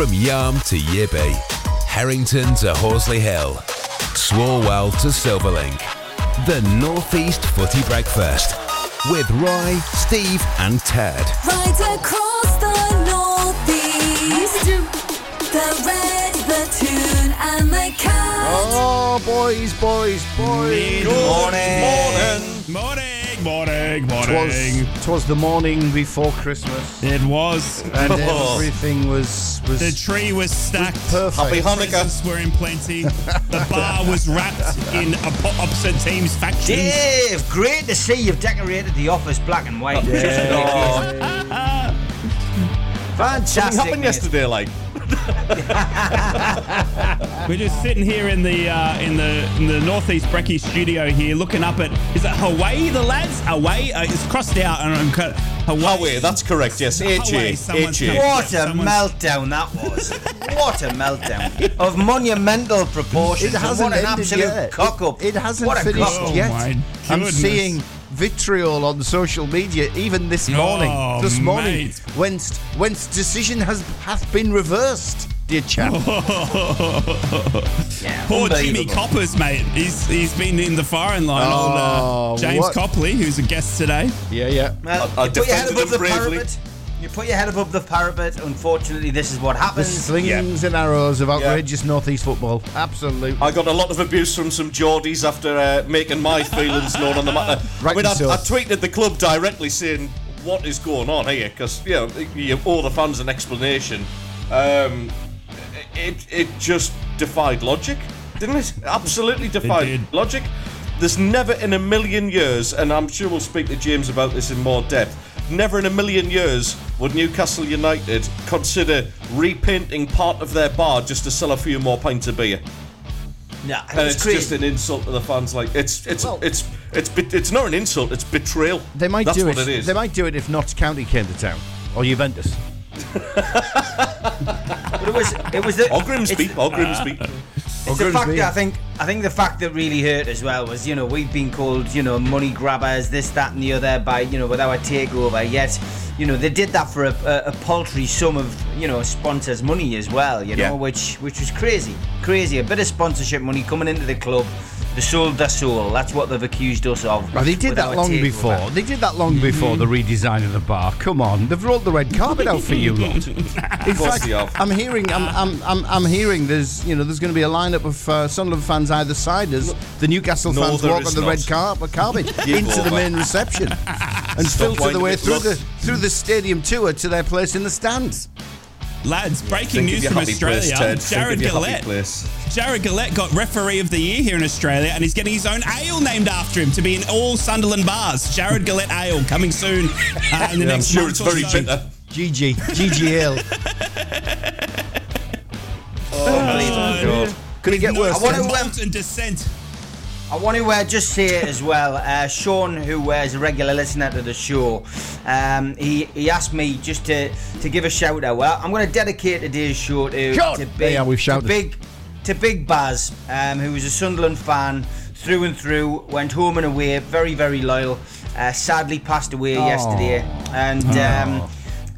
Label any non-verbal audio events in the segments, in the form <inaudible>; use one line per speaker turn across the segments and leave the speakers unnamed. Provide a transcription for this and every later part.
From Yarm to Yibby, Harrington to Horsley Hill, Swalwell to Silverlink. The Northeast Footy Breakfast with Roy, Steve, and Ted.
Right across the northeast, the red, the tune, and the cat.
Oh, boys, boys, boys.
Morning.
Morning, morning,
Twas,
morning.
twas the morning before Christmas,
It was.
and <laughs> everything was was
The tree was stacked.
perfect.
Happy Hanukkah.
Presents were in plenty. The <laughs> bar was wrapped in oppo- opposite teams' factions.
Dave, great to see you've decorated the office black and white. <laughs> Fantastic.
Something happened
mate.
yesterday, like. <laughs>
We're just sitting here in the uh, in the in the northeast Brecky studio here, looking up at is it Hawaii? The lads Hawaii. Uh, it's crossed out and I'm cut. Hawaii.
Wait, that's correct, yes.
Hawaii,
H-A.
someone's
H-A.
got-
What a
Someone's-
meltdown that was. what a meltdown. Of monumental proportions.
It hasn't
what an absolute
yet.
cock up.
It hasn't
what
finished
cock-up.
Oh,
yet. I'm seeing vitriol on social media even this morning.
Oh,
this morning,
mate.
whence whence decision has hath been reversed, dear chap. <laughs>
Yeah,
Poor Jimmy. Coppers, mate. He's he's been in the firing line.
Oh,
Old uh, James
what-
Copley, who's a guest today.
yeah, yeah.
Well,
I- I
you put your head
defended him bravely.
parapet. You put your head above the parapet. Unfortunately, this is what
The
happens.
slings and arrows of outrageous northeast football. Absolutely.
I got a lot of abuse from some Geordies after uh, making my feelings known on the matter. <laughs> I
Rightly
mean, I,
so.
I tweeted the club directly saying, what is going on here? Because, you know, you owe the fans an explanation. Um, it, it just defied logic, didn't it? Absolutely defied
did.
logic. There's never in a million years, and I'm sure we'll speak to James about this in more depth, never in a million years would Newcastle United consider repainting part of their bar just to sell a few more pints of beer.
Yeah,
And
was
it's
crazy.
just an insult to the fans. Like it's it's it's it's bet- it's not an insult. It's betrayal.
They might
That's
do
what
it.
it is.
They might do it if Notts County came to town or Juventus.
But it was it was the
Or Grimsby. Or Grimsby. <laughs> Ah.
It's the fact that I think I think the fact that really hurt as well was you know we've been called you know money grabbers this that and the other by you know with our takeover. Yet you know they did that for a, a, a paltry sum of you know sponsors money as well you know
Yeah.
which which was crazy. Crazy. A bit of sponsorship money coming into the club they sold their soul that's what they've accused us of
Well, they did that long
takeover.
before. They did that long before the redesign of the bar. Come on, they've rolled the red carpet out for you lot. <laughs> In
course
fact. I'm hearing, I'm, I'm, I'm, I'm hearing there's, you know, there's going to be a lineup of uh, Sunderland fans either side as the Newcastle
No,
fans walk
is
on the
not.
red carpet, <laughs> carpet
Give
into the main reception <laughs> and
Stop
filter the way through
Look.
the through the stadium tour to their place in the stands.
Lads, breaking
Think of
news from Australia.
place,
Jarred
of
Gillett.
Place.
Jarred Gillett got referee of the year here in Australia, and he's getting his own ale named after him to be in all Sunderland bars. Jarred Gillett Ale coming soon. Uh, in the
Yeah, I'm sure
month
it's
or
very
so.
bitter.
GG, GGL.
Unbelievable. <laughs>
Could it get
No,
worse?
I wanna-
then?
malt and descent.
I want to uh, just say it as well. Uh, Sean, who uh, is a regular listener to the show, um, he, he asked me just to, to give a shout out. Well, I'm going to dedicate today's show to,
Sean!
to
There
big,
you are, we've shouted.
to big to Big Baz, um, who was a Sunderland fan through and through. Went home and away, very very loyal. Uh, sadly passed away yesterday, and. Um,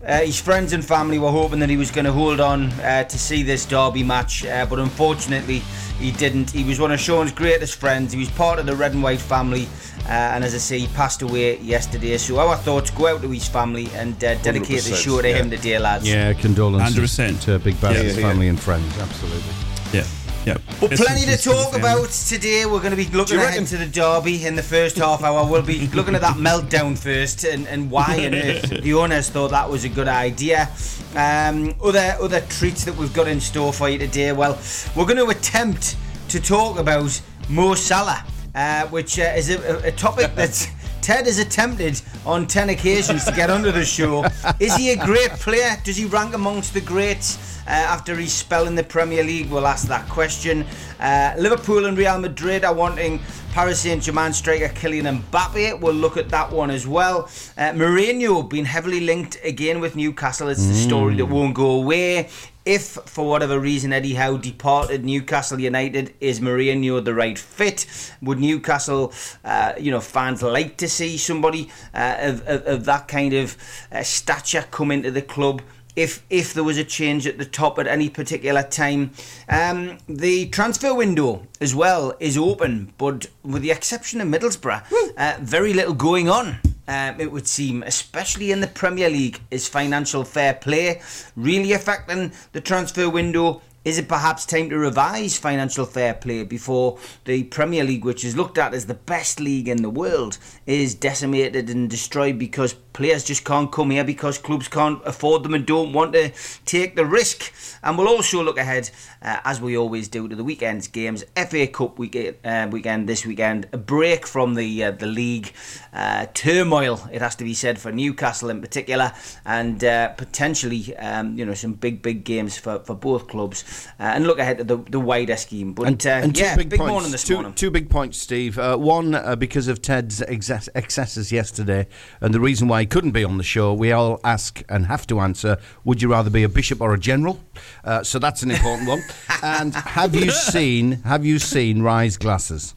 uh, his friends and family were hoping that he was going to hold on uh, to see this derby match, uh, but unfortunately he didn't. He was one of Sean's greatest friends. He was part of the red and white family, uh, and as I say, he passed away yesterday. So our thoughts go out to his family and uh, dedicate the show to
yeah.
him today, lads.
Yeah, condolences
100%.
to Big Baz's
Yeah, yeah.
family and friends. Absolutely.
Yeah, yeah.
But
Best
plenty to talk
family.
about today. We're going to be looking
you
ahead
reckon-
to the derby in the first half hour. We'll be <laughs> looking at that meltdown first and, and why on earth <laughs> the owners thought that was a good idea. Um, other other treats that we've got in store for you today. Well, we're going to attempt to talk about Mo Salah, uh, which uh, is a, a topic <laughs> that's. Ted has attempted on 10 occasions to get under the show. Is he a great player? Does he rank amongst the greats uh, after his spell in the Premier League? We'll ask that question. Uh, Liverpool and Real Madrid are wanting Paris Saint Germain striker Kylian Mbappe. We'll look at that one as well. Uh, Mourinho being heavily linked again with Newcastle. It's the story that won't go away. If, for whatever reason, Eddie Howe departed Newcastle United, is Mourinho the right fit? Would Newcastle, uh, you know, fans like to see somebody uh, of, of, of that kind of uh, stature come into the club? if if there was a change at the top at any particular time. Um, the transfer window as well is open, but with the exception of Middlesbrough, uh, very little going on. Um, it would seem, especially in the Premier League, is financial fair play really affecting the transfer window? Is it perhaps time to revise financial fair play before the Premier League, which is looked at as the best league in the world, is decimated and destroyed because players just can't come here because clubs can't afford them and don't want to take the risk? And we'll also look ahead, uh, as we always do, to the weekend's games. FA Cup weekend, uh, weekend this weekend, a break from the uh, the league uh, turmoil. It has to be said for Newcastle in particular, and uh, potentially um, you know some big big games for, for both clubs. Uh, and look ahead to the, the wider scheme. But
And,
uh,
and two
yeah,
big,
big
points.
morning this
two,
morning.
two big points, Steve. Uh, one, uh, because of Ted's excess- excesses yesterday, and the reason why he couldn't be on the show, we all ask and have to answer would you rather be a bishop or a general? Uh, so that's an important one. <laughs> And have you seen have you seen Rise glasses?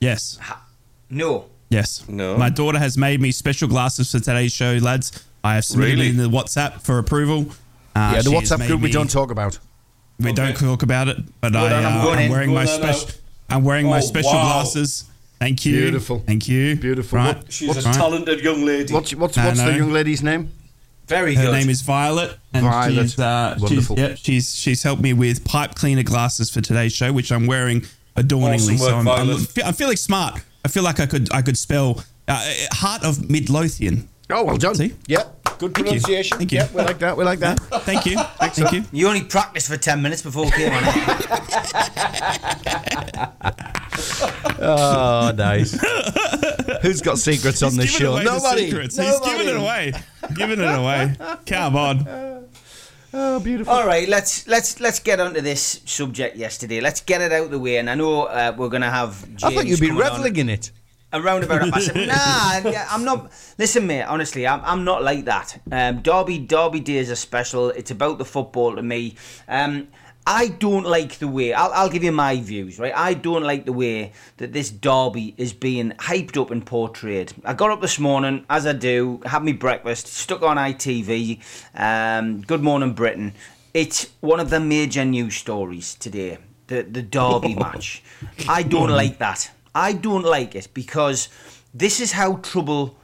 Yes.
No.
Yes.
No.
My daughter has made me special glasses for today's show, lads. I have submitted
Really?
it in the WhatsApp for approval. Uh,
yeah, the WhatsApp group we don't talk about.
We don't talk about it, but I,
on, I'm
uh,
going
I'm wearing my special. I'm wearing my
Oh,
special
wow.
glasses. Thank you.
Beautiful.
Thank you.
Beautiful.
Right.
What-
She's a
Right.
talented young lady.
What's what's, what's the young lady's name?
Very good.
Her
good.
name is Violet, and
Violet.
she's uh, she's
Wonderful.
yep, she's she's helped me with pipe cleaner glasses for today's show, which I'm wearing adorningly.
Awesome work,
so I'm, I'm,
Violet.
I'm feeling smart. I feel like I could I could spell uh, heart of Midlothian.
Oh, well done.
See?
Yep, good
Thank you.
pronunciation.
Thank you.
Yep, we like that. We like that.
Thank you. Thank you.
You only practiced for 10 minutes before we came on.
Oh, nice. <laughs> Who's got secrets on this
He's giving
show?
away
Nobody.
secrets.
Nobody.
He's giving it away. Giving it away. Come on. <laughs>
Oh, beautiful.
All right, let's let's let's get onto this subject yesterday. Let's get it out of the way. And I know uh, we're going to have James
I thought you'd be
coming on.
revelling in it.
Around about a massive. <laughs> nah, I'm not. Listen, mate. Honestly, I'm, I'm not like that. Um, Derby Derby days are special. It's about the football to me. Um, I don't like the way. I'll, I'll give you my views, right? I don't like the way that this derby is being hyped up and portrayed. I got up this morning, as I do, had me breakfast, stuck on ITV. Um, Good Morning Britain. It's one of the major news stories today. The the derby <laughs> match. I don't like that. I don't like it because this is how trouble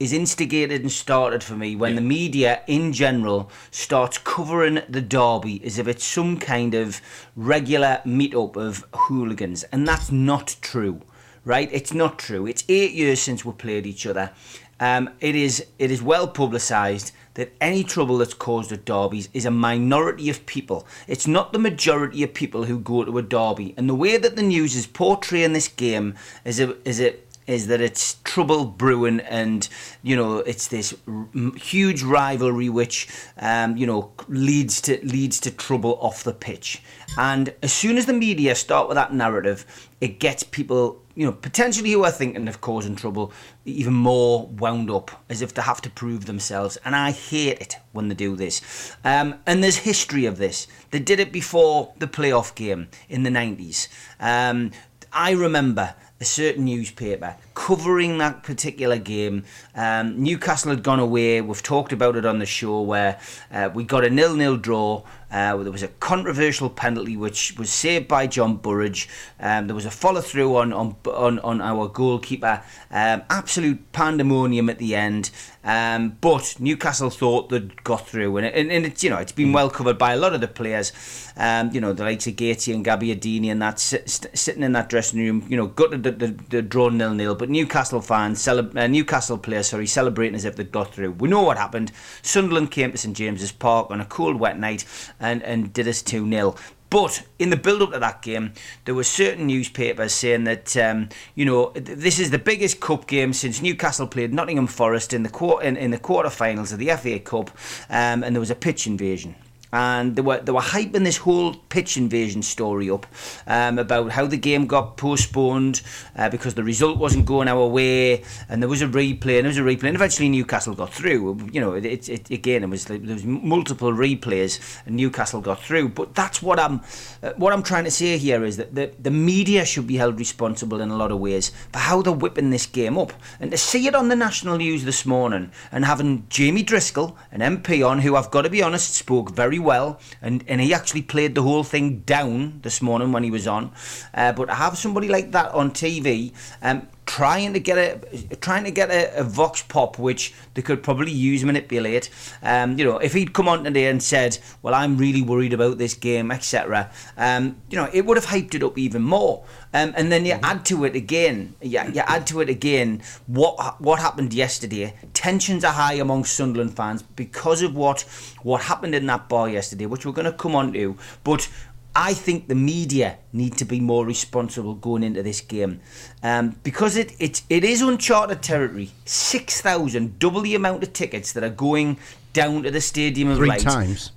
is instigated and started for me when the media in general starts covering the derby as if it's some kind of regular meet-up of hooligans. And that's not true right? It's not true. It's eight years since we played each other um, it is it is well publicised that any trouble that's caused at derbies is a minority of people. It's not the majority of people who go to a derby. And the way that the news is portraying this game is a, is a, is that it's trouble brewing and you know it's this r- huge rivalry which um, you know leads to leads to trouble off the pitch and as soon as the media start with that narrative it gets people you know potentially who are thinking of causing trouble even more wound up as if they have to prove themselves and I hate it when they do this um, and there's history of this they did it before the playoff game in the 90s um, I remember a certain newspaper covering that particular game. Um, Newcastle had gone away. We've talked about it on the show where uh, we got a nil-nil draw. Uh, there was a controversial penalty which was saved by John Burridge. Um, there was a follow through on, on on on our goalkeeper. Um, absolute pandemonium at the end. Um, but Newcastle thought they'd got through, and, it, and, and it's you know it's been well covered by a lot of the players. Um, you know the likes of Gaty and Gabbiadini and that sit, st- sitting in that dressing room. You know gutted the, the, the draw nil nil, but Newcastle fans, cele- uh, Newcastle players, sorry, celebrating as if they'd got through. We know what happened. Sunderland came to St James's Park on a cold, wet night and and did us two 0 but in the build up to that game, there were certain newspapers saying that um, you know this is the biggest cup game since Newcastle played Nottingham Forest in the quar- in, in the quarterfinals of the FA Cup, um, and there was a pitch invasion. And they were they were hyping this whole pitch invasion story up um, about how the game got postponed uh, because the result wasn't going our way, and there was a replay, and there was a replay, and eventually Newcastle got through. You know, it, it, again it was there was multiple replays, and Newcastle got through. But that's what I'm uh, what I'm trying to say here is that the the media should be held responsible in a lot of ways for how they're whipping this game up, and to see it on the national news this morning and having Jamie Driscoll, an MP on who I've got to be honest spoke very well, and, and he actually played the whole thing down this morning when he was on. Uh, but to have somebody like that on TV, um, trying to get a trying to get a, a vox pop which they could probably use manipulate. Um, you know if he'd come on today and said well I'm really worried about this game etc um, you know it would have hyped it up even more. Um, and then you add to it again yeah you add to it again what what happened yesterday. Tensions are high among Sunderland fans because of what what happened in that bar yesterday which we're going to come on to. But I think the media need to be more responsible going into this game um, because it, it it is uncharted territory. Six thousand, double the amount of tickets that are going down to the Stadium of
Three
Light.
times.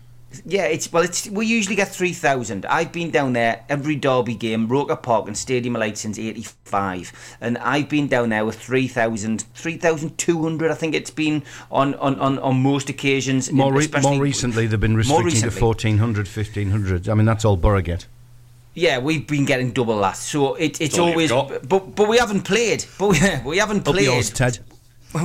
Yeah, it's well, it's we usually get three thousand. I've been down there every Derby game, Roker Park and Stadium of Light since '85, and I've been down there with 3,000, 3,200, I think it's been on on, on, on most occasions.
More, re- more recently, they've been
More
restricting to
recently.
1400, 1500. I mean, that's all Boro get.
Yeah, we've been getting double that, so it, it's
all
always. But but we haven't played. But we, <laughs> we haven't
Up
played.
yours, Ted. <laughs>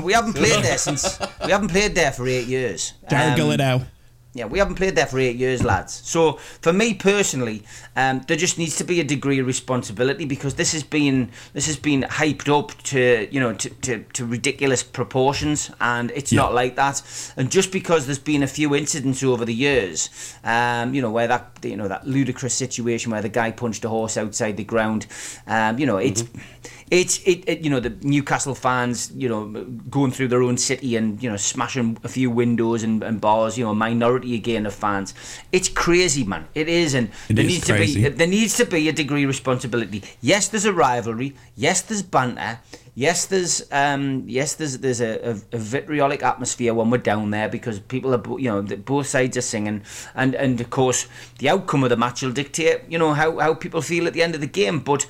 We haven't played there since. We haven't played there for eight years.
Darren
Um,
Gillett
Yeah, we haven't played there for eight years, lads. So for me personally, um, there just needs to be a degree of responsibility because this has been this has been hyped up to you know to, to, to ridiculous proportions, and it's not like that. And just because there's been a few incidents over the years, um, you know where that you know that ludicrous situation where the guy punched a horse outside the ground, um, you know it's. It's it, it you know the Newcastle fans you know going through their own city and you know smashing a few windows and, and bars you know a minority again of fans. It's crazy man. It is and
It
there
is
needs
crazy.
to be there needs to be a degree of responsibility. Yes there's a rivalry. Yes there's banter. Yes there's um yes there's there's a, a, a vitriolic atmosphere when we're down there because people are you know both sides are singing. And and of course the outcome of the match will dictate you know how how people feel at the end of the game. But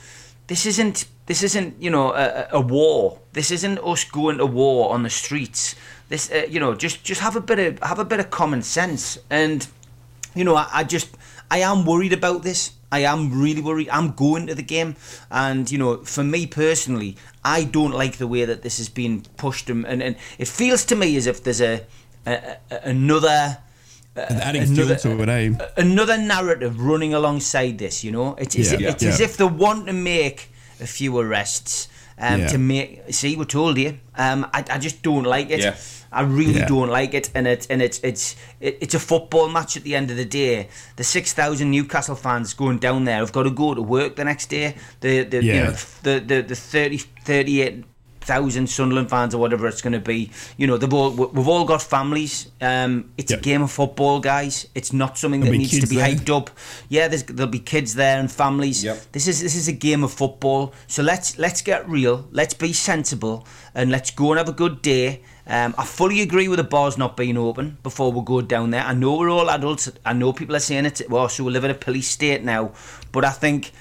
this isn't this isn't you know a, a war. This isn't us going to war on the streets. This uh, you know just just have a bit of have a bit of common sense and you know I, I just I am worried about this. I am really worried. I'm going to the game, and you know, for me personally, I don't like the way that this has been pushed, and and, and it feels to me as if there's a, a, a another
adding fuel
another-
to it, eh?
another narrative running alongside this. You know, it's as,
Yeah.
it's as if they want to make a few arrests um,
Yeah.
to make. See, we told you. Um, I, I just don't like it.
Yeah.
I really
Yeah.
don't like it, and it's and it's it's it's a football match at the end of the day. The six thousand Newcastle fans going down there have got to go to work the next day. The the you know, the the the 30, 38 thousand Sunderland fans or whatever it's going to be. You know, they've all we've all got families. Um, it's a game of football, guys. It's not something
There'll
that needs to be
there.
hyped up. Yeah, there's, there'll be kids there and families.
Yep.
This is this is a game of football. So let's let's get real. Let's be sensible and let's go and have a good day. Um, I fully agree with the bars not being open before we go down there. I know we're all adults. I know people are saying it. Well, so we live in a police state now, but I think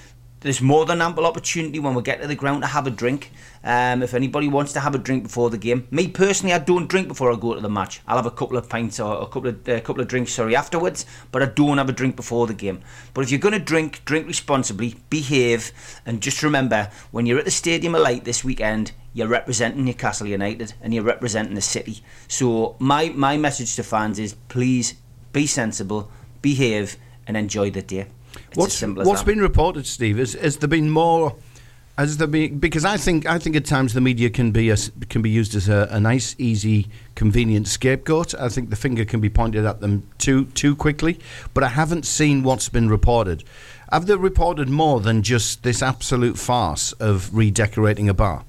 there's more than ample opportunity when we get to the ground to have a drink. Um, if anybody wants to have a drink before the game, me personally, I don't drink before I go to the match. I'll have a couple of pints or a couple of a couple of drinks, sorry, afterwards. But I don't have a drink before the game. But if you're going to drink, drink responsibly, behave, and just remember when you're at the Stadium of this weekend, you're representing Newcastle United and you're representing the city. So my my message to fans is please be sensible, behave, and enjoy the day. It's
What's
as simple as
what's
that.
been reported, Steve? Is has there been more? Has there been because I think I think at times the media can be a, can be used as a, a nice, easy, convenient scapegoat. I think the finger can be pointed at them too too quickly. But I haven't seen what's been reported. Have they reported more than just this absolute farce of redecorating a bar?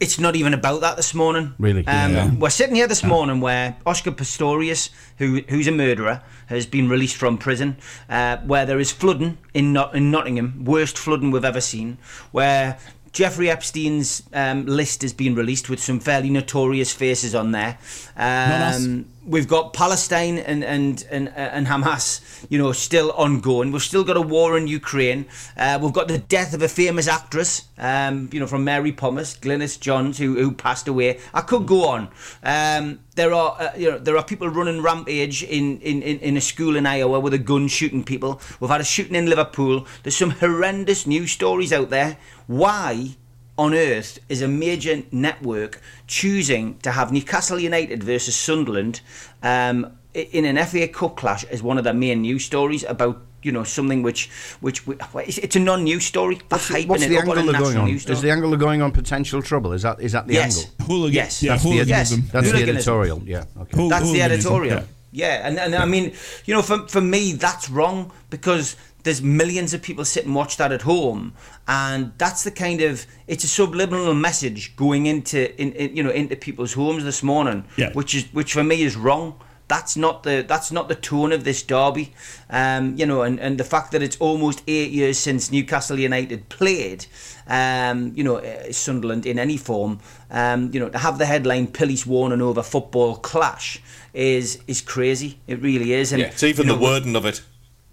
It's not even about that this morning.
Really?
Um,
Yeah.
We're sitting here this morning where Oscar Pistorius, who who's a murderer, has been released from prison. Uh, where there is flooding in, Not- in Nottingham, worst flooding we've ever seen. Where Jeffrey Epstein's um, list has been released with some fairly notorious faces on there. Um, we've got Palestine and and and and Hamas, you know, still ongoing. We've still got a war in Ukraine. Uh, we've got the death of a famous actress, um, you know, from Mary Poppins, Glynis Johns, who who passed away. I could go on. Um, there are uh, you know there are people running rampage in, in, in, in a school in Iowa with a gun shooting people. We've had a shooting in Liverpool. There's some horrendous news stories out there. Why? On earth is a major network choosing to have Newcastle United versus Sunderland um, in an FA Cup clash as one of their main news stories about you know something which which we- it's it's a non-news story. They're
What's the, what's the
up on a
angle they're going on? Is the angle they're going on potential trouble? Is that is that the
yes.
angle?
Hooligan.
Yes.
Yeah,
That's the.
Yes.
that's the editorial. Yeah. Okay.
Hool-
That's the editorial.
yeah.
Yeah, and, and I mean, you know, for, for me, that's wrong because there's millions of people sit and watch that at home, and that's the kind of it's a subliminal message going into in, in you know into people's homes this morning,
Yeah.
which is which for me is wrong. That's not the that's not the tone of this derby, um, you know, and, and the fact that it's almost eight years since Newcastle United played, um, you know, uh, Sunderland in any form, um, you know, to have the headline "Police warning over football clash" is is crazy. It really is, and
Yeah, it's even
you
the wording of it.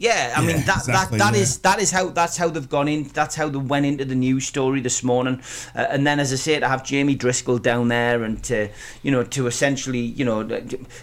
Yeah, I
Yeah,
mean that
exactly,
that that
yeah.
is that is how that's how they've gone in. That's how they went into the news story this morning. Uh, and then, as I say, to have Jamie Driscoll down there and to you know to essentially you know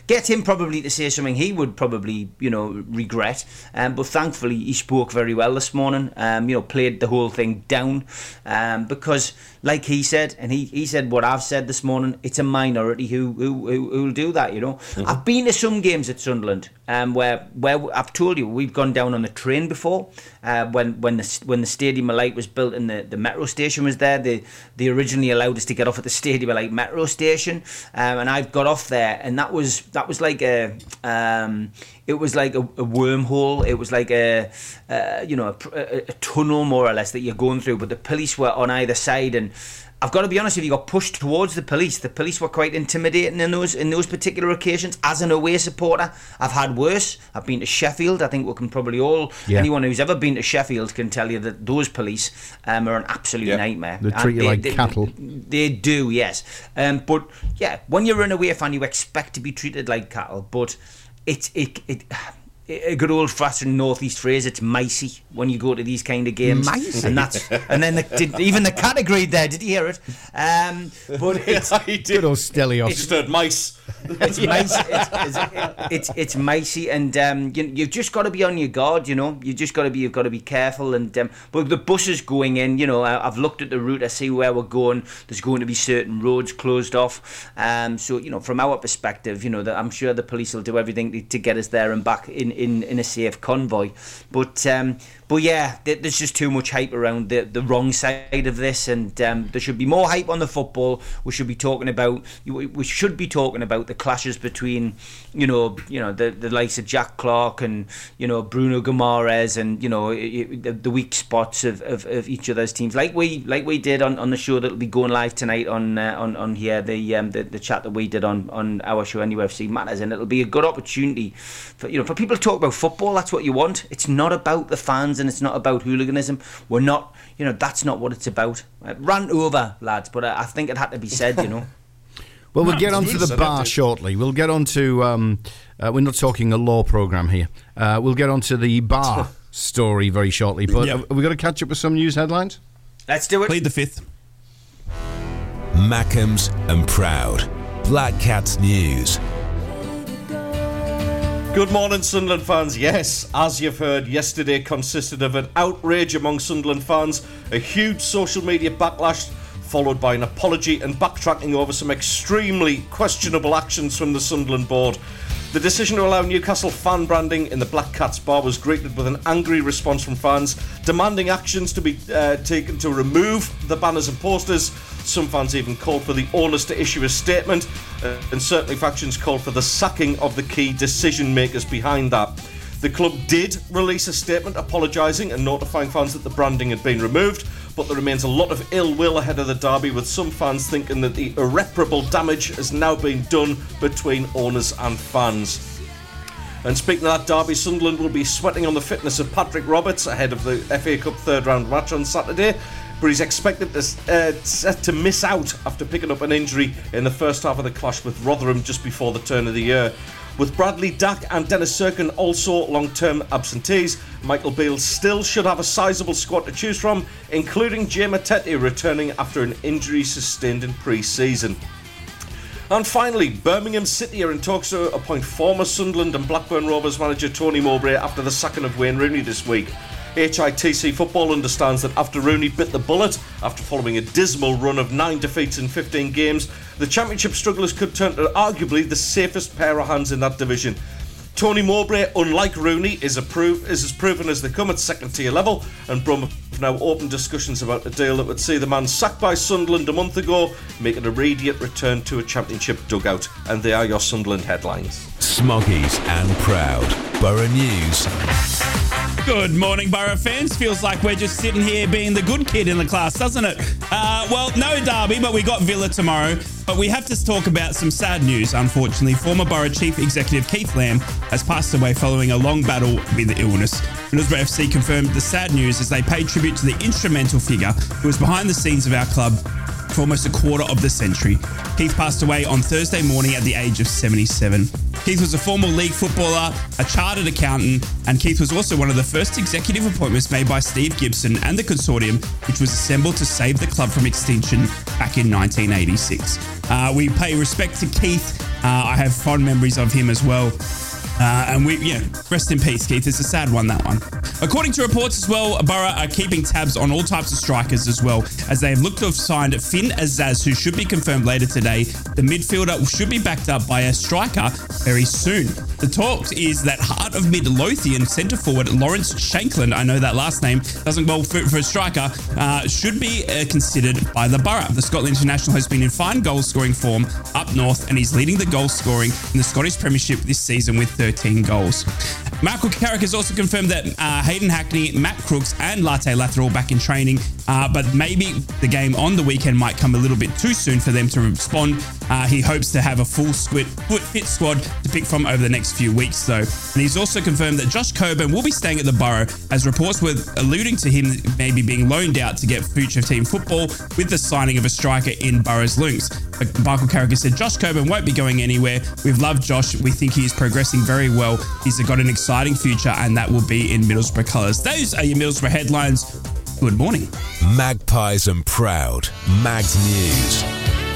get him probably to say something he would probably you know regret. Um, but thankfully, he spoke very well this morning. Um, you know, played the whole thing down um, because, like he said, and he, he said what I've said this morning. It's a minority who who who will do that. You know, I've been to some games at Sunderland um, where where I've told you we've gone down on the train before uh, when when the when the Stadium Light was built and the, the metro station was there. They they originally allowed us to get off at the Stadium Light metro station, um, and I've got off there, and that was that was like a um, it was like a, a wormhole. It was like a uh, you know a, a, a tunnel more or less that you're going through, but the police were on either side and. I've got to be honest with you, got pushed towards the police. The police were quite intimidating in those in those particular occasions. As an away supporter, I've had worse. I've been to Sheffield. I think we can probably all
Yeah.
anyone who's ever been to Sheffield can tell you that those police um, are an absolute
Yeah.
nightmare.
They
And
treat you like cattle.
They do, yes. Um, but yeah, when you're an away fan, you expect to be treated like cattle. But it's it it. A good old fashioned northeast phrase. It's micey when you go to these kind of games,
Micey?
and that's and then the, did, even the cat agreed there. Did you hear it? Um, but <laughs> it's
I did.
Good old Stelios.
Just heard mice.
it's <laughs> micey. It's, it's, it's, it's micey, and um, you, you've just got to be on your guard. You know, you just got to be. You've got to be careful. And um, but the buses going in. You know, I, I've looked at the route. I see where we're going. There's going to be certain roads closed off. Um, so you know, from our perspective, you know, that I'm sure the police will do everything to, to get us there and back in, in, in a safe convoy. But um, but yeah, there's just too much hype around the the wrong side of this, and um, there should be more hype on the football. We should be talking about. We should be talking about the clashes between, you know, you know the the likes of Jack Clarke and you know Bruno Guimaraes and you know the, the weak spots of, of, of each of those teams, like we like we did on, on the show that'll be going live tonight on uh, on on here the um the, the chat that we did on on our show and UFC matters, and it'll be a good opportunity for you know for people to talk about football. That's what you want. It's not about the fans and it's not about hooliganism. We're not, you know, that's not what it's about. Uh, rant over, lads, but I, I think it had to be said, you know. <laughs>
Well, we'll get onto the bar shortly. We'll get onto. Um, uh, we're not talking a law program here. Uh, we'll get onto the bar <laughs> story very shortly. But
Yeah.
have we got to catch up with some news headlines?
Let's do it.
Plead the fifth.
Mackems and Proud. Black Cats News.
Good morning, Sunderland fans. Yes, as you've heard, yesterday consisted of an outrage among Sunderland fans, a huge social media backlash, followed by an apology and backtracking over some extremely questionable actions from the Sunderland board. The decision to allow Newcastle fan branding in the Black Cats bar was greeted with an angry response from fans, demanding actions to be uh, taken to remove the banners and posters. Some fans even called for the owners to issue a statement, uh, and certainly factions called for the sacking of the key decision makers behind that. The club did release a statement apologising and notifying fans that the branding had been removed, but there remains a lot of ill will ahead of the derby, with some fans thinking that the irreparable damage has now been done between owners and fans. And speaking of that derby, Sunderland will be sweating on the fitness of Patrick Roberts ahead of the FA Cup third round match on Saturday. But he's expected to, uh, to miss out after picking up an injury in the first half of the clash with Rotherham just before the turn of the year. With Bradley Dack and Dennis Cirkin also long term absentees, Michael Beale still should have a sizable squad to choose from, including Jay Matete returning after an injury sustained in pre season. And finally, Birmingham City are in talks to appoint former Sunderland and Blackburn Rovers manager Tony Mowbray after the sacking of Wayne Rooney this week. HITC Football understands that after Rooney bit the bullet, after following a dismal run of nine defeats in 15 games, the Championship strugglers could turn to arguably the safest pair of hands in that division. Tony Mowbray, unlike Rooney, is, is as proven as they come at second tier level, and Brum have now opened discussions about a deal that would see the man sacked by Sunderland a month ago make an immediate return to a championship dugout. And they are your Sunderland headlines.
Smoggies and proud. Boro News.
Good morning, Boro fans. Feels like we're just sitting here being the good kid in the class, doesn't it? Uh, well, no derby, but we got Villa tomorrow. But we have to talk about some sad news, unfortunately. Former Boro Chief Executive Keith Lamb has passed away following a long battle with illness. Middlesbrough FC confirmed the sad news as they paid tribute to the instrumental figure who was behind the scenes of our club for almost a quarter of the century. Keith passed away on Thursday morning at the age of 77. Keith was a former league footballer, a chartered accountant, and Keith was also one of the first executive appointments made by Steve Gibson and the consortium, which was assembled to save the club from extinction back in 1986. Uh, we pay respect to Keith. Uh, I have fond memories of him as well. Uh, and we, yeah, rest in peace, Keith. It's a sad one, that one. According to reports as well, Boro are keeping tabs on all types of strikers as well, as they have looked to have signed Finn Azaz, who should be confirmed later today. The midfielder should be backed up by a striker very soon. The talk is that heart of Midlothian centre forward Lawrence Shankland, I know that last name doesn't well for, for a striker, uh, should be uh, considered by the Boro. The Scotland international has been in fine goal scoring form up north, and he's leading the goal scoring in the Scottish Premiership this season with 13 goals. Michael Carrick has also confirmed that uh, Hayden Hackney, Matt Crooks, and Latte Lath are all back in training, uh, but maybe the game on the weekend might come a little bit too soon for them to respond. Uh, he hopes to have a full squid, fit squad to pick from over the next few weeks, though. And he's also confirmed that Josh Coburn will be staying at the Boro, as reports were alluding to him maybe being loaned out to get future team football with the signing of a striker in Boro's links. But Michael Carrick has said Josh Coburn won't be going anywhere. We've loved Josh. We think he is progressing very well. He's got an exciting future, and that will be in Middlesbrough colours. Those are your Middlesbrough headlines. Good morning.
Magpies and proud. Mags News.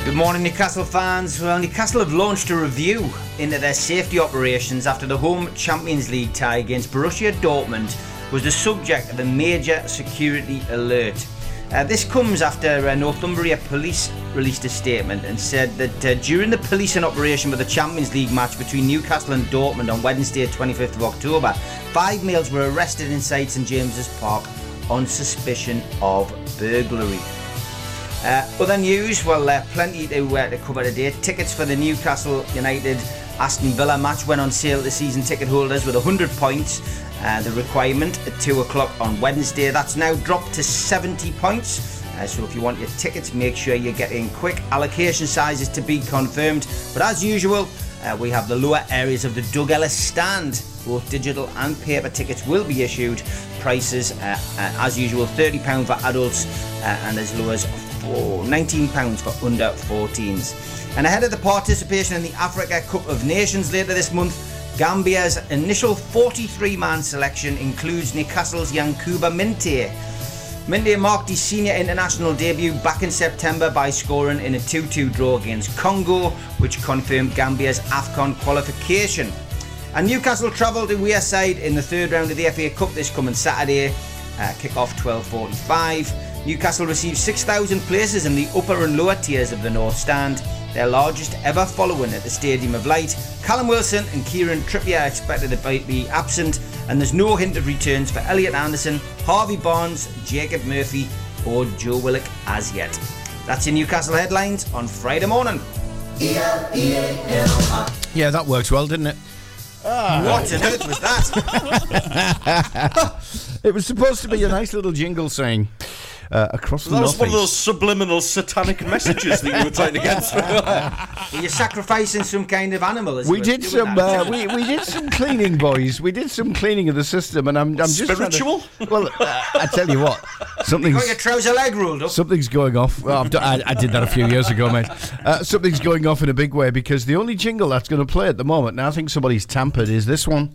Good morning, Newcastle fans. Well, Newcastle have launched a review into their safety operations after the home Champions League tie against Borussia Dortmund was the subject of a major security alert. Uh, this comes after uh, Northumbria Police released a statement and said that uh, during the policing operation for the Champions League match between Newcastle and Dortmund on Wednesday, 25th of October, five males were arrested inside St James's Park on suspicion of burglary. Uh, other news, well, uh, plenty to, uh, to cover today. Tickets for the Newcastle United Aston Villa match went on sale to season ticket holders with 100 points. Uh, the requirement at 2 o'clock on Wednesday. That's now dropped to 70 points. Uh, so if you want your tickets, make sure you get in quick. Allocation sizes to be confirmed. But as usual, uh, we have the lower areas of the Doug Ellis stand. Both digital and paper tickets will be issued. Prices, uh, uh, as usual, £30 for adults uh, and as low as for £19 for under 14s. And ahead of the participation in the Africa Cup of Nations later this month, Gambia's initial 43 man selection includes Newcastle's Yankuba Minte. Minte marked his senior international debut back in September by scoring in a 2 2 draw against Congo, which confirmed Gambia's AFCON qualification. And Newcastle travel to Wearside in the third round of the FA Cup this coming Saturday. Uh, kick off 12.45. Newcastle received 6,000 places in the upper and lower tiers of the North Stand, their largest ever following at the Stadium of Light. Callum Wilson and Kieran Trippier are expected to be absent, and there's no hint of returns for Elliot Anderson, Harvey Barnes, Jacob Murphy, or Joe Willock as yet. That's your Newcastle headlines on Friday morning.
Yeah, that works well, didn't it? Ah.
What on earth was that? <laughs>
It was supposed to be a nice little jingle saying. Uh, across the
That was one of those subliminal satanic messages that you were trying to get through. <laughs>
Were you sacrificing some kind of animal?
We did some. Uh, we, we did some cleaning, boys. We did some cleaning of the system, and I'm, I'm just trying to- well, uh, I tell you what, something's
Got your trouser leg ruled up.
Something's going off. Well, I've done, I, I did that a few years ago, mate. Uh, something's going off in a big way because the only jingle that's going to play at the moment, now I think somebody's tampered, is this one.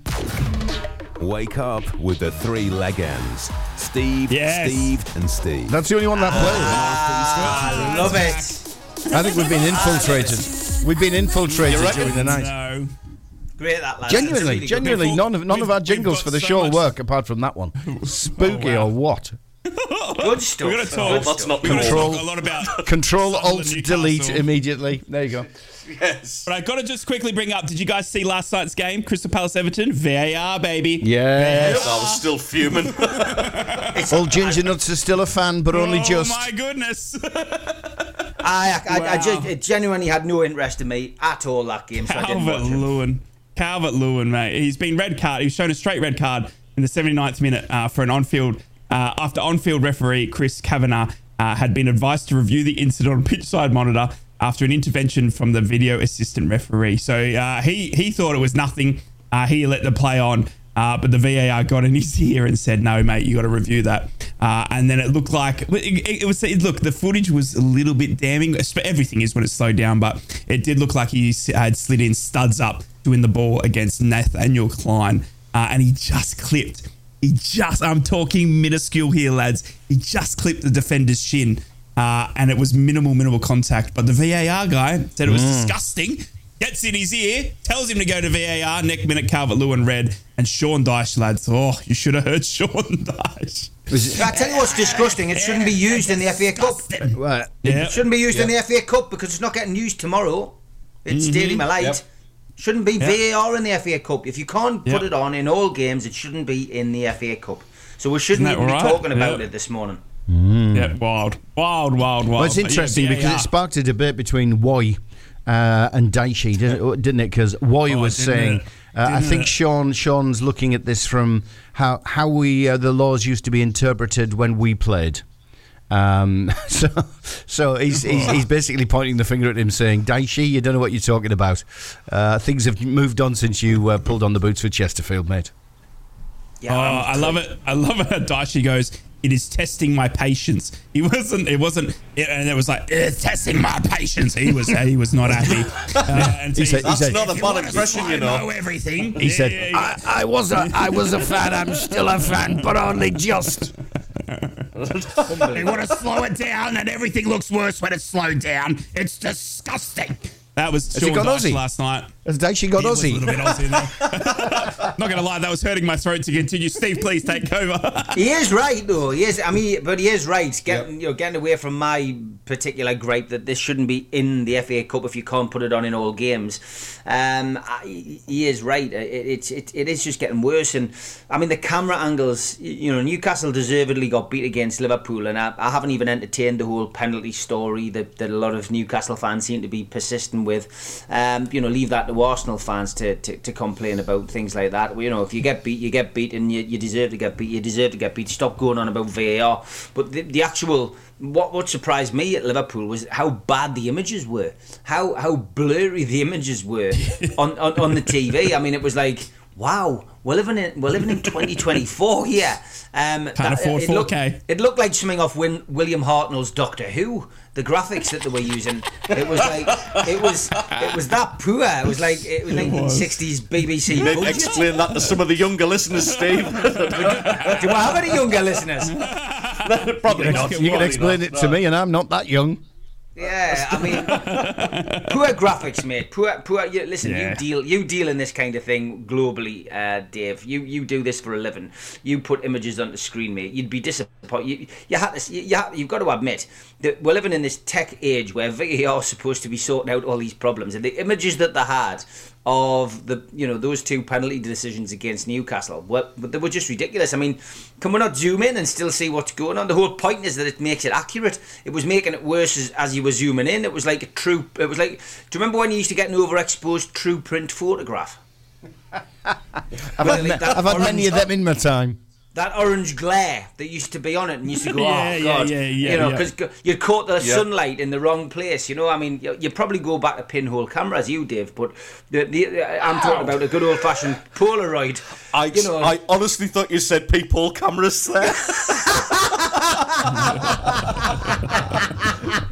Wake up with the three legends Steve,
Yes.
Steve, and Steve.
That's the only one that plays.
Ah, I love it.
I think we've been infiltrated. We've been infiltrated during the night.
No.
Great that lad.
Genuinely,
really
genuinely,
We've-
none of none of our jingles for the
so
show
much-
work apart from that one. <laughs> Oh, Spooky
Oh, wow.
or what? <laughs>
Good stuff.
We're gonna talk.
Oh, that's not
We're
Control-
talk a lot about
Control Alt Delete immediately. There you go.
Yes.
But I got to just quickly bring up. Did you guys see last night's game? Crystal Palace Everton VAR baby.
Yes.
I was still fuming. <laughs>
Old Ginger Nuts is still a fan, but only
oh
just.
Oh, my goodness! <laughs>
I, I, I, I just, it genuinely had no interest in me at all that game, so I didn't
Calvert Lewin. Calvert Lewin, mate. He's been red card. He was shown a straight red card in the 79th minute uh, for an on-field uh, after on-field referee Chris Kavanagh uh, had been advised to review the incident on pitch side monitor after an intervention from the video assistant referee. So uh, he he thought it was nothing. Uh, he let the play on. Uh, but the VAR got in his <laughs> ear and said, "No, mate, you got to review that." Uh, and then it looked like it, it, was. It, look, the footage was a little bit damning. Everything is when it's slowed down, but it did look like he had slid in studs up to win the ball against Nathaniel Clyne, uh, and he just clipped. He just. I'm talking minuscule here, lads. He just clipped the defender's shin, uh, and it was minimal, minimal contact. But the VAR guy said it was disgusting. Gets in his ear, tells him to go to VAR. Next minute, Calvert Lewin red and Sean Dyche, lads. Oh, you should have heard <laughs> Sean Dyche.
I tell you what's disgusting. It shouldn't be used in the FA Cup.
Right.
Yeah.
It shouldn't be used in the FA Cup because it's not getting used tomorrow. It's Daily Malite.
Yep.
Shouldn't be VAR in the FA Cup. If you can't put it on in all games, it shouldn't be in the FA Cup. So we shouldn't even
right?
be talking about
Yeah.
it this morning.
Yeah, wild, wild, wild, wild.
Well, it's
But yeah,
interesting because
VAR.
it sparked a debate between Woy uh, and Daichi, didn't, didn't it? Because Woy
Oh,
was saying, uh, I think
it?
Sean Sean's looking at this from how how we uh, the laws used to be interpreted when we played. Um, <laughs> so, so he's, he's he's basically pointing the finger at him, saying, "Daichi, you don't know what you're talking about. Uh, things have moved on since you uh, pulled on the boots for Chesterfield, mate."
Yeah,
Oh,
I'm-
love it. I love it. how Daichi goes. It is testing my patience. He wasn't. It wasn't. It, and it was like it's testing my patience. He was. He was not happy. <laughs> Uh, and so
He said-
he's
he said-
Not a
"If
bad impression, you know."
know everything.
He said,
Yeah, yeah,
I, I was a I was a fan. I'm still a fan, but only just."
yeah. <laughs> You want to slow it down, and everything looks worse when it's slowed down. It's disgusting. That was
he
Sean
got
Dyche last night.
Has Daichi got
He was a little bit Aussie in there. <laughs> Not gonna lie, that was hurting my throat to continue. Steve, please take over.
He is right though. He is. I mean, but he is right. Getting you know, getting away from my particular gripe that this shouldn't be in the FA Cup if you can't put it on in all games. Um, I, he is right. It, it's it, it is just getting worse. And I mean, the camera angles. You know, Newcastle deservedly got beat against Liverpool, and I, I haven't even entertained the whole penalty story that, that a lot of Newcastle fans seem to be persistent with. Um, you know, leave that to Arsenal fans to, to, to complain about things like that. You know, if you get beat, you get beat, and you, you deserve to get beat. You deserve to get beat. Stop going on about VAR. But the, the actual what what surprised me at Liverpool was how bad the images were, how how blurry the images were <laughs> on, on, on the TV. I mean, it was like. Wow, we're living in we're living in 2024 <laughs> here. Um,
Can't afford
it looked,
4K.
it looked like something off Win, William Hartnell's Doctor Who. The graphics that they were using, it was like it was it was that poor. It was like it was 1960s BBC.
Maybe
budget.
explain that to some of the younger listeners, Steve. <laughs>
Do I have any younger listeners? <laughs>
Probably not.
You can explain it to me, and I'm not that young.
Yeah, I mean, <laughs> poor graphics, mate. Poor, poor. You, listen,
Yeah.
you deal, you deal in this kind of thing globally, uh, Dave. You, you do this for a living. You put images on the screen, mate. You'd be disappointed. You, you had to, you, you ha- you've got to admit that we're living in this tech age where VAR is supposed to be sorting out all these problems, and the images that they had of the, you know, those two penalty decisions against Newcastle, were, they were just ridiculous. I mean, can we not zoom in and still see what's going on? The whole point is that it makes it accurate. It was making it worse as, as you were zooming in. It was like a true. It was like. Do you remember when you used to get an overexposed Truprint photograph? <laughs>
I've had, I've had many of them in my time.
That orange glare that used to be on it and used to go, <laughs>
Yeah,
oh
yeah,
god,
yeah, yeah,
you know,
yeah.
because you caught the
Yeah.
sunlight in the wrong place. You know, I mean, you, you probably go back to pinhole cameras, you Dave, but the, the, I'm talking about a good old fashioned Polaroid.
I,
you know,
I honestly thought you said people cameras there. <laughs>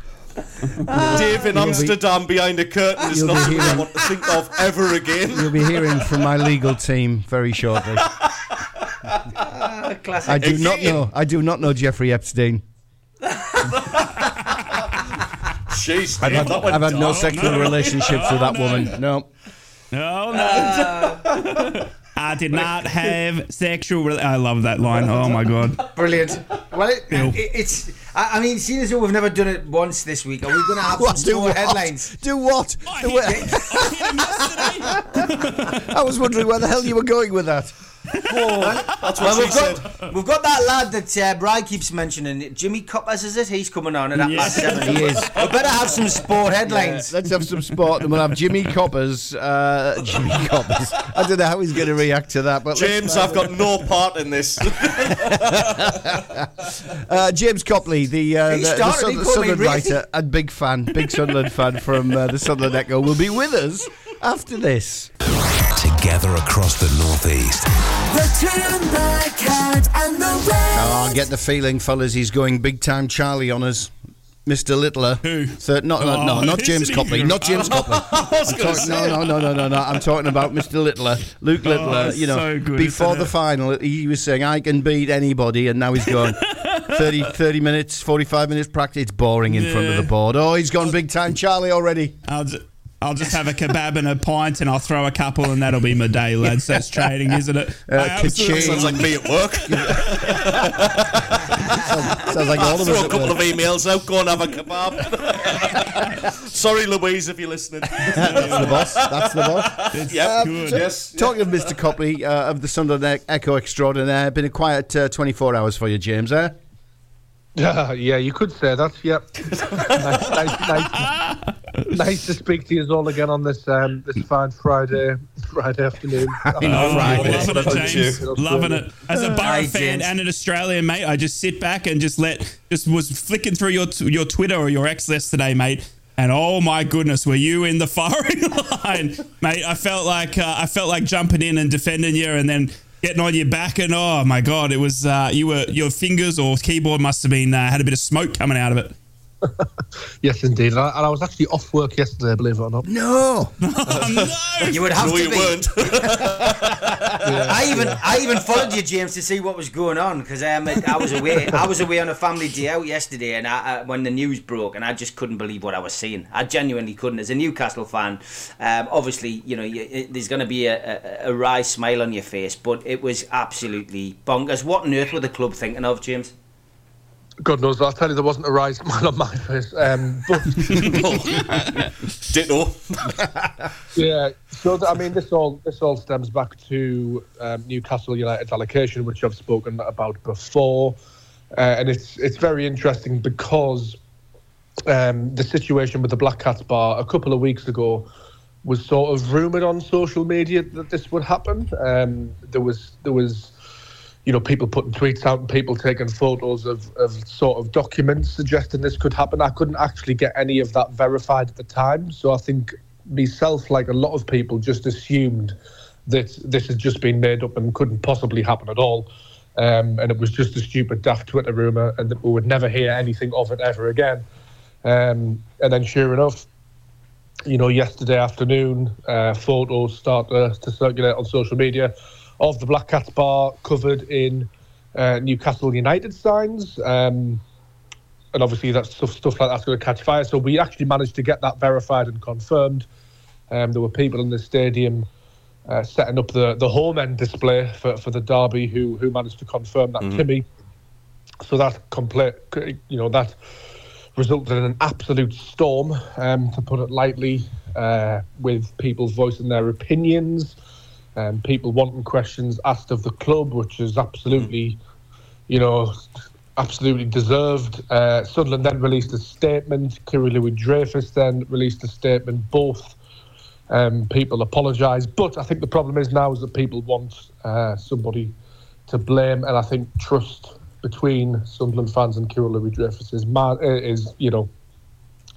Dave in Amsterdam behind a curtain is
you'll
not
be
something I want to think of ever again.
You'll be hearing from my legal team very shortly. <laughs>
classic.
I do not
Again.
know. I do not know Jeffrey Epstein.
Jeez,
I've had,
that
I've had no sexual
no.
relationships with that woman. No.
Oh no! Uh, I did not have sexual. Re- I love that line. Oh my god!
Brilliant. Well, it, it, it's. I, I mean, seeing as though we've never done it once this week, are we going to have <laughs>
What?
some
Do
sport
what?
headlines?
Do what?
I hit,
what?
I hit. <laughs>
I was wondering where the hell you were going with that.
That's what
Well,
she
we've
said.
got, we've got that lad that uh, Brian keeps mentioning. Jimmy Coppers, is it? He's coming on at that
Yeah.
past seven.
He is.
We better have some sport headlines.
Let's have some sport, and we'll have Jimmy Coppers. Uh, <laughs> Jimmy Coppers. I don't know how he's going to react to that, but
James, I've got no part in this. <laughs> <laughs>
Uh, James Copley, the, uh, the, the
started,
Sun-
he called me
Sunderland
Ricky.
writer and big fan, big Sunderland fan from uh, the Sunderland Echo, will be with us after this.
Together across the Northeast.
The the Cat, and the Red.
Oh, I get the feeling, fellas, he's going big time Charlie on us. Mr. Littler.
Who?
Third, not, no, no,
Oh,
not James
isn't
Copley. Not <laughs> James Copley.
was
I'm
gonna
talking- no, no, no, no, no, no. I'm talking about Mr. Littler, Luke oh, Littler.
it's
you know,
so good,
before the
it?
final, he was saying, I can beat anybody, and now he's gone <laughs> 30, 30 minutes, 45 minutes practice. It's boring in front of the board. Oh, he's gone big time Charlie already.
I'll just, have a kebab and a pint, and I'll throw a couple, and that'll be my day, lads. That's trading, isn't it?
Uh,
I absolutely-
Sounds like me at work. <laughs>
Sounds like all of us.
Throw a couple
work.
of emails out, go and have a kebab. <laughs> Sorry, Louise, if you're listening.
That's the boss. That's the boss.
Yep.
good.
Yes.
Talking of Mr. Copley uh, of the Sunderland Echo Extraordinaire, been a quiet uh, 24 hours for you, James, eh?
Yeah, <laughs> yeah, you could say that. Yep. nice, <laughs> nice, nice, nice to speak to you all again on this um, this fine Friday Friday afternoon. <laughs>
Oh,
Friday.
loving it, James.
you.
Loving it. As a
Boro
fan and an Australian, mate, I just sit back and just let, just was flicking through your your Twitter or your X yesterday, mate. And oh my goodness, were you in the firing line, mate? I felt like uh, I felt like jumping in and defending you, and then getting on your back. And oh my god, it was uh, you were your fingers or keyboard must have been uh, had a bit of smoke coming out of it. <laughs>
yes, indeed. And I, and I was actually off work yesterday, believe it or not.
No.
Oh, <laughs> no! <laughs>
You would have
No,
to
you
be.
weren't.
I even I even followed you, James, to see what was going on because um, I was away. I was away on a family day out yesterday, and I, I, when the news broke, and I just couldn't believe what I was seeing. I genuinely couldn't. As a Newcastle fan, um, obviously, you know, you, it, there's going to be a, a, a wry smile on your face, but it was absolutely bonkers. What on earth were the club thinking of, James?
God knows, I'll tell you, there wasn't a rise smile on my face. Um, but <laughs>
Ditto. <laughs>
Yeah, so th- I mean, this all this all stems back to um, Newcastle United's allocation, which I've spoken about before, uh, and it's it's very interesting because um, the situation with the Black Cats Bar a couple of weeks ago was sort of rumored on social media that this would happen. Um, there was there was you know, people putting tweets out and people taking photos of, of sort of documents suggesting this could happen. I couldn't actually get any of that verified at the time. So I think myself, like a lot of people, just assumed that this had just been made up and couldn't possibly happen at all. Um, and it was just a stupid, daft Twitter rumour and that we would never hear anything of it ever again. Um, and then, sure enough, you know, yesterday afternoon, uh, photos start to, to circulate on social media of the Black Cats bar covered in uh, Newcastle United signs. Um, and obviously, that stuff, stuff like that's going to catch fire. So we actually managed to get that verified and confirmed. Um, there were people in the stadium uh, setting up the, the home end display for, for the derby who who managed to confirm that to me. So that complete, you know, that resulted in an absolute storm, um, to put it lightly, uh, with people voicing their opinions, um, people wanting questions asked of the club, which is absolutely, you know, absolutely deserved. Uh, Sunderland then released a statement. Kyril Louis Dreyfus then released a statement. Both um, people apologised, but I think the problem is now is that people want uh, somebody to blame, and I think trust between Sunderland fans and Kyril Louis Dreyfus is mad, is you know,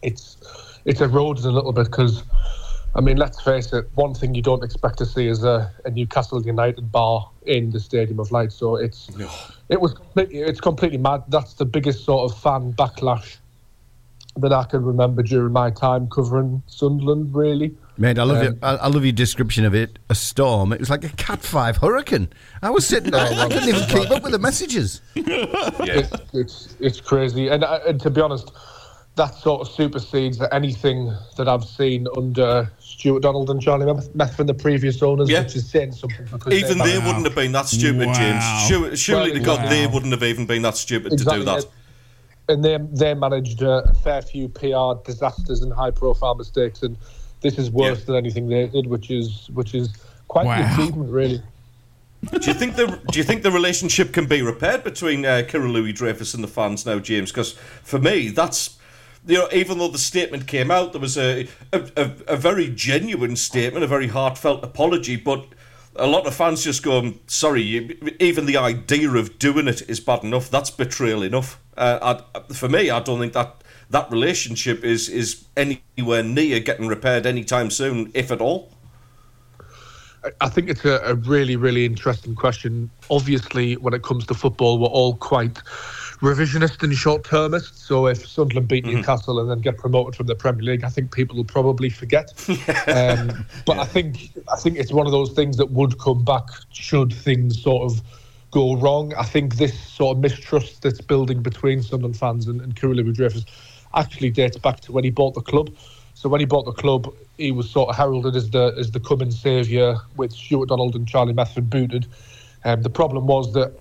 it's it's eroded a little bit because. I mean, let's face it. One thing you don't expect to see is a, a Newcastle United bar in the Stadium of Light. So it's it was it's completely mad. That's the biggest sort of fan backlash that I can remember during my time covering Sunderland. Really,
Mate, I love
Um,
your, I, I love your description of it. A storm. It was like a Cat Five hurricane. I was sitting there. I couldn't even keep up with the messages. <laughs>
it's, it's it's crazy. And, uh, and to be honest, that sort of supersedes anything that I've seen under Stuart Donald and Charlie Meth- Methven, the previous owners,
Yeah.
which is saying something. Because
Even
they're
they
back-
wouldn't have been that stupid,
Wow.
James. Surely, surely to
Well,
God, they wouldn't have even been that stupid
Exactly.
to do that.
And they they managed uh, a fair few PR disasters and high profile mistakes, and this is worse
Yeah.
than anything they did, which is which is quite
Wow.
an achievement, really.
Do you think the Do you think the relationship can be repaired between uh, Kyril Louis Dreyfus and the fans now, James? Because for me, that's you know, even though the statement came out, there was a a, a a very genuine statement, a very heartfelt apology, but. A lot of fans just go, sorry, you, even the idea of doing it is bad enough. That's betrayal enough. Uh, I, for me, I don't think that that relationship is, is anywhere near getting repaired anytime soon, if at all.
I think it's a, a really, really interesting question. Obviously, when it comes to football, we're all quite revisionist and short termist. So if Sunderland beat Newcastle and then get promoted from the Premier League, I think people will probably forget. <laughs> um, but I think I think it's one of those things that would come back should things sort of go wrong. I think this sort of mistrust that's building between Sunderland fans and, and Louis Dreyfus actually dates back to when he bought the club. So when he bought the club, he was sort of heralded as the as the coming saviour with Stuart Donald and Charlie Methven booted. Um, the problem was that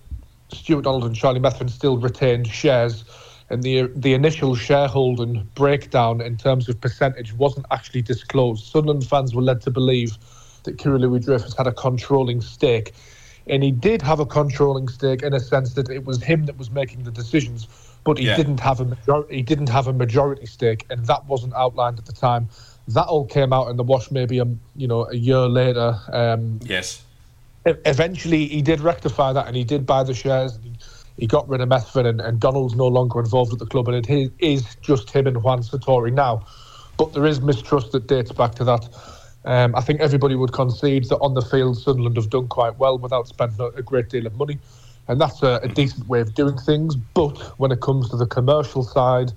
Stuart Donald and Charlie Methven still retained shares, and the the initial shareholding breakdown in terms of percentage wasn't actually disclosed. Sunderland fans were led to believe that Kyril Louis Dreyfus had a controlling stake, and he did have a controlling stake in a sense that it was him that was making the decisions, but he
Yeah.
didn't have a major- he didn't have a majority stake, and that wasn't outlined at the time. That all came out in the wash maybe a you know a year later. Um,
Yes.
Eventually he did rectify that and he did buy the shares. He, he got rid of Methven and, and Donald's no longer involved at the club and it is, just him and Juan Sartori now. But there is mistrust that dates back to that. Um, I think everybody would concede that on the field Sunderland have done quite well without spending a, a great deal of money. And that's a, a decent way of doing things. But when it comes to the commercial side,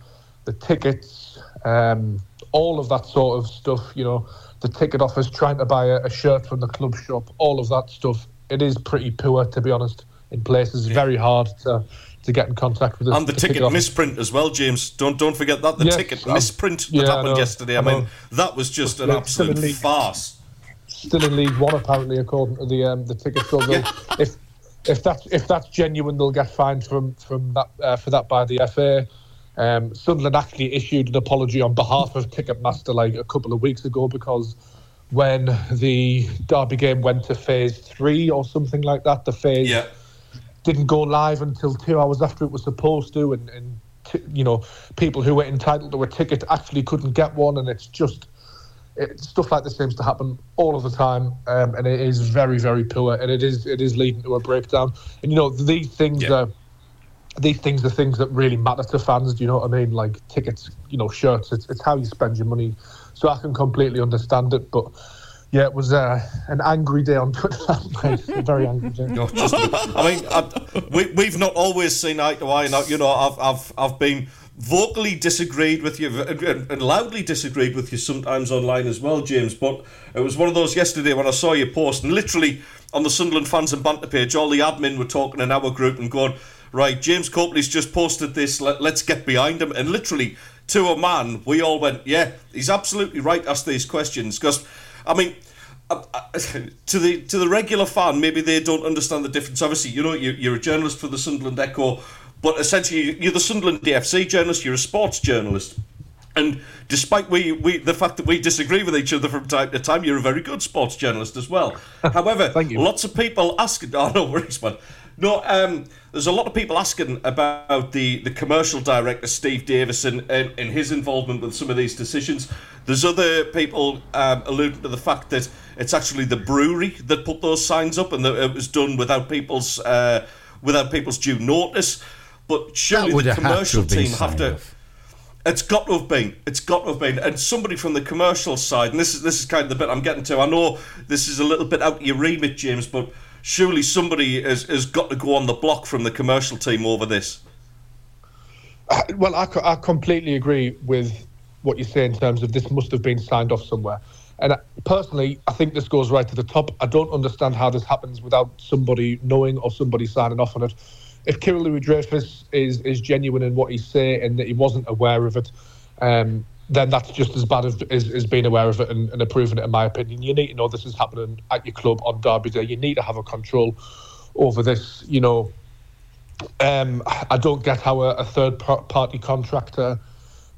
the tickets, um, all of that sort of stuff, you know, the ticket office trying to buy a, a shirt from the club shop, all of that stuff, it is pretty poor, to be honest, in places. Very hard to, to get in contact with the,
And the, ticket,
office.
misprint as well, James. Don't don't forget that the
Yes,
ticket
um,
misprint that
yeah,
happened yesterday. I, mean, that was just an
Yeah,
absolute farce.
still in League One apparently, according to the um, the ticket. <laughs> So they'll- if if that's if that's genuine, they'll get fined from from that uh, for that by the FA. Um, Sunderland actually issued an apology on behalf of Ticketmaster like a couple of weeks ago because when the Derby game went to phase three or something like that, the phase
Yeah.
didn't go live until two hours after it was supposed to, and, and t- you know people who were entitled to a ticket actually couldn't get one, and it's just it, stuff like this seems to happen all of the time, um, and it is very very poor, and it is it is leading to a breakdown. And you know these things
Yeah.
are these things are things that really matter to fans. Do you know what I mean? Like tickets, you know, shirts. It's, it's how you spend your money. So I can completely understand it, but. Yeah, it was uh, an angry day on Twitter. <laughs> A very angry day.
No, just, I mean, I, we, we've not always seen eye to eye. You know, I've, I've, I've been vocally disagreed with you and, and loudly disagreed with you sometimes online as well, James. But it was one of those yesterday when I saw your post, and literally on the Sunderland fans and banter page, all the admin were talking in our group and going, right, James Copley's just posted this, let, let's get behind him. And literally, to a man, we all went, yeah, he's absolutely right, ask these questions. Because, I mean, uh, uh, <laughs> to the to the regular fan, maybe they don't understand the difference. Obviously, you know, you're, you're a journalist for the Sunderland Echo, but essentially, you're the Sunderland DFC journalist. You're a sports journalist, and despite we, we the fact that we disagree with each other from time to time, you're a very good sports journalist as well. <laughs> However, lots of people ask, <laughs> oh, no worries, man. No, um, there's a lot of people asking about the, the commercial director Steve Davison and, and his involvement with some of these decisions. There's other people um, alluding to the fact that it's actually the brewery that put those signs up, and that it was done without people's uh, without people's due notice. But surely the
have had to
commercial team have to.
off.
It's got to have been. It's got to have been. And somebody from the commercial side, and this is this is kind of the bit I'm getting to. I know this is a little bit out of your remit, James, but surely somebody has, has got to go on the block from the commercial team over this.
Uh, Well, I, I completely agree with what you say in terms of this must have been signed off somewhere. And I- personally, I think this goes right to the top. I don't understand how this happens without somebody knowing or somebody signing off on it. If Kyril Louis Dreyfus is, is genuine in what he's saying and that he wasn't aware of it, um, then that's just as bad as, as, as being aware of it and, and approving it, in my opinion. You need to know this is happening at your club on Derby Day. You need to have a control over this. You know, um, I don't get how a, a third party contractor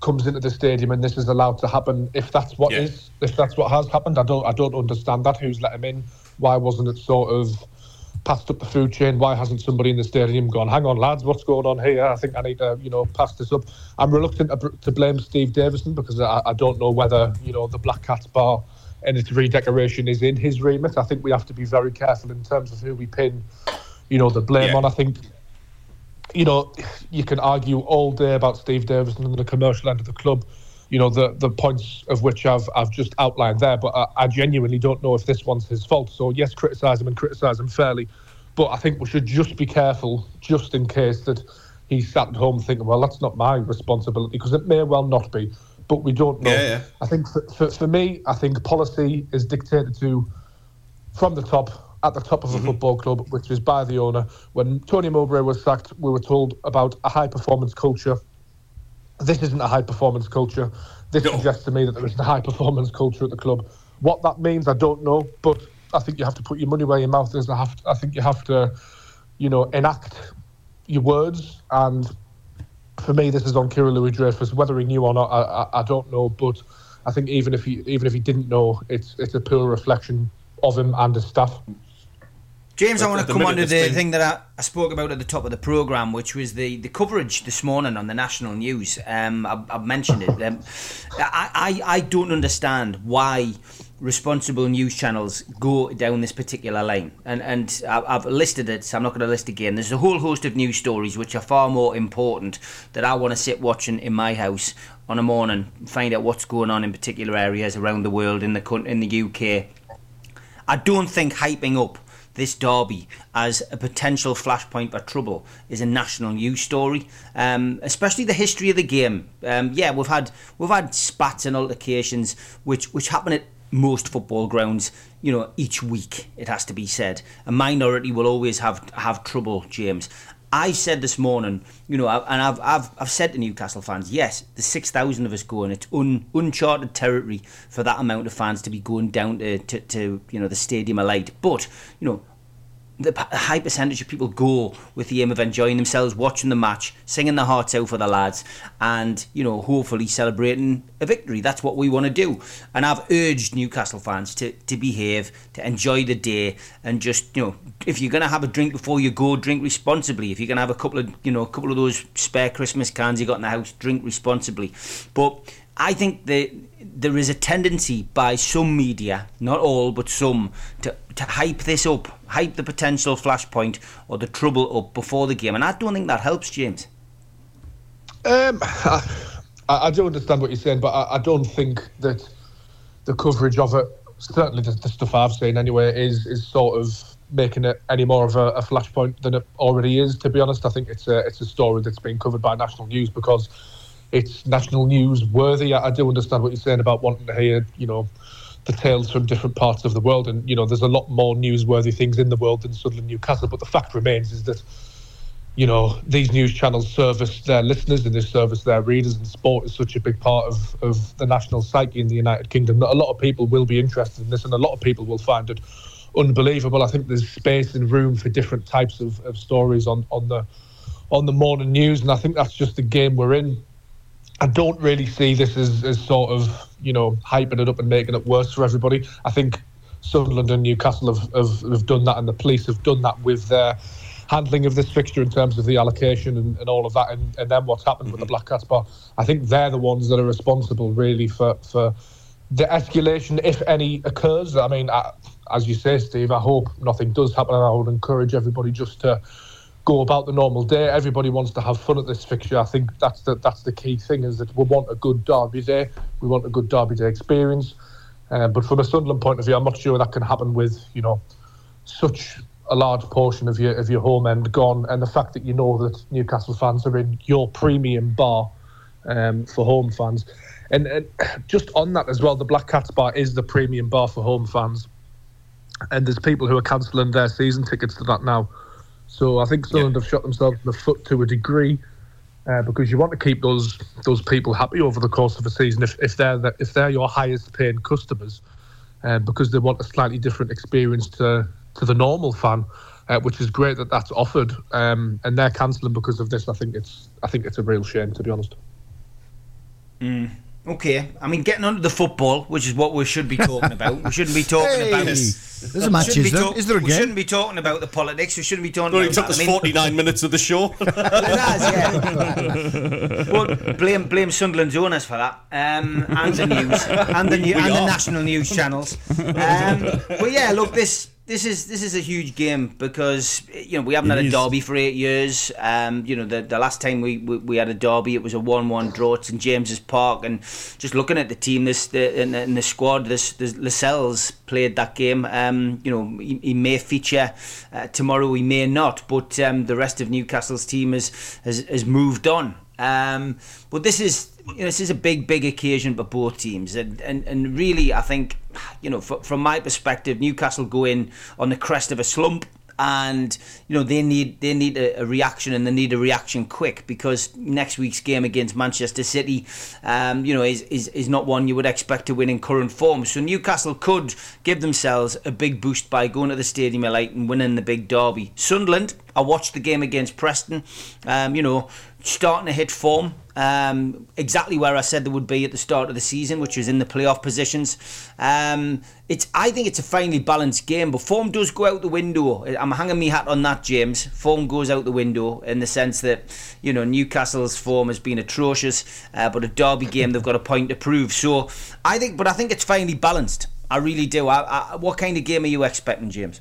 comes into the stadium and this is allowed to happen. If that's what
Yeah.
is, if that's what has happened, I don't, I don't understand that. Who's let him in? Why wasn't it sort of passed up the food chain? Why hasn't somebody in the stadium gone? Hang on, lads, what's going on here? I think I need to, you know, pass this up. I'm reluctant to, to blame Steve Davison because I, I don't know whether you know the Black Cats Bar and its redecoration is in his remit. I think we have to be very careful in terms of who we pin, you know, the blame
Yeah.
on. I think you know, you can argue all day about Steve Davison and the commercial end of the club. You know, the the points of which I've I've just outlined there, but I, I genuinely don't know if this one's his fault. So yes, criticise him and criticise him fairly, but I think we should just be careful, just in case that he sat at home thinking, well, that's not my responsibility, because it may well not be, but we don't know.
Yeah, yeah.
I think for, for, for me, I think policy is dictated to from the top, at the top of a mm-hmm. football club, which is by the owner. When Tony Mowbray was sacked, we were told about a high performance culture. This isn't a high performance culture. This
No.
suggests to me that there isn't a high performance culture at the club. What that means, I don't know, but I think you have to put your money where your mouth is. I have, I think you have to, you know, enact your words. And for me, this is on Kyril Louis Dreyfus. Whether he knew or not, I, I, I don't know. But I think even if he, even if he didn't know, it's it's a poor reflection of him and his staff.
James, I want to come on to the
been-
thing that I, I spoke about at the top of the programme, which was the, the coverage this morning on the national news. Um, I, I've mentioned it. Um, I, I, I don't understand why responsible news channels go down this particular lane. And, and I've listed it, so I'm not going to list again. There's a whole host of news stories which are far more important that I want to sit watching in my house on a morning, find out what's going on in particular areas around the world, in the, in the UK. I don't think hyping up this derby as a potential flashpoint for trouble is a national news story, um, especially the history of the game. Um, yeah, we've had we've had spats and altercations which which happen at most football grounds. You know, each week it has to be said. A minority will always have have trouble, James. I said this morning, you know, and I've I've I've said to Newcastle fans, yes, the six thousand of us going. It's un, uncharted territory for that amount of fans to be going down to, to, to you know the stadium alight. But you know, the high percentage of people go with the aim of enjoying themselves, watching the match, singing their hearts out for the lads, and you know, hopefully celebrating a victory. That's what we want to do. And I've urged Newcastle fans to, to behave, to enjoy the day, and just you know, if you're gonna have a drink before you go, drink responsibly. If you're gonna have a couple of you know, a couple of those spare Christmas cans you got in the house, drink responsibly. But I think that there is a tendency by some media, not all, but some, to, to hype this up, hype the potential flashpoint or the trouble up before the game. And I don't think that helps, James.
Um, I, I do understand what you're saying, but I, I don't think that the coverage of it, certainly the, the stuff I've seen anyway, is is sort of making it any more of a, a flashpoint than it already is. To be honest, I think it's a it's a story that's been covered by national news because it's national news worthy. I, I do understand what you're saying about wanting to hear, you know, the tales from different parts of the world, and you know, there's a lot more newsworthy things in the world than Sunderland Newcastle. But the fact remains is that you know, these news channels service their listeners and they service their readers, and sport is such a big part of, of the national psyche in the United Kingdom that a lot of people will be interested in this, and a lot of people will find it unbelievable. I think there's space and room for different types of, of stories on, on the on the morning news, and I think that's just the game we're in. I don't really see this as, as sort of, you know, hyping it up and making it worse for everybody. I think Sunderland and Newcastle have, have, have done that, and the police have done that with their handling of this fixture in terms of the allocation and, and all of that, and, and then what's happened with the mm-hmm. Black Cats bar. I think they're the ones that are responsible really for for the escalation, if any, occurs. I mean, I, as you say, Steve, I hope nothing does happen, and I would encourage everybody just to go about the normal day. Everybody wants to have fun at this fixture. I think that's the that's the key thing is that we want a good derby day. We want a good derby day experience. Uh, but from a Sunderland point of view, I'm not sure that can happen with you know such a large portion of your of your home end gone, and the fact that you know that Newcastle fans are in your premium bar um, for home fans, and, and just on that as well, the Black Cats bar is the premium bar for home fans, and there's people who are cancelling their season tickets to that now. So I think Sunderland have shot themselves in the foot to a degree. Uh, because you want to keep those those people happy over the course of a season if, if they're the, if they're your highest paying customers, uh, because they want a slightly different experience to to the normal fan, uh, which is great that that's offered. Um, and they're cancelling because of this. I think it's I think it's a real shame to be honest.
Okay, I mean, getting onto the football, which is what we should be talking <laughs> about. We shouldn't be talking
Hey,
about.
there's a match, is there?
talk-
Is there a
We shouldn't be talking about the politics. We shouldn't be talking
It
about
took
that.
us
I mean,
49 minutes of the show. <laughs>
It has, yeah. <laughs> well, blame blame Sunderland's owners for that, um, and the news, and the new, and the national news channels. Um, but yeah, look, this this is this is a huge game because you know we haven't
It
had a
is.
derby for eight years. Um, you know the the last time we, we, we had a derby, it was a one-one draw at St James's Park, and just looking at the team, this the in, the- in the squad, this, this Lascelles played that game. Um, you know he, he may feature uh, tomorrow, he may not, but um, the rest of Newcastle's team has has, has moved on. Um, but this is you know, this is a big, big occasion for both teams, and and, and really, I think you know, fr- from my perspective, Newcastle go in on the crest of a slump, and you know they need they need a, a reaction, and they need a reaction quick because next week's game against Manchester City, um, you know, is, is is not one you would expect to win in current form. So Newcastle could give themselves a big boost by going to the Stadium of Light and winning the big derby. Sunderland, I watched the game against Preston, um, you know, starting to hit form. Um, exactly where I said they would be at the start of the season, which was in the playoff positions. Um, it's I think it's a finely balanced game, but form does go out the window. I'm hanging my hat on that, James. Form goes out the window in the sense that you know Newcastle's form has been atrocious, uh, but a derby game they've got a point to prove. So I think, but I think it's finely balanced. I really do. I, I, what kind of game are you expecting, James?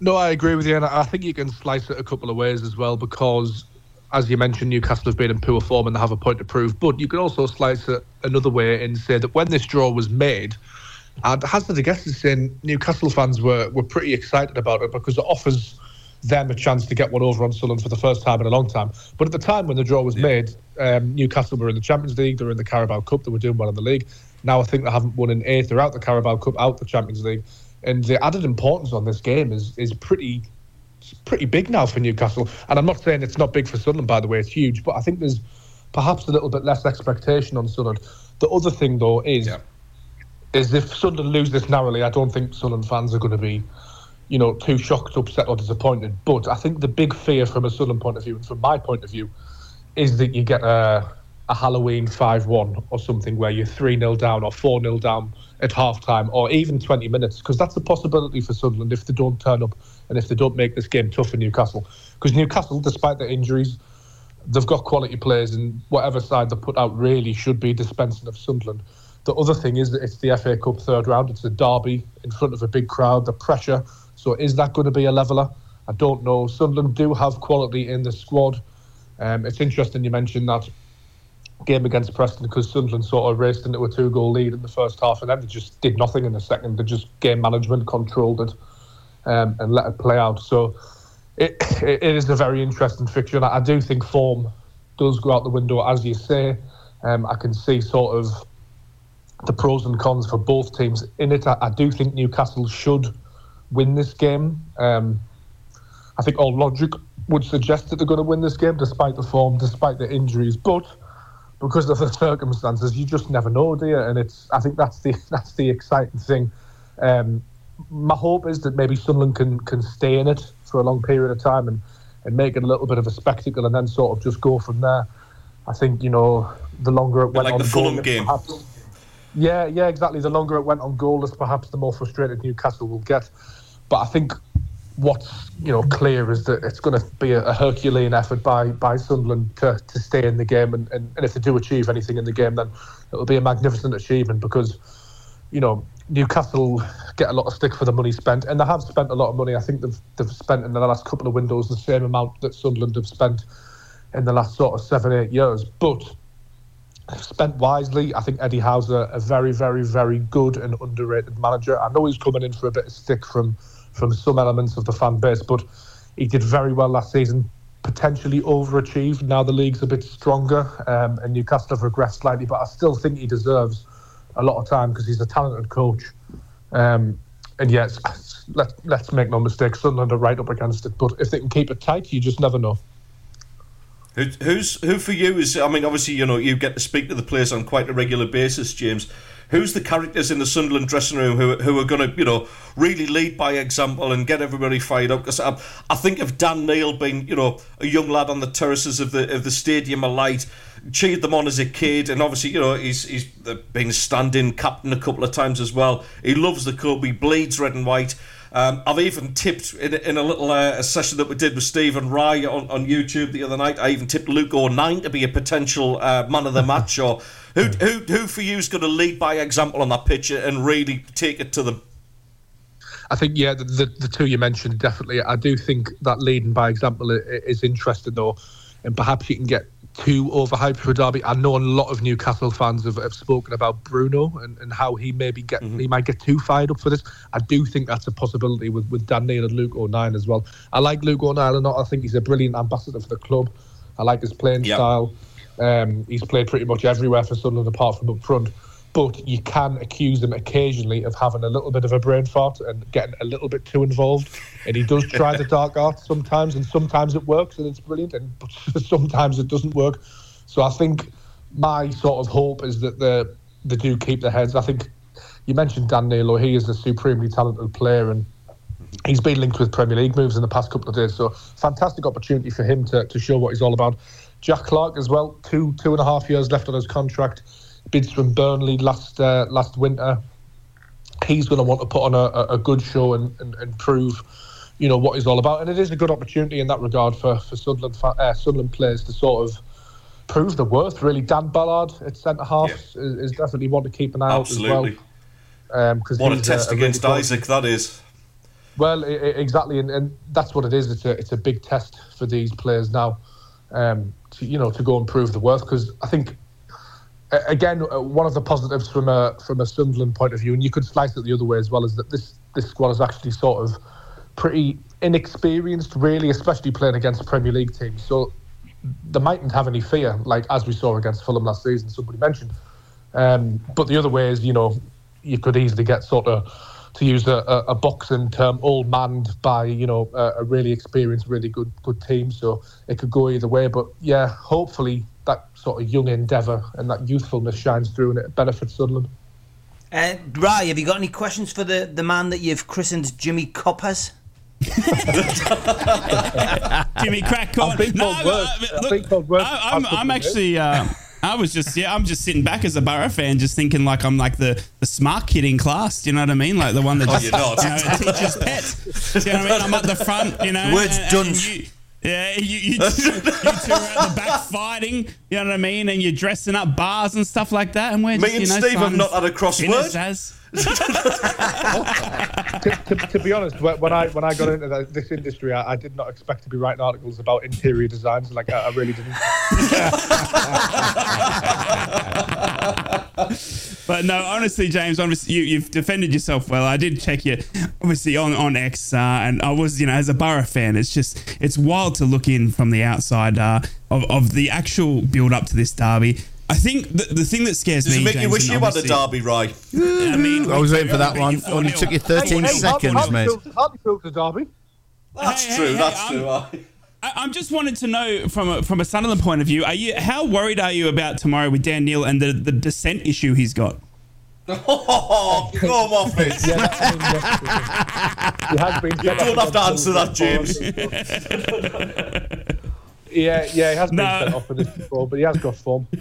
No, I agree with you, and I think you can slice it a couple of ways as well because, as you mentioned, Newcastle have been in poor form and they have a point to prove. But you can also slice it another way and say that when this draw was made, and hazard a guess is saying Newcastle fans were, were pretty excited about it because it offers them a chance to get one over on Sunderland for the first time in a long time. But at the time when the draw was made, um, Newcastle were in the Champions League, they were in the Carabao Cup, they were doing well in the league. Now I think they haven't won an eighth. They're out the Carabao Cup, out the Champions League, and the added importance on this game is is pretty it's pretty big now for Newcastle. And I'm not saying it's not big for Sunderland, by the way, it's huge. But I think there's perhaps a little bit less expectation on Sunderland. The other thing, though, is is if Sunderland lose this narrowly, I don't think Sunderland fans are going to be, you know, too shocked, upset, or disappointed. But I think the big fear from a Sunderland point of view, and from my point of view, is that you get a, a Halloween 5 1 or something where you're 3 0 down or 4 0 down at half time or even 20 minutes, because that's a possibility for Sunderland if they don't turn up and if they don't make this game tough for Newcastle. Because Newcastle, despite their injuries, they've got quality players, and whatever side they put out really should be dispensing of Sunderland. The other thing is that it's the FA Cup third round. It's a derby in front of a big crowd. The pressure. So is that going to be a leveler? I don't know. Sunderland do have quality in the squad. Um, it's interesting you mentioned that game against Preston because Sunderland sort of raced into a two-goal lead in the first half, and then they just did nothing in the second. They just game management controlled it um, and let it play out. So it, it is a very interesting fixture. And I I do think form does go out the window, as you say. Um, I can see sort of the pros and cons for both teams in it. I, I do think Newcastle should win this game. Um, I think all logic would suggest that they're going to win this game, despite the form, despite the injuries. But because of the circumstances, you just never know, do you? And it's I think that's the <laughs> that's the exciting thing. Um, my hope is that maybe Sunderland can can stay in it for a long period of time and, and make it a little bit of a spectacle, and then sort of just go from there. I think you know the longer it went
like
on
the Fulham game.
perhaps- yeah, yeah, exactly. The longer it went on goalless, perhaps the more frustrated Newcastle will get. But I think what's you know clear is that it's going to be a, Herculean effort by by Sunderland to, to stay in the game, and, and, and if they do achieve anything in the game, then it'll be a magnificent achievement because you know Newcastle get a lot of stick for the money spent, and they have spent a lot of money. I think they've they've spent in the last couple of windows the same amount that Sunderland have spent in the last sort of seven eight years, but spent wisely. I think Eddie Howe's a, a very, very, very good and underrated manager. I know he's coming in for a bit of stick from from some elements of the fan base, but he did very well last season. Potentially overachieved. Now the league's a bit stronger, um, and Newcastle have regressed slightly, but I still think he deserves a lot of time because he's a talented coach. Um, and yes, let, let's make no mistake, Sunderland are right up against it. But if they can keep it tight, you just never know.
Who, who's who for you is? I mean, obviously, you know, you get to speak to the players on quite a regular basis, James. Who's the characters in the Sunderland dressing room who, who are going to, you know, really lead by example and get everybody fired up? Because I, I think of Dan Neil being, you know, a young lad on the terraces of the of the Stadium of Light, cheered them on as a kid, and obviously, you know, he's he's been stand-in captain a couple of times as well. He loves the club. He bleeds red and white. Um, I've even tipped in, in a little uh, a session that we did with Stephen Rye on, on YouTube the other night. I even tipped Luke O'Nien to be a potential uh, man of the <laughs> match. Or who, who, who for you is going to lead by example on that pitch and really take it to them?
I think yeah, the, the, the two you mentioned definitely. I do think that leading by example is interesting though, and perhaps you can get too overhyped for Derby. I know a lot of Newcastle fans have, have spoken about Bruno and, and how he maybe get mm-hmm. he might get too fired up for this. I do think that's a possibility with, with Dan Neil and Luke O'Nien as well. I like Luke O'Nien a lot. I think he's a brilliant ambassador for the club. I like his playing yep. style. Um, he's played pretty much everywhere for Sunderland apart from up front but you can accuse him occasionally of having a little bit of a brain fart and getting a little bit too involved. And he does try the dark arts sometimes, and sometimes it works and it's brilliant, and <laughs> sometimes it doesn't work. So I think my sort of hope is that the they do keep their heads. I think you mentioned Dan Neil, he is a supremely talented player, and he's been linked with Premier League moves in the past couple of days. So fantastic opportunity for him to, to show what he's all about. Jack Clarke as well, two two and a half years left on his contract bids from Burnley last uh, last winter. He's going to want to put on a, a good show and, and, and, prove, you know, what he's all about. And it is a good opportunity in that regard for for Sunderland uh, Sunderland players to sort of prove the worth. Really, Dan Ballard at centre half yeah. is, is, definitely one to keep an eye
Absolutely.
out as well. Um,
what a test a, a against really Isak that is.
Well, it, it, exactly, and, and that's what it is. It's a it's a big test for these players now, um, to you know to go and prove the worth. Because I think again, uh, one of the positives from a from a Sunderland point of view, and you could slice it the other way as well, is that this this squad is actually sort of pretty inexperienced, really, especially playing against Premier League teams. So they mightn't have any fear, like as we saw against Fulham last season. Somebody mentioned, um, but the other way is, you know, you could easily get sort of to use a, a, boxing term, all manned by you know a, a really experienced, really good good team. So it could go either way. But yeah, hopefully sort of young endeavour and that youthfulness shines through and it benefits Sunderland.
Uh, Rye, have you got any questions for the, the man that you've christened Jimmy Coppers? <laughs>
Jimmy Crackcorn.
No, uh, look,
I, am I'm actually. Uh, I was just yeah, I'm just sitting back as a Boro fan, just thinking like I'm like the, the smart kid in class. Do you know what I mean? Like the one that
oh,
just
you're not.
you know teaches pet. Do you know what I mean? I'm at the front. You know,
the word's done.
Yeah, you, you, you, two, are at the back <laughs> fighting, you know what I mean? And you're dressing up bars and stuff like that. And we're
Me
just,
and
you know,
Steve have not had a crossword. <laughs>
Oh, to, to, to, be honest, when I when I got into this industry, I, I, did not expect to be writing articles about interior designs. Like I, I really didn't. <laughs>
but no, honestly, James, honestly, you, you've defended yourself well. I did check you, obviously, on, on X, uh, and I was, you know, as a Boro fan, it's just, it's wild to look in from the outside uh, of, of the actual build up to this derby. I think the, the thing that scares
Does
me.
Does it make you wish you had the derby, right?
I mean,
I was waiting for that one. Only took you 13 hey, hey, seconds, mate.
Hardly felt the derby.
That's
hey,
true.
Hey,
that's
hey,
true.
I'm, I'm just wanted to know from a, from a Sunderland point of view. Are you how worried are you about tomorrow with Dan Neil and the, the descent issue he's got? <laughs>
Oh, come off it.
yeah, I mean, yes, he has been.
You don't have to answer that, James. <laughs>
yeah, yeah, he has been no. sent off for this before, but he has got form. <laughs>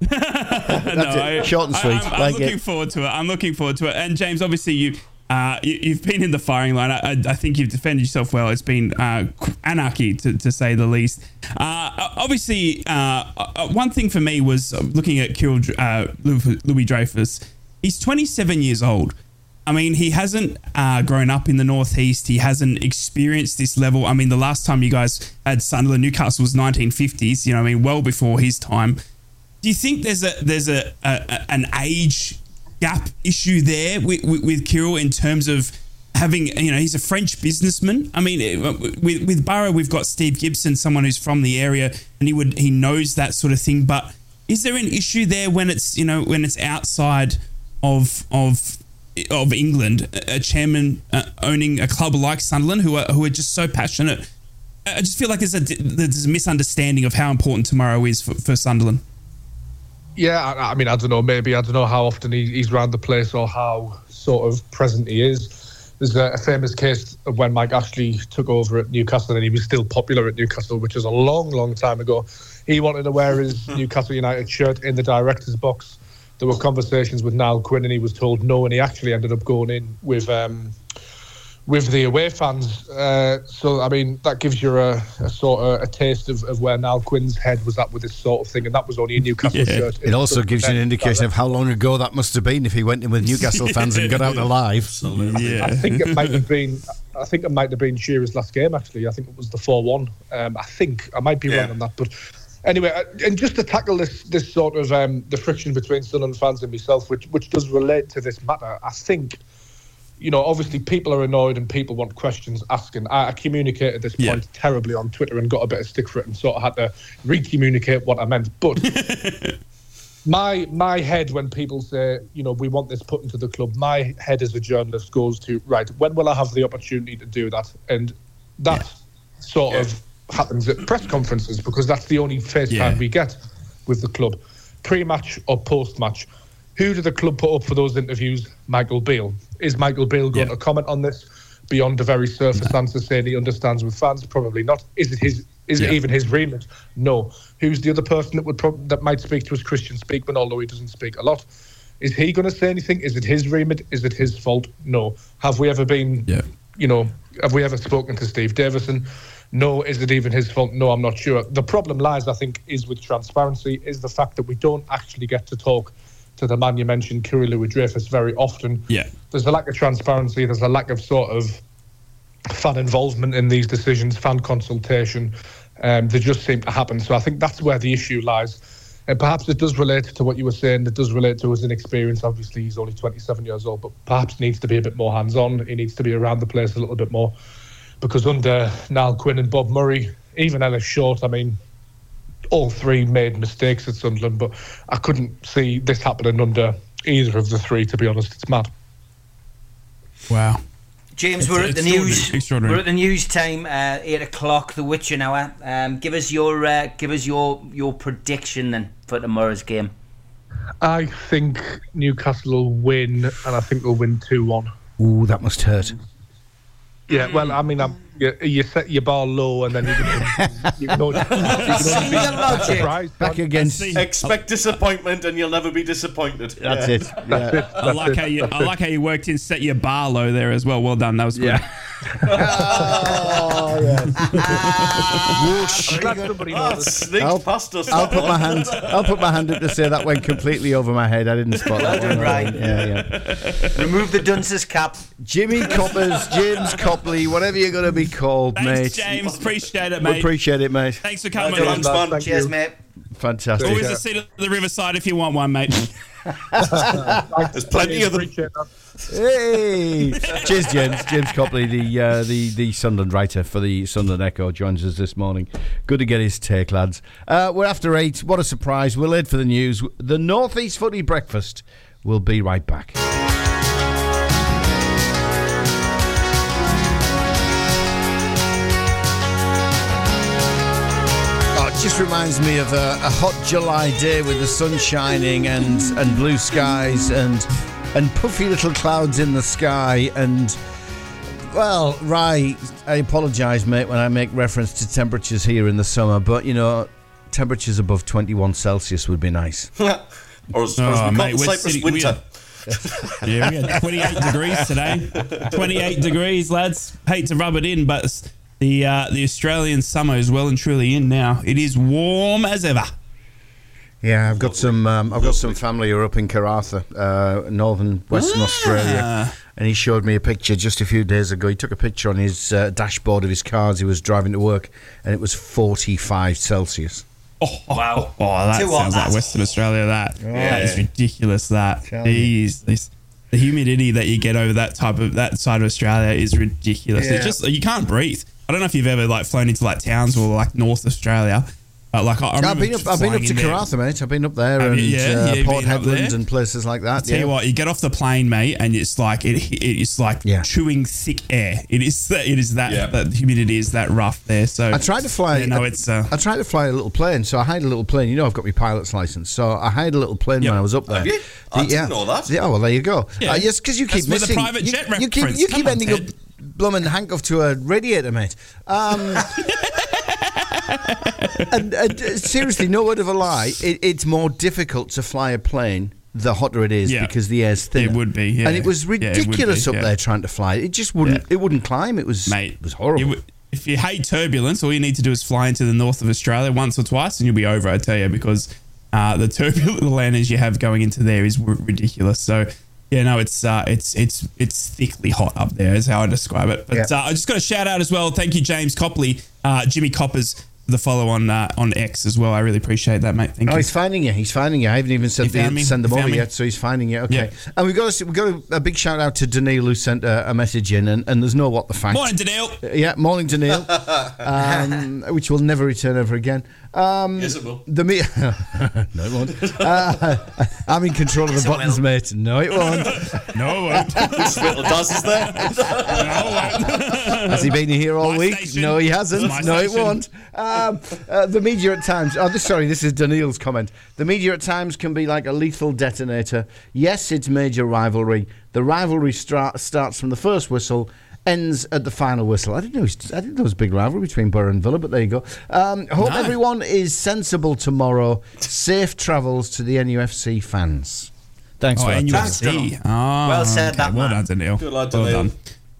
That's no, it. Short and sweet.
I, am
like
looking
it.
forward to it. I'm looking forward to it. And James, obviously, you Uh, you, you've been in the firing line. I, I- I think you've defended yourself well. It's been uh, anarchy, to, to say the least. Uh, obviously, uh, uh, one thing for me was looking at Kyril, uh, Louis Louis Dreyfus. He's 27 years old. I mean, he hasn't uh, grown up in the Northeast. He hasn't experienced this level. I mean, the last time you guys had Sunderland, Newcastle was 1950s. You know, I mean, well before his time. Do you think there's a there's a a- an age gap issue there with, with, with Kyril in terms of having you know he's a French businessman. I mean, with with Boro we've got Steve Gibson, someone who's from the area, and he would he knows that sort of thing. But is there an issue there when it's you know when it's outside of of of England, a a chairman uh, owning a club like Sunderland, who are who are just so passionate? I just feel like there's a there's a misunderstanding of how important tomorrow is for, for Sunderland.
Yeah, I, I mean, I don't know. Maybe I don't know how often he, he's around the place or how sort of present he is. There's a, a famous case of when Mike Ashley took over at Newcastle and he was still popular at Newcastle, which was a long, long time ago. He wanted to wear his <laughs> Newcastle United shirt in the director's box. There were conversations with Niall Quinn and he was told no, and he actually ended up going in with um, with the away fans. Uh, so, I mean, that gives you a, a sort of a taste of, of where Niall Quinn's head was at with this sort of thing, and that was only a Newcastle
Yeah.
shirt.
It also gives you an indication of how long ago that must have been if he went in with <laughs> Newcastle fans and got out alive.
Yeah.
I think it might have been. I think it might have been Shearer's last game. Actually, I think it was the four-one. Um, I think I might be
Yeah.
wrong on that, but anyway, uh, and just to tackle this this sort of um, the friction between Sunderland fans and myself, which which does relate to this matter, I think. You know, obviously, people are annoyed and people want questions asking. I, I communicated this
Yeah.
point terribly on Twitter and got a bit of stick for it, and sort of had to re-communicate what I meant. But <laughs> my my head when people say you know we want this put into the club my head as a journalist goes to right when will i have the opportunity to do that and that sort of happens at press conferences because that's the only face time we get with the club pre-match or post-match who did the club put up for those interviews michael beale is michael beale going
Yeah.
to comment on this beyond the very surface answer saying he understands with fans probably not is it his is it even his remit? No. Who's the other person that would prob- that might speak to us? Kristjaan Speakman, although he doesn't speak a lot. Is he going to say anything? Is it his remit? Is it his fault? No. Have we ever been?
Yeah.
You know, have we ever spoken to Steve Davison? No. Is it even his fault? No, I'm not sure. The problem lies, I think, is with transparency. Is the fact that we don't actually get to talk to the man you mentioned, Kyril Louis Dreyfus, very often.
Yeah.
There's a lack of transparency. There's a lack of sort of fan involvement in these decisions, fan consultation. Um, they just seem to happen. So I think that's where the issue lies. And perhaps it does relate to what you were saying. It does relate to his inexperience. Obviously, he's only 27 years old, but perhaps needs to be a bit more hands-on. He needs to be around the place a little bit more. Because under Niall Quinn and Bob Murray, even Ellis Short, I mean, all three made mistakes at Sunderland, but I couldn't see this happening under either of the three, to be honest. It's mad.
Wow.
James,
It's
we're at the news. We're at the news time. Uh, eight o'clock, the witching hour. Um, give us your uh, give us your your prediction then for tomorrow's game.
I think Newcastle will win, and I think they'll win 2 1.
Ooh, that must hurt.
Yeah, well, I mean, I'm, you, you set your bar low, and then you can, <laughs> you can only, you can only
See
be
the logic.
surprised.
Back against.
see.
Expect disappointment and you'll never be disappointed.
That's <laughs>
Yeah.
it. Yeah.
I like how you I like how you worked in set your bar low there as well. Well done. That was good.
Yeah. <laughs> oh,
I'm glad somebody knows.
sneaked
I'll-
past us.
I'll put
one.
my hand. I'll put my hand up to say that went completely over my head. I didn't spot that one.
Right.
Yeah, yeah.
Remove the dunce's cap.
Jimmy Coppers, James Copley, whatever you're going to be called,
Thanks,
mate.
James. Appreciate it,
We
mate.
appreciate it, mate.
Thanks for coming
Well
on.
done, man.
Thank
Cheers,
you.
mate.
Fantastic.
Always a seat at the riverside if you want one, mate. <laughs> <laughs>
There's plenty of them.
Hey, <laughs> cheers, James. James Copley, the uh, the the Sunderland writer for the Sunderland Echo, joins us this morning. Good to get his take, lads. Uh, we're after eight. What a surprise! We're late for the news. The Northeast Footy Breakfast. We'll be right back. Just reminds me of a, a hot July day with the sun shining and, and blue skies and and puffy little clouds in the sky and well, Rye, I apologise, mate, when I make reference to temperatures here in the summer, but you know, temperatures above 21 Celsius would be nice. <laughs>
or as, or as
Oh,
we call
mate,
it,
we're
Cyprus
sitting- we
winter.
are- <laughs> Yeah, we had 28 degrees today. 28 degrees, lads. Hate to rub it in, but the uh, the Australian summer is well and truly in now. It is warm as ever.
Yeah, I've got some. Um, I've got some family who are up in Karratha, uh, northern Western
Ah.
Australia, and he showed me a picture just a few days ago. He took a picture on his uh, dashboard of his car as he was driving to work, and it was forty-five Celsius.
Wow.
Oh, that
Too
sounds like. Western Australia. That that is ridiculous. That
Tell me.
Jeez, this, the humidity that you get over that type of that side of Australia is ridiculous.
Yeah.
It's just you can't breathe. I don't know if you've ever like flown into like towns or like North Australia. Uh, like I, I
I've been up. I've been up to. Karratha, mate. I've been up there
Have
and
you? Yeah,
uh,
yeah,
Port
been?
Hedland and places like that.
Tell
yeah.
you what, you get off the plane, mate, and it's like it, it's like
Yeah.
chewing thick air. It is that it is that
Yeah.
that humidity is that rough there. So
I tried to fly.
Yeah, no,
I,
it's uh,
I tried to fly a little plane, so I hired a little plane. You know, I've got my pilot's license, so I hired a little plane
Yep.
when I was up there.
Have you? I didn't know that.
Yeah, well, there you go.
Yeah.
Uh, yes, because you keep
That's with a
missing.
private
you,
jet
you keep
reference.
you keep
on,
ending
Ted.
up blooming handcuffed to a radiator, mate. Um, and, <laughs> and uh, seriously, no word of a lie. It, it's more difficult to fly a plane the hotter it is
Yeah.
because the air's thinner.
It would be, yeah.
And it was
Yeah, it be,
ridiculous up there trying to fly. It just wouldn't. It wouldn't climb. It was.
mate.
It was horrible.
would- if you hate turbulence, all you need to do is fly into the north of Australia once or twice, and you'll be over. I tell you, because uh, the turbulent <laughs> landings you have going into there is ridiculous. So. Yeah, no, it's uh, it's it's it's thickly hot up there, is how I describe it. But
Yeah.
uh, I just got a shout out as well. Thank you, James Copley, uh, Jimmy Coppers, the follow on uh, on X as well. I really appreciate that, mate. Thank
Oh,
you.
he's finding you. He's finding you. I haven't even
He
said the, send them
He
over yet, so he's finding you. Okay.
Yeah.
And we've got a, we've got a, a big shout out to Daniil who sent a, a message in, and, and there's no what the fact.
Morning, Daniel.
Yeah, morning, Daniil, <laughs> um, which will never return ever again. Um,
Yes, it will.
The me- <laughs> no, it won't. <laughs> Uh, I'm in control of the buttons,
will.
mate. No, it won't.
No, it won't.
Which little does is there?
no, it won't.
Has he been here all
My
week?
station.
No, he hasn't.
It's my
No, it won't. Um, uh, the media at times. Oh, this, sorry, this is Daniil's comment. The media at times can be like a lethal detonator. Yes, it's major rivalry. The rivalry stra- starts from the first whistle. Ends at the final whistle. I didn't know. it's- I didn't know there was a big rivalry between Boro and Villa, but there you go. Um, hope
No.
everyone is sensible tomorrow. Safe travels to the NUFC fans. Thanks
Oh,
for that.
NUFC. Oh,
Well said,
okay.
that
Well done, Daniel.
Good lad,
well
Daniel.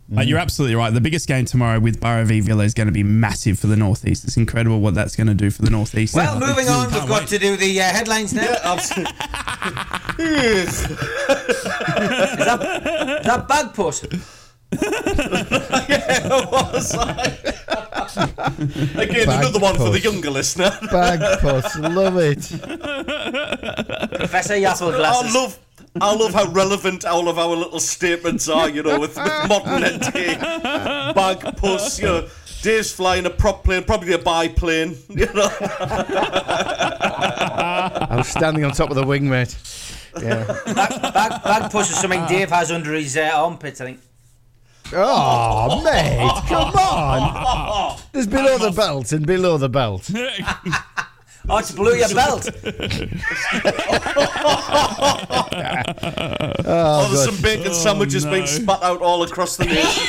Done. Mate, you're absolutely right. The biggest game tomorrow with Boro v Villa is going to be massive for the Northeast. It's incredible what that's going to do for the Northeast.
Well, moving on, we've
Can't
got
wait.
to do the uh, headlines now.
Absolutely. <laughs>
Is that Bagpuss? <laughs> <laughs>
Again,
Bag
another one for the younger listener.
Bag post. Love it.
Professor Yaffle
I
glasses.
love. I love how relevant all of our little statements are, you know, with, with modern day. <laughs> Bag, puss, you know. Dave's flying a prop plane, probably a biplane, <laughs> you know.
I was standing on top of the wing, mate. Yeah.
bag, Bagpuss is something Dave has under his uh, armpits, I think.
Oh, mate, come on. <laughs> There's below the belt and below the belt.
Oh, it's blew your belt. <laughs>
Oh, there's some bacon oh, sandwiches
no.
being spat out all across the nation.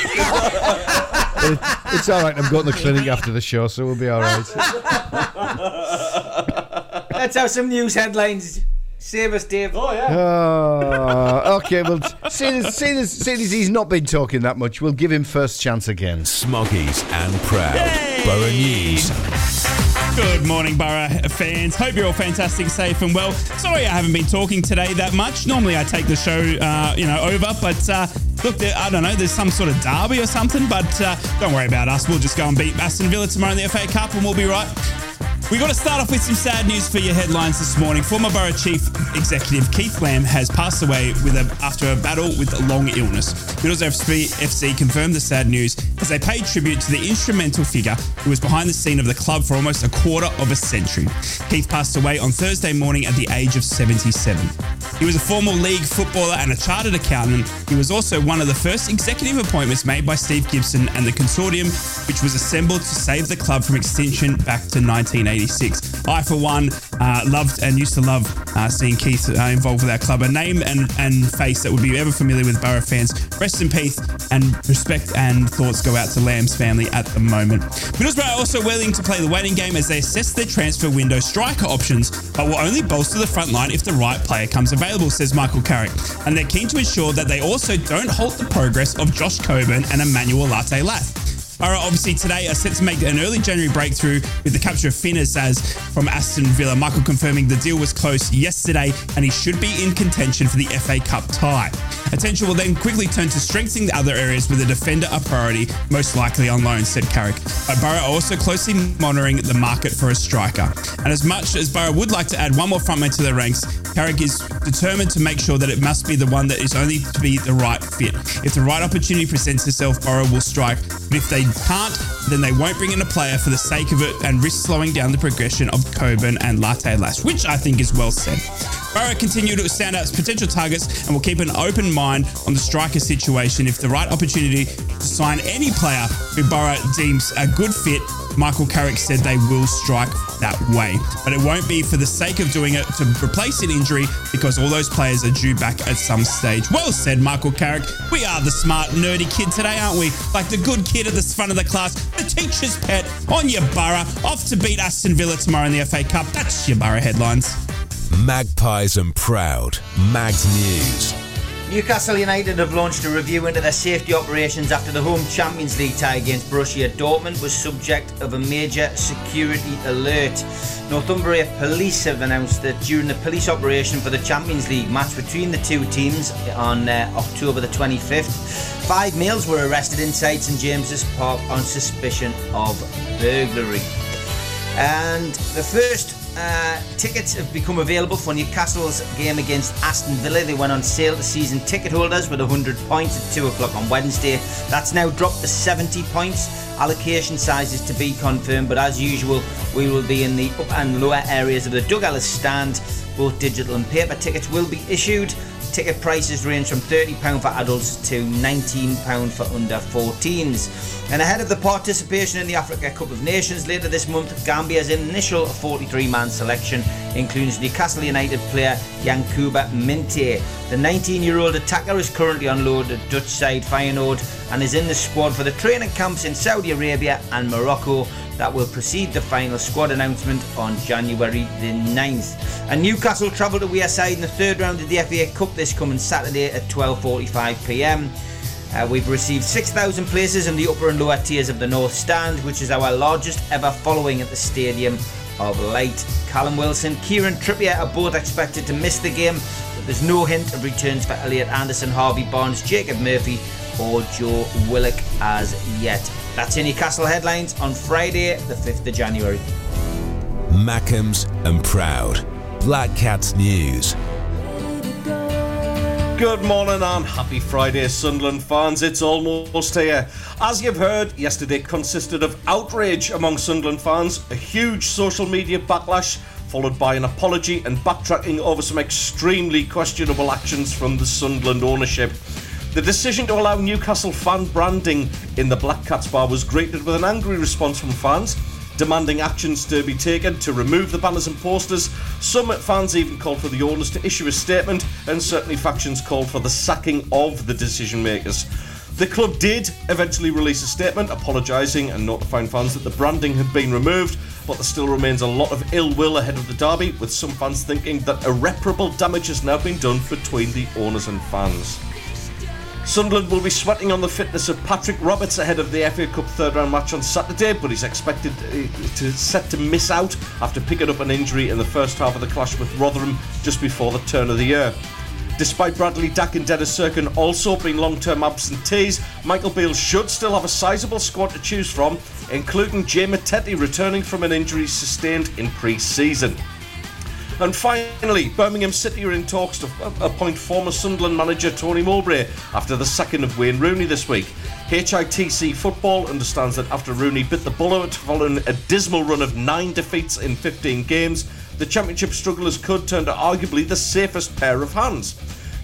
It- it's all right. I'm going to the clinic after the show, so we'll be all right.
Let's have some news headlines. Save us, Dave.
Oh, yeah.
Oh, okay, well, seeing as, seeing, as, seeing as he's not been talking that much, we'll give him first chance again.
Smoggies and Proud. Boro News.
Good morning, Boro fans. Hope you're all fantastic, safe, and well. Sorry I haven't been talking today that much. Normally I take the show, uh, you know, over, but uh, look, there, I don't know. There's some sort of derby or something, but uh, don't worry about us. We'll just go and beat Aston Villa tomorrow in the FA Cup, and we'll be right. We got to start off with some sad news for your headlines this morning. Former Boro Chief Executive Keith Lamb has passed away with a, after a battle with a long illness. Middlesbrough FC, confirmed the sad news as they paid tribute to the instrumental figure who was behind the scene of the club for almost a quarter of a century. Keith passed away on Thursday morning at the age of 77. He was a former league footballer and a chartered accountant. He was also one of the first executive appointments made by Steve Gibson and the consortium, which was assembled to save the club from extinction back to 1986. I, for one, uh, loved and used to love uh, seeing Keith uh, involved with our club. A name and, and face that would be ever familiar with Boro fans. Rest in peace and respect and thoughts go out to Lamb's family at the moment. Middlesbrough are also willing to play the waiting game as they assess their transfer window striker options, but will only bolster the front line if the right player comes available, says Michael Carrick. And they're keen to ensure that they also don't halt the progress of Josh Coburn and Emmanuel Latte Lath. Boro obviously today are set to make an early January breakthrough with the capture of Finn Azaz from Aston Villa. Michael confirming the deal was close yesterday and he should be in contention for the FA Cup tie. Attention will then quickly turn to strengthening the other areas with a defender a priority, most likely on loan, said Carrick. But Boro are also closely monitoring the market for a striker. And as much as Boro would like to add one more frontman to their ranks, Carrick is determined to make sure that it must be the one that is only to be the right fit. If the right opportunity presents itself, Boro will strike. But if they can't, then they won't bring in a player for the sake of it and risk slowing down the progression of Coburn and Latte Lath, which I think is well said. Boro continue to stand out as potential targets and will keep an open mind on the striker situation. If the right opportunity to sign any player who Boro deems a good fit, Michael Carrick said they will strike that way. But it won't be for the sake of doing it to replace an injury because all those players are due back at some stage. Well said, Michael Carrick. We are the smart, nerdy kid today, aren't we? Like the good kid at the front of the class, the teacher's pet on your Boro, off to beat Aston Villa tomorrow in the FA Cup. That's your Boro headlines.
Magpies and Proud. Mags News.
Newcastle United have launched a review into their safety operations after the home Champions League tie against Borussia Dortmund was subject of a major security alert. Northumbria police have announced that during the police operation for the Champions League match between the two teams on uh, October the 25th, five males were arrested inside St James's Park on suspicion of burglary. And the first uh, tickets have become available for Newcastle's game against Aston Villa. They went on sale to season ticket holders with 100 points at 2 o'clock on Wednesday. That's now dropped to 70 points. Allocation sizes to be confirmed, but as usual, we will be in the up and lower areas of the Doug Ellis stand. Both digital and paper tickets will be issued. Ticket prices range from £30 for adults to £19 for under 14s. And ahead of the participation in the Africa Cup of Nations later this month, Gambia's initial 43 man selection includes Newcastle United player Yankuba Minte. The 19 year old attacker is currently on loan at Dutch side Feyenoord and is in the squad for the training camps in Saudi Arabia and Morocco that will precede the final squad announcement on January the 9th. And Newcastle travel to Wearside in the third round of the FA Cup this coming Saturday at 12.45pm. Uh, we've received 6,000 places in the upper and lower tiers of the North Stand, which is our largest ever following at the Stadium of Light. Callum Wilson, Kieran Trippier are both expected to miss the game, but there's no hint of returns for Elliot Anderson, Harvey Barnes, Jacob Murphy, or Joe Willock as yet. That's your Newcastle headlines on Friday, the 5th of January.
Mackems and Proud. Black Cats News.
Good morning and happy Friday, Sunderland fans. It's almost here. As you've heard, yesterday consisted of outrage among Sunderland fans, a huge social media backlash, followed by an apology and backtracking over some extremely questionable actions from the Sunderland ownership. The decision to allow Newcastle fan branding in the Black Cats bar was greeted with an angry response from fans, demanding actions to be taken to remove the banners and posters. Some fans even called for the owners to issue a statement, and certainly factions called for the sacking of the decision makers. The club did eventually release a statement apologising and notifying fans that the branding had been removed, but there still remains a lot of ill will ahead of the derby, with some fans thinking that irreparable damage has now been done between the owners and fans. Sunderland will be sweating on the fitness of Patrick Roberts ahead of the FA Cup third round match on Saturday, but he's expected uh, to set to miss out after picking up an injury in the first half of the clash with Rotherham just before the turn of the year. Despite Bradley Dack and Dennis Cirkin also being long term absentees, Michael Beale should still have a sizable squad to choose from, including Jay Matete returning from an injury sustained in pre season. And finally, Birmingham City are in talks to appoint former Sunderland manager Tony Mowbray after the sacking of Wayne Rooney this week. HITC Football understands that after Rooney bit the bullet following a dismal run of nine defeats in 15 games, the Championship strugglers could turn to arguably the safest pair of hands.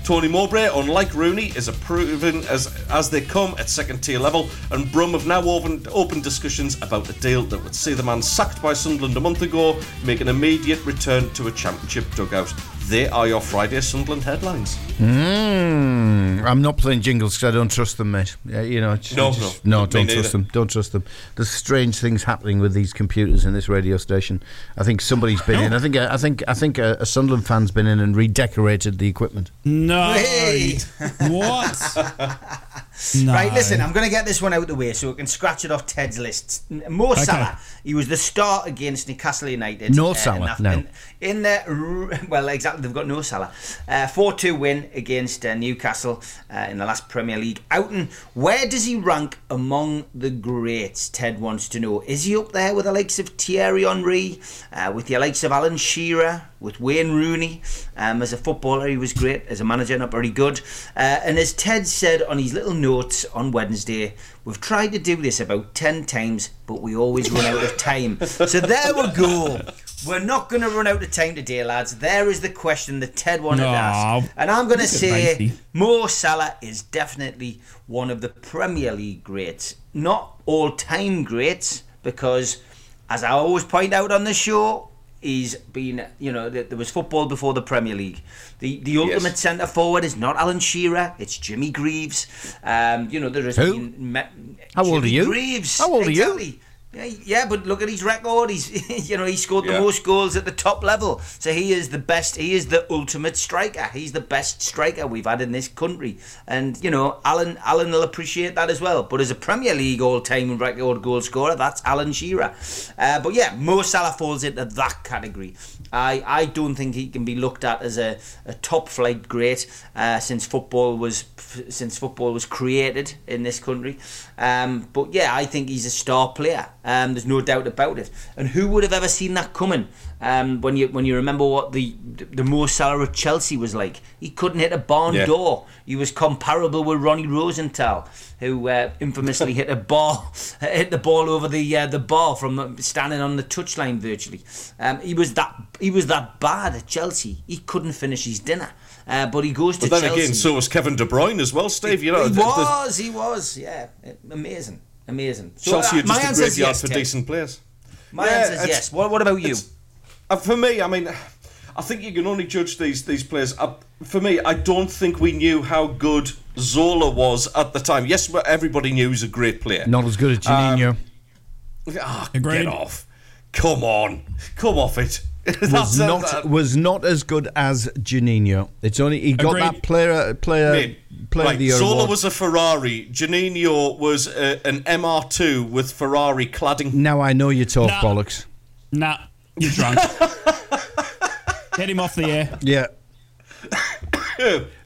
Tony Mowbray, unlike Rooney, is approving as as they come at second tier level, and Brum have now opened open discussions about a deal that would see the man sacked by Sunderland a month ago make an immediate return to a championship dugout. They are your Friday Sunderland headlines.
Mm, I'm not playing jingles because I don't trust them, mate. Yeah, you know, just,
No,
just-
no,
no, don't
neither.
trust them. Don't trust them. There's strange things happening with these computers in this radio station. I think somebody's been in. I think I think I think a, a Sunderland fan's been in and redecorated the equipment.
No.
Hey.
What? <laughs> No.
Right, listen, I'm going to get this one out of the way so we can scratch it off Ted's list. Mo Salah, he was the start against Newcastle United.
No
in
Salah,
that-
no.
In, in the, well, exactly, they've got no Salah. 4 2 win against uh, Newcastle uh, in the last Premier League outing. Where does he rank among the greats? Ted wants to know. Is he up there with the likes of Thierry Henry, uh, with the likes of Alan Shearer, with Wayne Rooney? Um, as a footballer, he was great. As a manager, not very good. Uh, and as Ted said on his little notes on Wednesday, we've tried to do this about 10 times, but we always run out of time. So there we go. We're not going to run out of time today, lads. There is the question that Ted wanted to ask. And I'm going to say
Lacey.
Mo Salah is definitely one of the Premier League greats. Not all time greats, because as I always point out on the show, he's been, you know, there was football before the Premier League. The the ultimate centre forward is not Alan Shearer, it's Jimmy Greaves. Um, you know, there has
Who?
been. Me-
How old are you?
Greaves.
How old are you?
Yeah, yeah, but look at his record. He's, <laughs> you know, he scored the
Yeah.
most goals at the top level. So he is the best. He is the ultimate striker. He's the best striker we've had in this country. And you know, Alan, Alan will appreciate that as well. But as a Premier League all-time record goal scorer, that's Alan Shearer. Uh, but yeah, Mo Salah falls into that category. I, I don't think he can be looked at as a, a top flight great uh, since football was since football was created in this country. Um, but yeah, I think he's a star player. Um, there's no doubt about it. And who would have ever seen that coming? Um, when you when you remember what the the Mo Salah at Chelsea was like, he couldn't hit a barn
Yeah.
door. He was comparable with Ronnie Rosenthal, who uh, infamously <laughs> hit a ball, hit the ball over the uh, the bar from uh, standing on the touchline virtually. Um, he was that he was that bad at Chelsea. He couldn't finish his dinner. Uh, but he goes to
But then
Chelsea.
again, so was Kevin De Bruyne as well, Steve. You know,
he
the- the-
was, he was, yeah, amazing, amazing. So,
Chelsea
uh,
are
my
just a graveyard
yes,
for
Ted.
decent players.
My
Yeah,
answer is yes. What, what about you?
It's- Uh, for me, I mean, I think you can only judge these these players. Uh, for me, I don't think we knew how good Zola was at the time. Yes, but everybody knew he was a great player.
Not as good as Juninho.
Ah,
Agreed.
get off! Come on, come off it. <laughs>
was
That's
not
that-
was not as good as Juninho. It's only he got
Agreed.
that player player
Mate,
player
right,
of the year
Zola
award.
was a Ferrari. Juninho was uh, an MR2 with Ferrari cladding.
Now I know you talk
Nah.
bollocks.
Nah, you're drunk. <laughs> Get him off the air.
Yeah.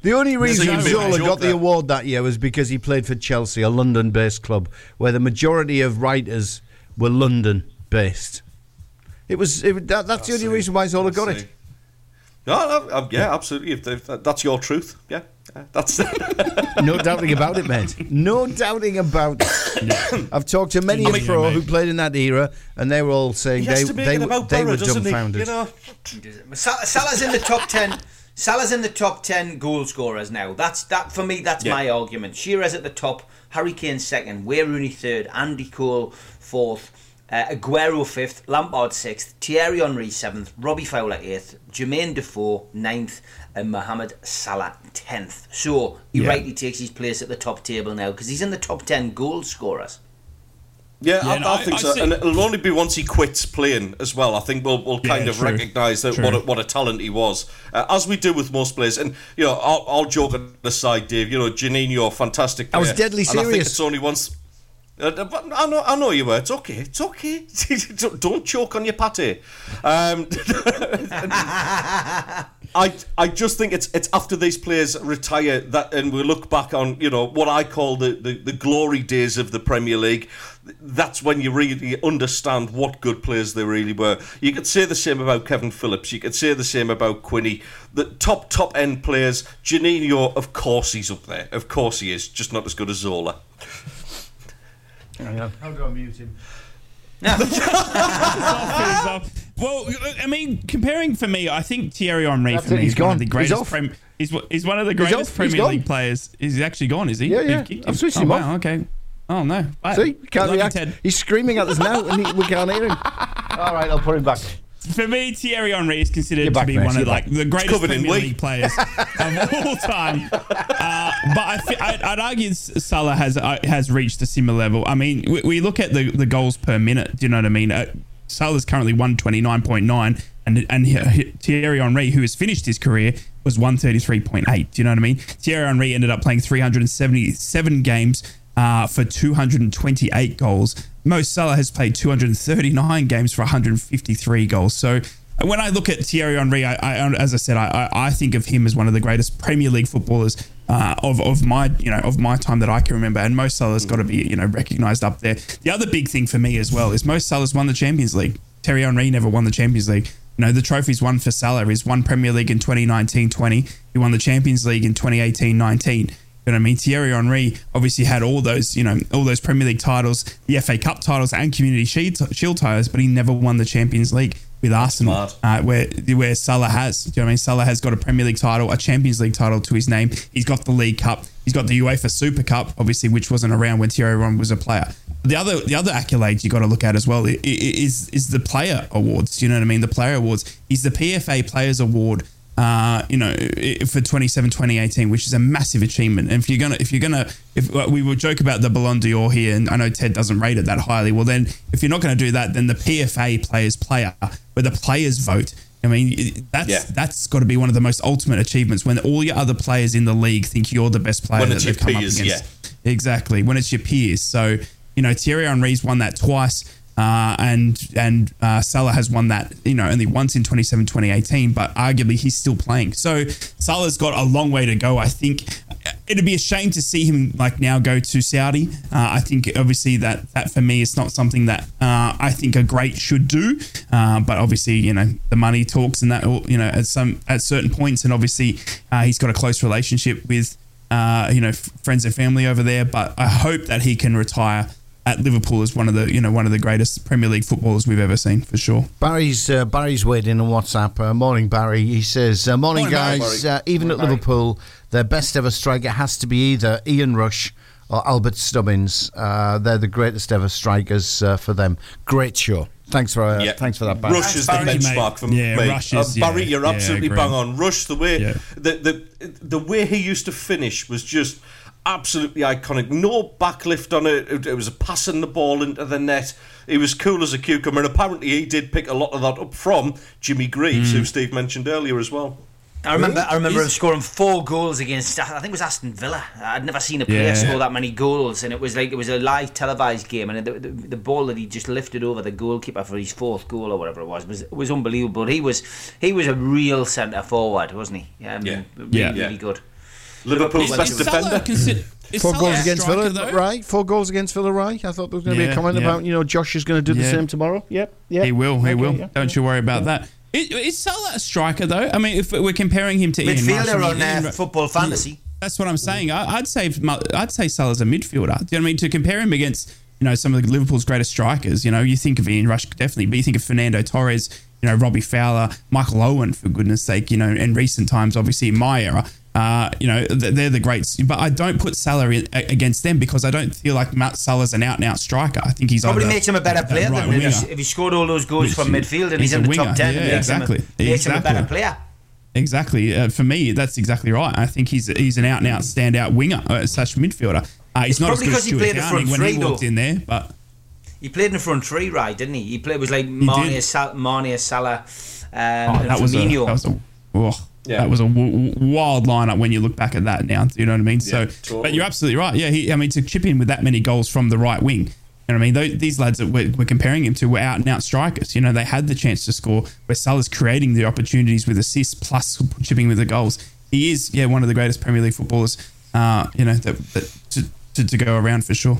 The only reason
you made
Zola got the award that year was because he played for Chelsea, a London-based club, where the majority of writers were London-based. It was it, that, that's the only
see.
reason why Zola
I
got
see.
it.
No, no, um, yeah, absolutely. If, if that- that's your truth, yeah, yeah, that's <laughs>
No doubting about it, mate. No doubting about it. I've talked to many
I
a
mean-
pro
Yeah,
who played in that era, and they were all saying
he
they they, were- they
Boro,
were
doesn't he?
dumbfounded.
You know,
Salah's in the top ten. Salah's in the top ten goal scorers now. That's that for me. That's
Yeah.
my argument. Shearer's at the top. Harry Kane second. Wayne Rooney third. Andy Cole fourth. Uh, Aguero fifth, Lampard sixth, Thierry Henry seventh, Robbie Fowler eighth, Jermaine Defoe ninth, and Mohamed Salah tenth. So he
Yeah.
rightly takes his place at the top table now because he's in the top ten goal scorers.
yeah,
Yeah,
I,
no,
I
I-
think
I
so.
see-
And it'll only be once he quits playing as well. I think we'll, we'll kind
Yeah,
of recognise that
True.
what a, what a talent he was, uh, as we do with most players. And you know, I'll, I'll joke aside, Dave. You know, Juninho, fantastic.
I was
player.
deadly
And I think
serious.
it's only once. Uh, but I know, I know you were. It's okay. It's okay. <laughs> Don't- Don't choke on your pate. Um, <laughs> <laughs> I I just think it's it's after these players retire that, and we look back on you know what I call the, the, the glory days of the Premier League. That's when you really understand what good players they really were. You could say the same about Kevin Phillips. You could say the same about Quinny. The top top end players. Juninho, of course, he's up there. Of course, he is. Just not as good as Zola.
How do I mute him? <laughs>
Well, I mean, comparing for me, I think Thierry Henry
That's
for
it,
me
he's
is one
gone.
of the
He's
greatest.
off.
Prem, he's, he's one of the
He's
greatest
off. He's
Premier
gone.
League players. Is he actually gone? Is he?
Yeah, yeah.
They've kicked
I've switched oh, him
oh,
off.
wow, Okay. Oh no! Right.
See, can't
Lucky
react.
Ted.
He's screaming at us now, and he, we can't hear him. <laughs> All right, I'll put him back.
For me, Thierry Henry is considered
You're
to be
mate,
one of like
back.
the greatest Premier
wheat.
League players of <laughs> all time. Uh, but I fi- I'd, I'd argue Salah has uh, has reached a similar level. I mean, we, we look at the, the goals per minute. Do you know what I mean? Uh, Salah's currently one twenty nine point nine, and and he- Thierry Henry, who has finished his career, was one thirty three point eight. Do you know what I mean? Thierry Henry ended up playing three hundred and seventy seven games uh, for 228 goals. Mo Salah has played 239 games for 153 goals. So when I look at Thierry Henry, I, I, as I said, I, I think of him as one of the greatest Premier League footballers uh, of of my you know of my time that I can remember. And Mo Salah's got to be you know recognised up there. The other big thing for me as well is Mo Salah's won the Champions League. Thierry Henry never won the Champions League. You know, the trophies won for Salah. He's won Premier League in 2019-20. He won the Champions League in 2018-19. You know what I mean? Thierry Henry obviously had all those, you know, all those Premier League titles, the FA Cup titles, and Community Shield, Shield titles, but he never won the Champions League with Arsenal, uh, where where Salah has. Do you know what I mean? Salah has got a Premier League title, a Champions League title to his name. He's got the League Cup. He's got the UEFA Super Cup, obviously, which wasn't around when Thierry Henry was a player. The other the other accolades you got to look at as well is is the player awards. Do you know what I mean? The player awards. He's the PFA Players Award uh, you know, for 27, 2018, which is a massive achievement. And if you're gonna, if you're gonna, if uh, we will joke about the Ballon d'Or here, and I know Ted doesn't rate it that highly. Well, then if you're not going to do that, then the PFA Players Player, where the players vote. I mean, that's
Yeah.
that's got to be one of the most ultimate achievements when all your other players in the league think you're the best player
When
that
it's
they've come
peers,
up against. Exactly, when it's your peers. So you know, Thierry Henry's won that twice. Uh, and and uh, Salah has won that, you know, only once in 27, 2018, but arguably he's still playing. So Salah's got a long way to go. I think it'd be a shame to see him like now go to Saudi. Uh, I think obviously that that for me is not something that uh, I think a great should do. Uh, but obviously, you know, the money talks and that, you know, at some at certain points, and obviously uh, he's got a close relationship with uh, you know f- friends and family over there. But I hope that he can retire at Liverpool as one of the you know one of the greatest Premier League footballers we've ever seen for sure.
Barry's uh, Barry's weighed in on WhatsApp. Uh, morning, Barry. He says, uh, "Morning,
Morning, Barry.
guys. Uh, even at Liverpool, their best ever striker has to be either Ian Rush or Albert Stubbins. Uh, they're the greatest ever strikers uh, for them. Great show. Thanks for uh,
Yeah.
thanks for that, Barry.
Rush is the benchmark
mate.
for
Yeah,
me.
Rush
Uh, Barry,
yeah,
you're
yeah,
absolutely
agree.
bang on. Rush, the way
Yeah.
the, the the way he used to finish was just absolutely iconic. No backlift on it. It, it was a passing the ball into the net. He was cool as a cucumber, and apparently he did pick a lot of that up from Jimmy Greaves,
Mm.
who Steve mentioned earlier as well.
I remember. I remember him scoring four goals against. I think it was Aston Villa. I'd never seen a player
Yeah.
score that many goals, and it was like it was a live televised game, and the, the, the ball that he just lifted over the goalkeeper for his fourth goal or whatever it was was was unbelievable. He was he was a real centre forward, wasn't he? Um,
Yeah.
really,
Yeah.
really good.
Liverpool's
Is-
best
is Salah
defender.
consider- is
Four
Salah
goals
a
against
striker,
Villa,
though?
right? Four goals against Villa, right? I thought there was going to be a comment
yeah.
about you know Josh is going to do the
Yeah.
same tomorrow. Yep, yeah.
He will. He
Okay,
will.
yeah,
Don't you worry about that. Is, is Salah a striker though? I mean, if we're comparing him to Ian Rush, I
Midfielder on uh,
Ru-
Football Fantasy.
That's what I'm saying. I, I'd say I'd say Salah's a midfielder. Do you know what I mean? To compare him against you know some of the Liverpool's greatest strikers, you know, you think of Ian Rush definitely, but you think of Fernando Torres, you know, Robbie Fowler, Michael Owen, for goodness sake, you know, in recent times, obviously in my era. Uh, you know, they're the greats, but I don't put Salah in, against them because I don't feel like Matt Salah's an out and out striker. I think he's
Probably
either
makes him a better player
right
than if,
winger.
he, if he scored all those goals from midfield and
he's
he's in the top ten.
Yeah,
makes,
exactly.
him, a, makes him a better player.
Exactly. Uh, for me, that's exactly right. I think he's he's an out and out standout winger uh, slash midfielder. Uh, he's
It's
not as
probably because he played the front
when he
three,
walked
though.
in there, but
He played in the front three, right? Didn't he? He played was like Mane, Sal- Salah, um,
oh,
and
that was a that was a oh,
Yeah.
that was a w- w- wild lineup when you look back at that now. You know what I mean? so,
totally.
but you're absolutely right. Yeah, he, I mean to chip in with that many goals from the right wing. You know what I mean? Those, these lads that we're, we're comparing him to were out and out strikers. You know, they had the chance to score. Where Salah's creating the opportunities with assists plus chipping with the goals. He is, yeah, one of the greatest Premier League footballers. Uh, you know, that, that to, to, to go around for sure.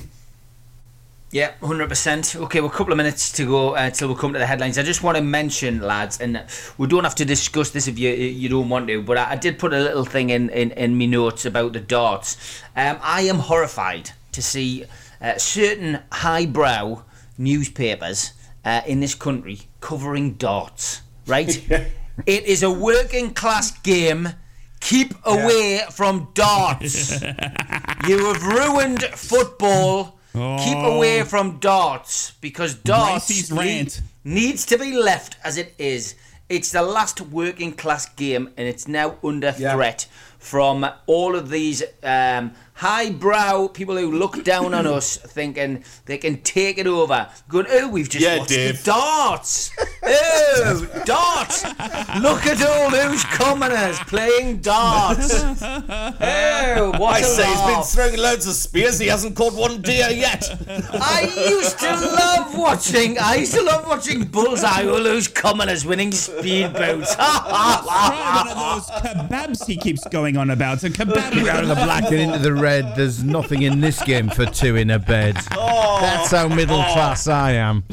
Yeah, hundred percent. Okay, well, a couple of minutes to go uh, till we come to the headlines. I just want to mention, lads, and we don't have to discuss this if you you don't want to, but I, I did put a little thing in in, in my notes about the darts. Um, I am horrified to see uh, certain highbrow newspapers uh, in this country covering darts, right? <laughs> it is a working class game. Keep away from darts. <laughs> you have ruined football. Keep away from darts because darts need- needs to be left as it is. It's the last working class game, and it's now under threat from all of these um, highbrow people who look down on us, <laughs> thinking they can take it over. Going, oh, we've just
Yeah,
watched
Dave.
the darts. <laughs> oh, darts! Look at all those commoners playing darts. <laughs> Oh, what
I
a
say he's been throwing loads of spears. He hasn't caught one deer yet.
I used to love watching. I used to love watching Bullseye. All those commoners winning speedboats.
Try one of those kebabs he keeps going on about. A kebab.
Out of the black and into the red, there's nothing in this game for two in a bed. That's how middle class I am.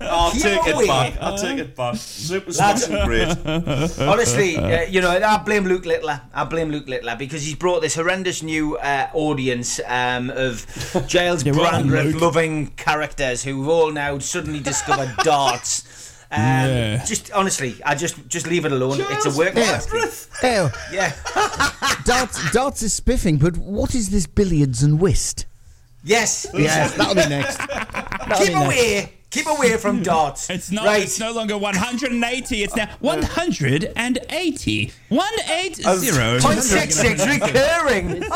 I'll
Keep
take
away.
it back. I'll take it back. Super smash and great.
Honestly, uh, you know, I blame Luke Littler. I blame Luke Littler because he's brought this horrendous new uh, audience um, of Gyles <laughs>
Yeah, well,
Brandreth loving characters who've all now suddenly discovered <laughs> darts. Um,
Yeah.
Just honestly, I just just leave it alone. it's a work
Yeah. <laughs>
Yeah.
darts, darts is spiffing, but what is this billiards and whist?
Yes.
Yes, that'll be next. <laughs> That'll
Keep
be next.
away. Keep away from <laughs> darts.
It's not.
right.
It's no longer 180. It's now <laughs> 180. 180.
Point six six recurring. <laughs>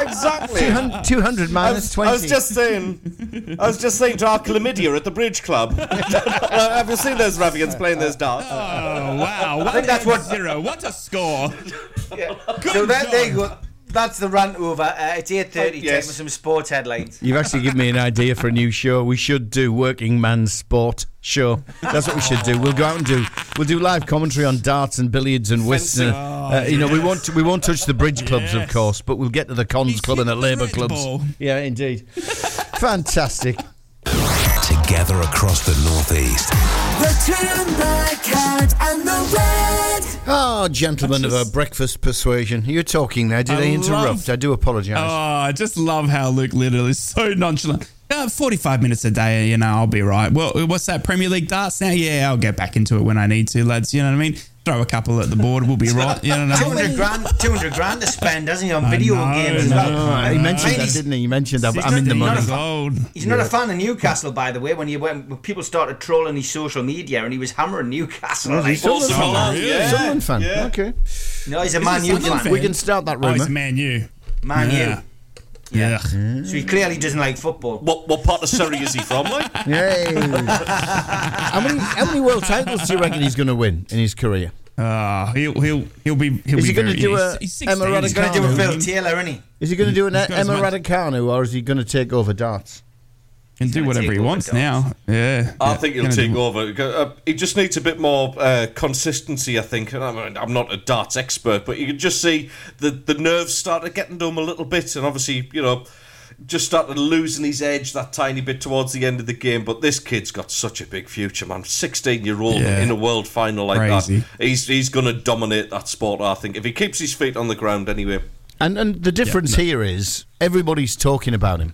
Exactly.
200, 200
I was,
20.
I was just saying, I was just saying to our chlamydia at the bridge club. Have you seen those Ravians playing those darts?
Oh wow!
I think that's what-
zero. What a score!
so that, there you go. That's the rant over. Uh, it's eight thirty.
Yes.
Take me some sports headlines.
You've actually given me an idea for a new show. We should do working man's sport show. That's what we should do. We'll go out and do. We'll do live commentary on darts and billiards and whist.
Fencing.
Uh, uh, you know, we won't. We won't touch the bridge clubs, of course, but we'll get to the cons
He's
club and the
the
labour clubs.
ball.
Yeah, indeed. Fantastic.
Together across the Northeast.
The Toon, cat, and the red.
Oh, gentlemen of a breakfast persuasion. You're talking there. Did I,
I
interrupt?
love-
I do apologise.
Oh, I just love how Luke Little is so nonchalant. Uh, 45 minutes a day, you know, I'll be right. Well, what's that, Premier League darts now? Yeah, I'll get back into it when I need to, lads. You know what I mean? Throw a couple at the board, we'll be right. You know what I
Two
mean?
hundred grand. Two hundred grand to spend, doesn't he, on video
know,
games as
no.
well?
he mentioned that, didn't he? He mentioned that.
He's
I'm in the money.
he's
He's old.
He's not a fan of Newcastle, by the way. When you when people started trolling his social media, and he was hammering Newcastle.
Oh,
like,
he's Sunderland
Also,
fan.
really?
yeah.
Sunderland fan.
Yeah.
Okay.
no, he's a
Is
Man U fan.
fan?
We can start that rumour.
Oh,
rumour.
it's Man U.
Man
Yeah.
U.
Yeah.
So he clearly doesn't like football.
What what part of Surrey is he from? Like?
Yay. <laughs> how many how many world titles do you reckon he's going to win in his career?
Uh, he'll he'll he'll be he'll
Is
be
he gonna do
he's-
a
he's 16,
Emma
He's going to do a
Raducanu.
Phil Taylor, isn't he?
Is he going to do an
got
Emma Raducanu or is he going to take over darts?
Can do whatever he wants now. Yeah.
I
yeah.
think he'll take
do-
over. Uh, he just needs a bit more uh, consistency, I think. And I'm, I'm not a darts expert, but you can just see the, the nerves started getting to him a little bit. And obviously, you know, just started losing his edge that tiny bit towards the end of the game. But this kid's got such a big future, man. 16 year old
Yeah.
in a world final like
Crazy.
that. He's, he's going to dominate that sport, I think, if he keeps his feet on the ground anyway.
And and the difference here is everybody's talking about him.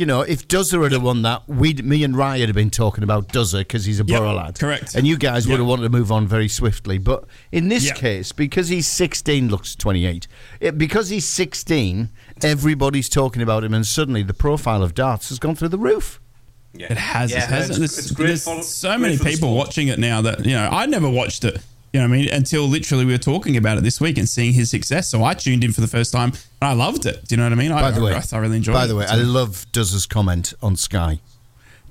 You know, if Duzzer had have won that, we, me and Ryan had been talking about Duzzer because he's a
Yep,
Boro lad.
correct.
And you guys would have wanted to move on very swiftly. But in this
Yep.
case, because he's 16, looks 28, it, because he's 16, everybody's talking about him, and suddenly the profile of darts has gone through the roof.
It has,
Yeah,
it has.
it's-
There's,
it's great
there's
for-
so
great
many people watching it now that you know I never watched it. You know what I mean? Until literally we were talking about it this week and seeing his success. So I tuned in for the first time and I loved it. Do you know what I mean? I,
By the way,
I, thoroughly enjoyed
By
it.
the way, I love Duzz's comment on Sky.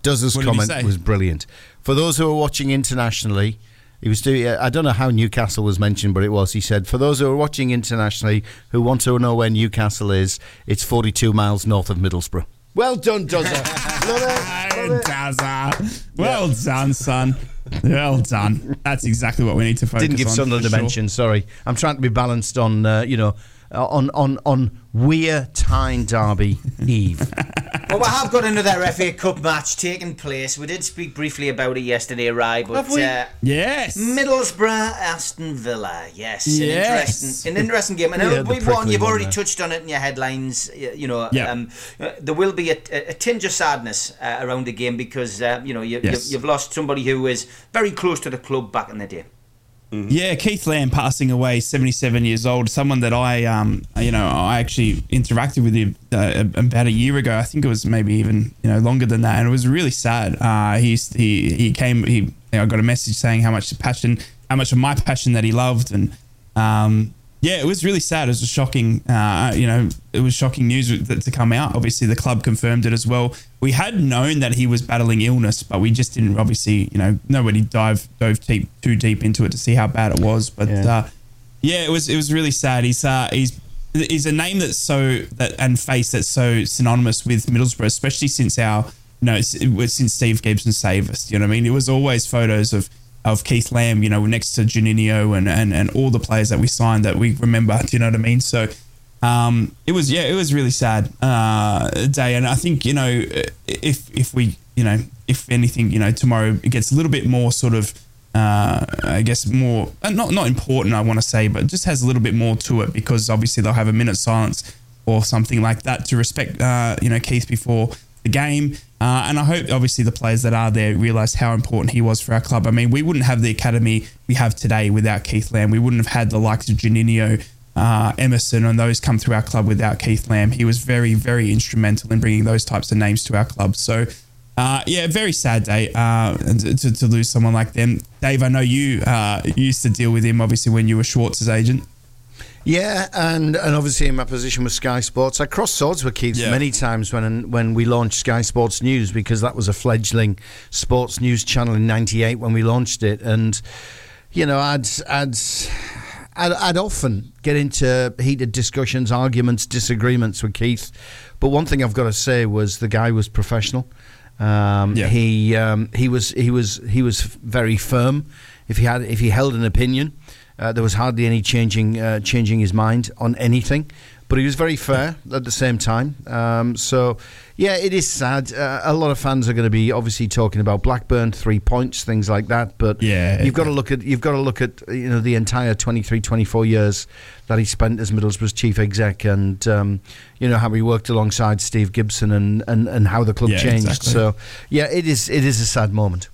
Duzz's
What
comment was brilliant. For those who are watching internationally, he was doing. I don't know how Newcastle was mentioned, but it was. He said, "For those who are watching internationally who want to know where Newcastle is, it's 42 miles north of Middlesbrough." Well done, Duzza. <laughs> Love it. Love it.
Well done, son. Well done. That's exactly what we need to focus on.
Didn't give. Sunderland a
sure.
mention. Sorry, I'm trying to be balanced on uh, you know on on on Wear Tyne Derby <laughs> Eve.
Well, we have got another FA Cup match taking place. We did speak briefly about it yesterday, right? But
Have we?
Uh,
Yes.
Middlesbrough, Aston Villa. Yes,
Yes.
an interesting, an interesting game. And
Yeah,
uh, we've won. You've already
there.
touched on it in your headlines. You know,
Yeah.
um, uh, there will be a, a, a tinge of sadness uh, around the game because uh, you know you,
Yes.
you've, you've lost somebody who was very close to the club back in the day.
Yeah, Keith Lamb passing away, 77 years old. Someone that I, um, you know, I actually interacted with him uh, about a year ago. I think it was maybe even you know longer than that, and it was really sad. Uh, he he he came. He I got a message saying how much passion, how much of my passion that he loved, and um, yeah, it was really sad. It was a shocking, uh, you know, it was shocking news to come out. Obviously, the club confirmed it as well. We had known that he was battling illness, but we just didn't obviously, you know, nobody dive dove deep, too deep into it to see how bad it was. But
Yeah.
uh, yeah it was it was really sad. He's uh, he's he's a name that's so that and face that's so synonymous with Middlesbrough, especially since our you know s- it was since Steve Gibson saved us. You know what I mean? It was always photos of of Keith Lamb, you know, next to Juninho and, and, and all the players that we signed that we remember. Do you know what I mean? So um, it was yeah, it was really sad uh, day, and I think you know if if we you know if anything you know tomorrow it gets a little bit more sort of uh, I guess more uh, not not important I want to say, but just has a little bit more to it because obviously they'll have a minute silence or something like that to respect uh, you know Keith before the game. Uh, and I hope, obviously, the players that are there realise how important he was for our club. I mean, we wouldn't have the academy we have today without Keith Lamb. We wouldn't have had the likes of Juninho, uh, Emerson, and those come through our club without Keith Lamb. He was very, very instrumental in bringing those types of names to our club. So, uh, yeah, very sad day uh, to, to lose someone like them. Dave, I know you uh, used to deal with him, obviously, when you were Schwartz's agent.
Yeah, and, and obviously in my position with Sky Sports, I crossed swords with Keith
Yeah.
many times when when we launched Sky Sports News because that was a fledgling sports news channel in '98 when we launched it, and you know I'd I'd. I'd, I'd often get into heated discussions, arguments, disagreements with Keith, but one thing I've got to say was the guy was professional. Um,
Yeah.
He um, he was he was he was very firm. If he had if he held an opinion, uh, there was hardly any changing uh, changing his mind on anything. But he was very fair at the same time. Um, so, yeah, it is sad. Uh, a lot of fans are going to be obviously talking about Blackburn, three points, things like that. But
Yeah.
you've got to look at you've got to look at you know the entire 23, 24 years that he spent as Middlesbrough's chief exec, and um, you know how he worked alongside Steve Gibson, and, and, and how the club
Yeah,
changed.
exactly.
So, yeah, it is it is a sad moment.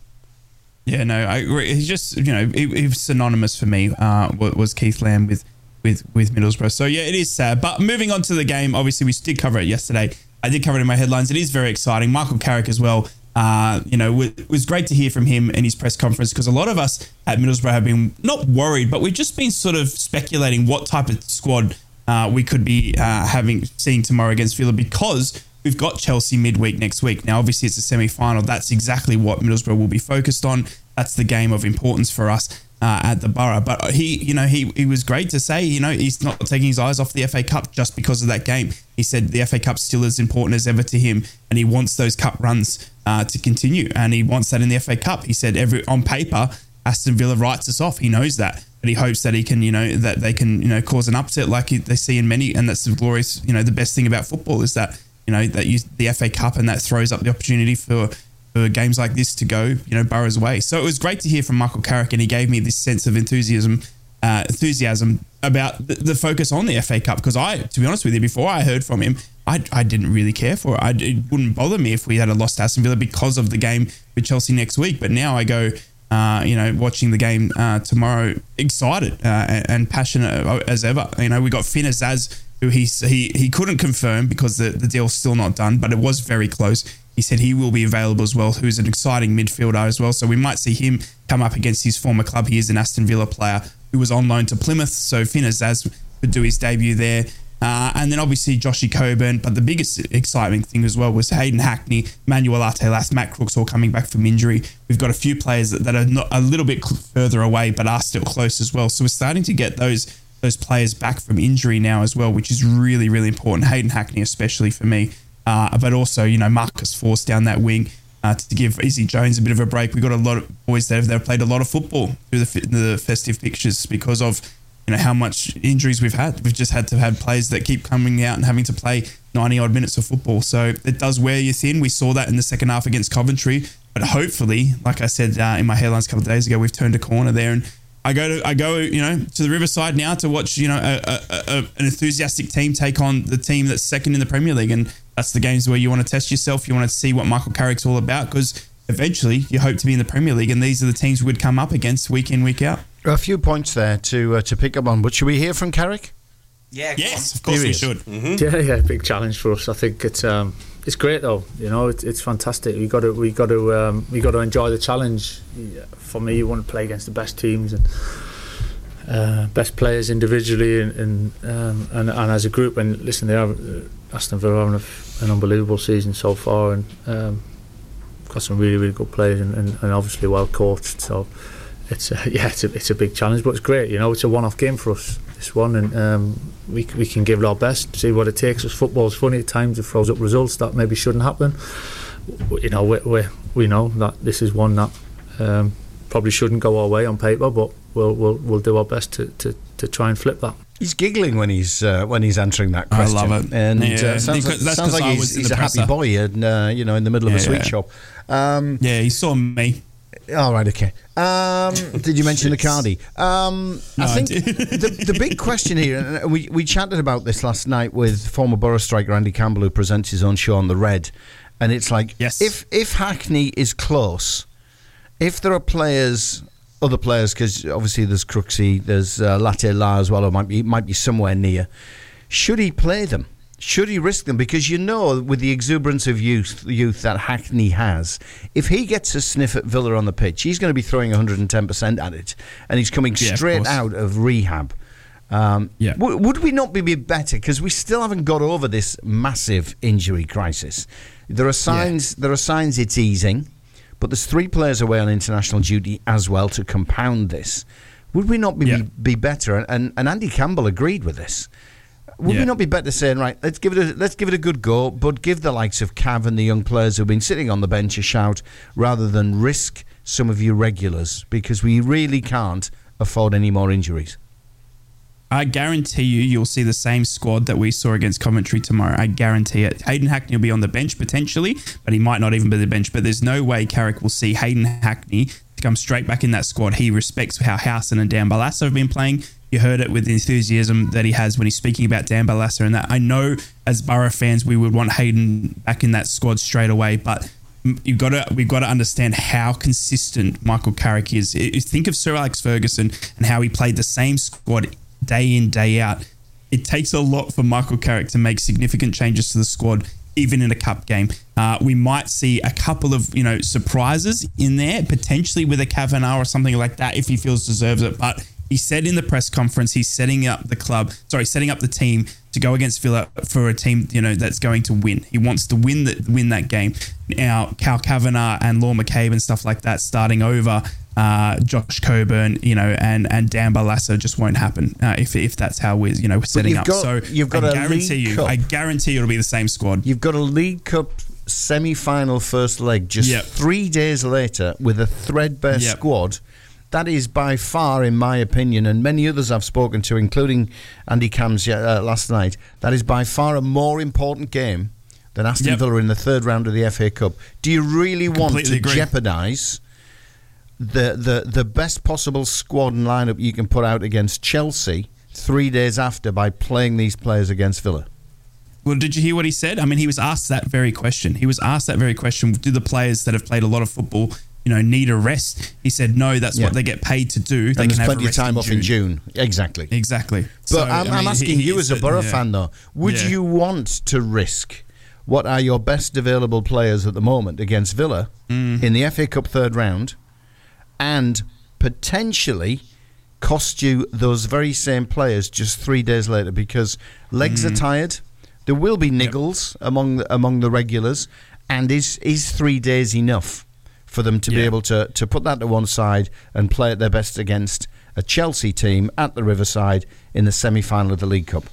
Yeah, no, I agree. He's just, you know, he, he was synonymous for me. Uh, was Keith Lamb with, with, with Middlesbrough. So yeah, it is sad. But moving on to the game, obviously we did cover it yesterday. I did cover it in my headlines. It is very exciting. Michael Carrick as well. Uh, you know, it was great to hear from him in his press conference because a lot of us at Middlesbrough have been not worried, but we've just been sort of speculating what type of squad uh, we could be uh, having seeing tomorrow against Villa because we've got Chelsea midweek next week. Now, obviously, it's a semi final. That's exactly what Middlesbrough will be focused on. That's the game of importance for us uh, at the Boro. But he, you know, he, he was great to say, you know, he's not taking his eyes off the FA Cup just because of that game. He said the FA Cup still as important as ever to him, and he wants those cup runs uh, to continue, and he wants that in the FA Cup. He said every on paper, Aston Villa writes us off. He knows that, but he hopes that he can, you know, that they can, you know, cause an upset like they see in many, and that's the glorious, you know, the best thing about football is that, you know, that you the FA Cup and that throws up the opportunity for for games like this to go, you know, Boro's way. So it was great to hear from Michael Carrick, and he gave me this sense of enthusiasm, uh, enthusiasm about the, the focus on the FA Cup. Because I, to be honest with you, before I heard from him, I, I didn't really care for it. I, it wouldn't bother me if we had a lost Aston Villa because of the game with Chelsea next week. But now I go, uh, you know, watching the game uh, tomorrow, excited uh, and, and passionate as ever. You know, we got Finn Azaz, who he he he couldn't confirm because the, the deal's still not done, but it was very close. He said he will be available as well, who's an exciting midfielder as well. So we might see him come up against his former club. He is an Aston Villa player who was on loan to Plymouth. So Finn Azaz could do his debut there. Uh, and then obviously Joshy Coburn. But the biggest exciting thing as well was Hayden Hackney, Manuel Artelas, Matt Crooks all coming back from injury. We've got a few players that, that are not a little bit further away, but are still close as well. So we're starting to get those those players back from injury now as well, which is really really important. Hayden Hackney especially for me, uh, but also you know Marcus Forss down that wing. Uh, to give Izzy Jones a bit of a break, We've got a lot of boys that have, have played a lot of football through the, the festive fixtures because of you know how much injuries we've had. We've just had to have players that keep coming out and having to play 90 odd minutes of football. So it does wear you thin. We saw that in the second half against Coventry. But hopefully, like I said uh, in my headlines a couple of days ago, we've turned a corner there. And I go to I go you know to the Riverside now to watch you know a, a, a, an enthusiastic team take on the team that's second in the Premier League, and that's the games where you want to test yourself. You want to see what Michael Carrick's all about because eventually you hope to be in the Premier League, and these are the teams we would come up against week in week out.
A few points there to uh, to pick up on. But should we hear from Carrick?
Yeah.
Yes,
on.
of course
Here he
we
is.
should.
Yeah, yeah, big challenge for us. I think it's um, it's great though. You know, it's, it's fantastic. We got to we got to um, we got to enjoy the challenge. For me, you want to play against the best teams and uh, best players individually and and, um, and and as a group. And listen, they are uh, Aston Villa are having an unbelievable season so far, and um, got some really really good players and, and, and obviously well coached. So it's a, <laughs> yeah, it's a, it's a big challenge, but it's great. You know, it's a one-off game for us. This one, and um, we we can give it our best. See what it takes us. Football's funny at times. It throws up results that maybe shouldn't happen. You know, we we, we know that this is one that um, probably shouldn't go our way on paper, but we'll we'll, we'll do our best to, to, to try and flip that.
He's giggling when he's uh, when he's answering that question.
I
question.
love it.
And
Yeah,
uh, sounds, like,
that's
sounds
'cause
like he's, he's
the
a happy boy, and uh, you know, in the middle of a
Yeah.
sweet shop. Um,
Yeah, he saw me.
All right, okay. Um, <laughs> did you mention the Cardi? Um,
No,
I
I
think
did.
the, the big <laughs> question here, and we, we chatted about this last night with former Boro striker Andy Campbell, who presents his own show on the Red, and it's like
Yes.
if if Hackney is close, if there are players, other players, because obviously there's Crooksy, there's uh, Latte Lath as well, or might be might be somewhere near. Should he play them? Should he risk them? Because you know, with the exuberance of youth, youth that Hackney has, if he gets a sniff at Villa on the pitch, he's going to be throwing 110% at it, and he's coming
Yeah,
straight
course.
out of rehab. Um,
Yeah.
w- would we not be be better? Because we still haven't got over this massive injury crisis. There are signs. There are signs it's easing, but there's three players away on international duty as well to compound this. Would we not be
Yeah.
be better? And, and and Andy Campbell agreed with this. Would we not be better saying right? Let's give it a let's give it a good go, but give the likes of Cav and the young players who've been sitting on the bench a shout rather than risk some of your regulars because we really can't afford any more injuries.
I guarantee you, you'll see the same squad that we saw against Coventry tomorrow. I guarantee it. Hayden Hackney will be on the bench potentially, but he might not even be the bench. But there's no way Carrick will see Hayden Hackney to come straight back in that squad. He respects how Howson and Dan Barlaser have been playing. You heard it with the enthusiasm that he has when he's speaking about Dan Barlaser and that. I know as Boro fans, we would want Hayden back in that squad straight away, but you've got to we've got to understand how consistent Michael Carrick is. Think of Sir Alex Ferguson and how he played the same squad day in day out. It takes a lot for Michael Carrick to make significant changes to the squad, even in a cup game. Uh, we might see a couple of you know surprises in there, potentially with a Kavanagh or something like that if he feels deserves it, but. He said in the press conference he's setting up the club, sorry, setting up the team to go against Villa for a team you know that's going to win. He wants to win that win that game. Now, Cal Kavanagh and Law McCabe and stuff like that starting over uh, Josh Coburn, you know, and and Dan Barlaser just won't happen uh, if if that's how we're you know we're setting up.
got-
so
you've got
I guarantee you,
Cup.
I guarantee you it'll be the same squad.
You've got a League Cup semi-final first leg just
Yep.
three days later with a threadbare
Yep.
squad. That is by far, in my opinion, and many others I've spoken to, including Andy Cams uh, last night, that is by far a more important game than Aston
Yep.
Villa in the third round of the FA Cup. Do you really want
Completely
to jeopardise the, the the best possible squad and lineup you can put out against Chelsea three days after by playing these players against Villa?
Well, did you hear what he said? I mean, he was asked that very question. He was asked that very question. Do the players that have played a lot of football, you know, need a rest? He said, no. That's
Yeah.
what they get paid to do. They
and there's
have
plenty of time off in June. Exactly.
Exactly.
But
So,
I'm,
I
I'm asking
he-
you as a Boro
yeah.
fan, though, would
Yeah.
you want to risk what are your best available players at the moment against Villa
Mm.
in the FA Cup third round and potentially cost you those very same players just three days later because legs
Mm.
are tired? There will be niggles among the, among the regulars, and is is three days enough for them to be able to, to put that to one side and play at their best against a Chelsea team at the Riverside in the semi final of the League Cup?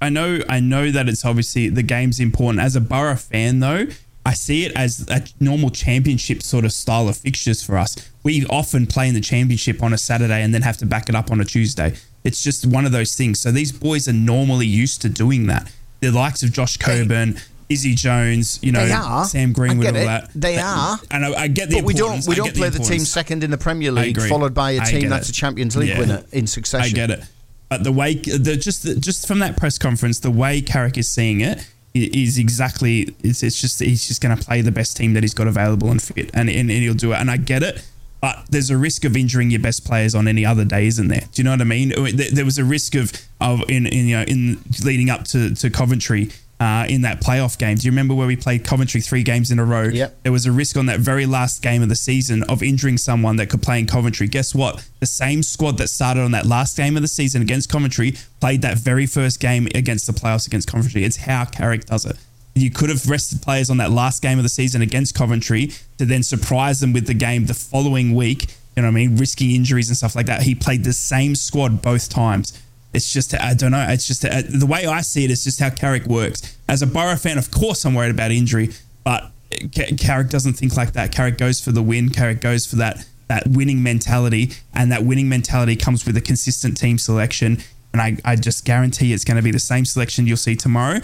I know, I know that it's obviously the game's important. As a Boro fan, though, I see it as a normal championship sort of style of fixtures for us. We often play in the championship on a Saturday and then have to back it up on a Tuesday. It's just one of those things. So these boys are normally used to doing that. The likes of Josh Coburn, Izzy Jones, you know, Sam Greenwood, all that.
They are.
And I, I get the
But we don't. We don't play the team second in the Premier League, followed by a team that's
it.
a Champions League
Yeah.
winner in succession.
I get it. But the way, the, just just from that press conference, the way Carrick is seeing it is exactly. It's, it's just he's just going to play the best team that he's got available and fit, and, and, and he'll do it. And I get it. But there's a risk of injuring your best players on any other day, isn't there? Do you know what I mean? There, there was a risk of of in, in you know in leading up to to Coventry. Uh, in that playoff game, do you remember where we played Coventry three games in a row?
Yep.
There was a risk on that very last game of the season of injuring someone that could play in Coventry. Guess what? The same squad that started on that last game of the season against Coventry played that very first game against the playoffs against Coventry. It's how Carrick does it. You could have rested players on that last game of the season against Coventry to then surprise them with the game the following week. You know what I mean? Risking injuries and stuff like that. He played the same squad both times. It's just, I don't know. It's just uh, the way I see it is just how Carrick works. As a Boro fan, of course, I'm worried about injury, but Ca- Carrick doesn't think like that. Carrick goes for the win. Carrick goes for that that winning mentality, and that winning mentality comes with a consistent team selection. And I, I just guarantee it's going to be the same selection you'll see tomorrow,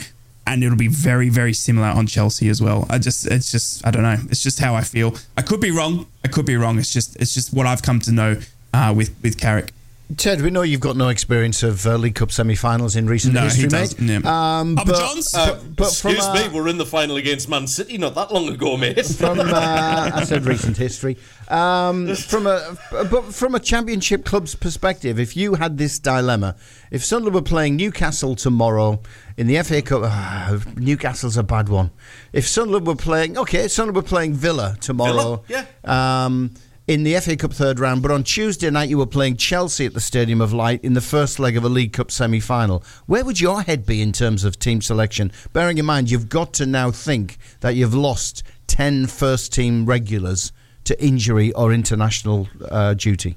and it'll be very, very similar on Chelsea as well. I just, it's just, I don't know. It's just how I feel. I could be wrong. I could be wrong. It's just, it's just what I've come to know uh, with with Carrick.
Ted, we know you've got no experience of uh, League Cup semi-finals in recent
No,
history,
doesn't,
mate.
yeah.
Um,
Papa
but,
John's?
but, but from,
Excuse
uh,
me, we're in the final against Man City not that long ago, mate. <laughs>
from uh, I said recent history. Um, from a but from a championship club's perspective, if you had this dilemma, if Sunderland were playing Newcastle tomorrow in the FA Cup, Newcastle's a bad one. If Sunderland were playing, okay, Sunderland were playing Villa tomorrow.
Villa,
Um, in the FA Cup third round, but on Tuesday night you were playing Chelsea at the Stadium of Light in the first leg of a League Cup semi final. Where would your head be in terms of team selection? Bearing in mind you've got to now think that you've lost 10 first team regulars to injury or international uh, duty.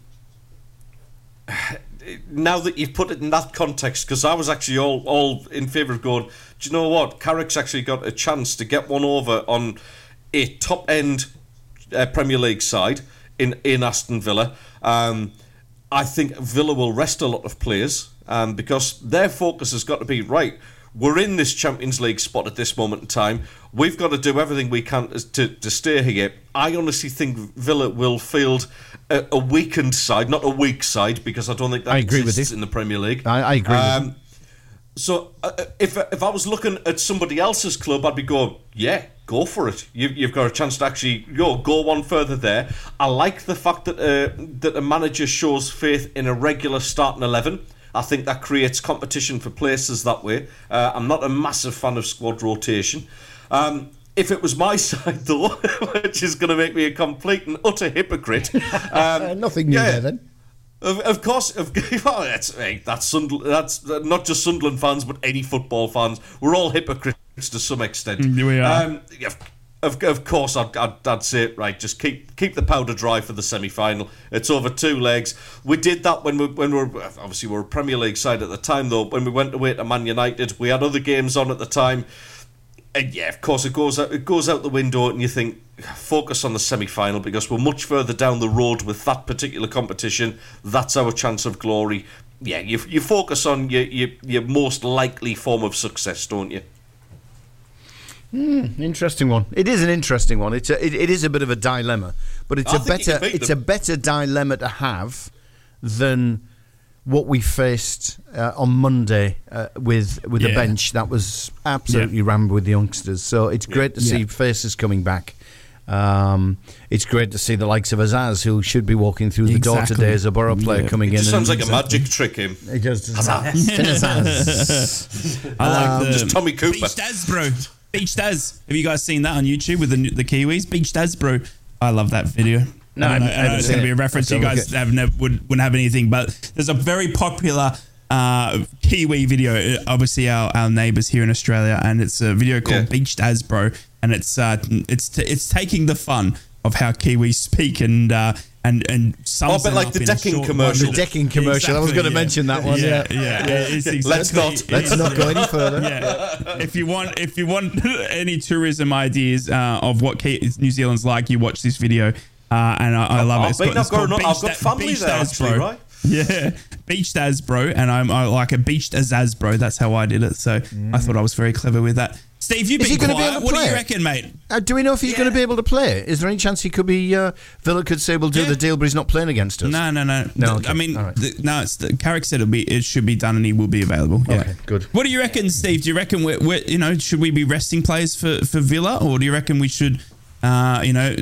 now that you've put it in that context, because I was actually all, all in favour of going, do you know what? Carrick's actually got a chance to get one over on a top end uh, Premier League side in, in Aston Villa. Um, I think Villa will rest a lot of players um, because their focus has got to be right. We're in this Champions League spot at this moment in time. We've got to do everything we can to, to stay here. I honestly think Villa will field a, a weakened side, not a weak side, because I don't think that
I agree with
exists in the Premier League.
I, I agree.
Um, so uh, if if I was looking at somebody else's club, I'd be going, yeah, go for it. You, you've got a chance to actually go go one further there. I like the fact that uh, that a manager shows faith in a regular starting eleven. I think that creates competition for places that way. Uh, I'm not a massive fan of squad rotation. Um, if it was my <laughs> side, though, <laughs> which is going to make me a complete and utter hypocrite, <laughs> um,
Nothing new
yeah.
there then.
Of, of course, of, well, that's hey, that's Sundl- that's uh, not just Sunderland fans, but any football fans. We're all hypocrites to some extent.
Mm, we are.
Um, yeah, of, of course, I'd, I'd, I'd say right. Just keep keep the powder dry for the semi final. It's over two legs. We did that when we when we were obviously we were a Premier League side at the time though. When we went away to Man United, we had other games on at the time. And yeah, of course, it goes out. It goes out the window, and you think focus on the semi-final because we're much further down the road with that particular competition. That's our chance of glory. Yeah, you, you focus on your, your your most likely form of success, don't you?
Interesting one. It is an interesting one. It's a, it, it is a bit of a dilemma, but it's
I
a
think you can
better it's
them.
a better dilemma to have than what we faced uh, on Monday uh, with with a bench that was absolutely rammed with the youngsters. So it's great to see
Yeah.
faces coming back. Um, it's great to see the likes of Azaz, who should be walking through the door today as a Boro player,
Yeah.
coming
It
in.
sounds
and-
like a magic trick, him.
He does. <laughs> Azaz.
I like the
Just Tommy Cooper.
Beach Daz, bro. Beach Daz. Have you guys seen that on YouTube with the the Kiwis? Beach Daz, bro. I love that video.
No,
I,
I
I know it's going to be a reference you guys have never, would, wouldn't have anything, but there's a very popular uh, Kiwi video. uh, Obviously, our, our neighbors here in Australia, and it's a video called
Yeah.
Beach Daz, bro. And it's uh, it's t- it's taking the fun of how Kiwis speak and uh, and and sums
Oh, but like the decking commercial.
The decking commercial. I was gonna mention that one,
Yeah,
yeah.
yeah. It's
Let's not.
Let's not go any further.
yeah. If you want, if you want <laughs> any tourism ideas uh, of what New Zealand's like, you watch this video, uh, and I, I love it.
I've
It's got-
I've
it's
got
called Beach
I've got family
Beach
there, actually,
bro.
right?
Yeah, beached as bro, and I'm I like a beached as as bro. That's how I did it. So I thought I was very clever with that. Steve, you've been
gonna be able to
what do you reckon, mate?
Uh, do we know if he's going to be able to play? Is there any chance he could be uh, Villa could say we'll do
Yeah.
the deal, but he's not playing against us?
No, no, no.
No,
The-
okay.
I mean,
All right.
the, no. It's the Carrick said it'll be it should be done, and he will be available. Yeah.
Okay, good.
What do you reckon, Steve? Do you reckon we're, we're you know should we be resting players for for Villa, or do you reckon we should, uh, you know,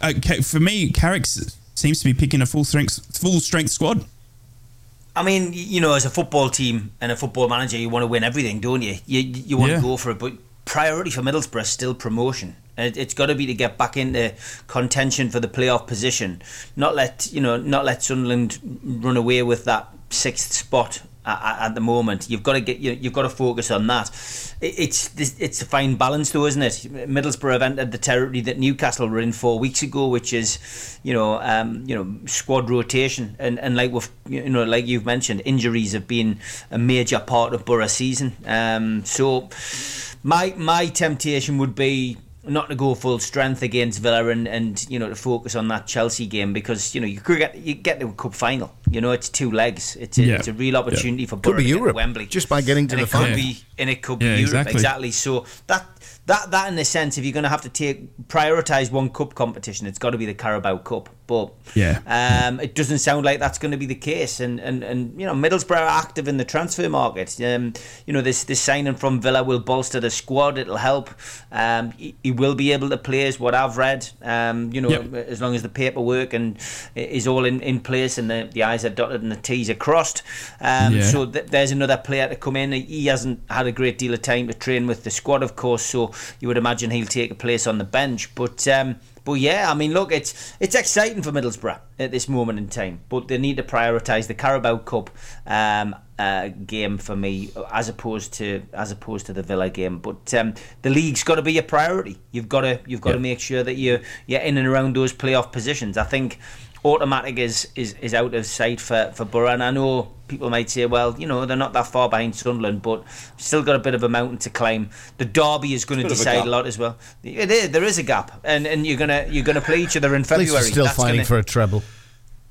uh, okay, for me, Carrick seems to be picking a full strength full strength squad.
I mean, you know, as a football team and a football manager, you want to win everything, don't you? You you want
Yeah.
to go for it, but priority for Middlesbrough is still promotion. It, it's got to be to get back into contention for the playoff position. Not let you know, not let Sunderland run away with that sixth spot at, at the moment. You've got to get you, you've got to focus on that. It, it's it's a fine balance, though, isn't it? Middlesbrough have entered the territory that Newcastle were in four weeks ago, which is you know um, you know squad rotation and and like with you know like you've mentioned, injuries have been a major part of Boro season. Um, so my my temptation would be not to go full strength against Villa and, and you know to focus on that Chelsea game because you know you could get you get to a cup final. You know it's two legs. It's a,
Yeah.
it's a real opportunity for
Could
Boro
be
to get to
Europe
Wembley
just by getting to
and
the
it could
final.
be and it could be Europe
exactly.
exactly. So that that that in a sense, if you're going to have to take prioritize one cup competition, it's got to be the Carabao Cup. But
Yeah.
um, it doesn't sound like that's going to be the case. And, and, and you know, Middlesbrough are active in the transfer market. Um, you know, this this signing from Villa will bolster the squad. It'll help. Um, he, he will be able to play, is what I've read. Um, you know,
Yep.
as long as the paperwork and is all in, in place and the, the I's are dotted and the T's are crossed. Um,
Yeah.
So th- there's another player to come in. He hasn't had a great deal of time to train with the squad, of course. So you would imagine he'll take a place on the bench. But um, but yeah, I mean, look, it's it's exciting for Middlesbrough at this moment in time. But they need to prioritise the Carabao Cup um, uh, game for me, as opposed to as opposed to the Villa game. But um, the league's got to be a priority. You've got to you've got to make sure that you you're in and around those playoff positions. I think automatic is, is, is out of sight for, for Boro. And I know people might say, well, you know, they're not that far behind Sunderland, but still got a bit of a mountain to climb. The derby is going to
bit of a
decide a, lot as well. It is, there is a gap, and, and you're gonna you're gonna play each other in
At least
February.
we're still
That's
fighting
gonna-
for a treble.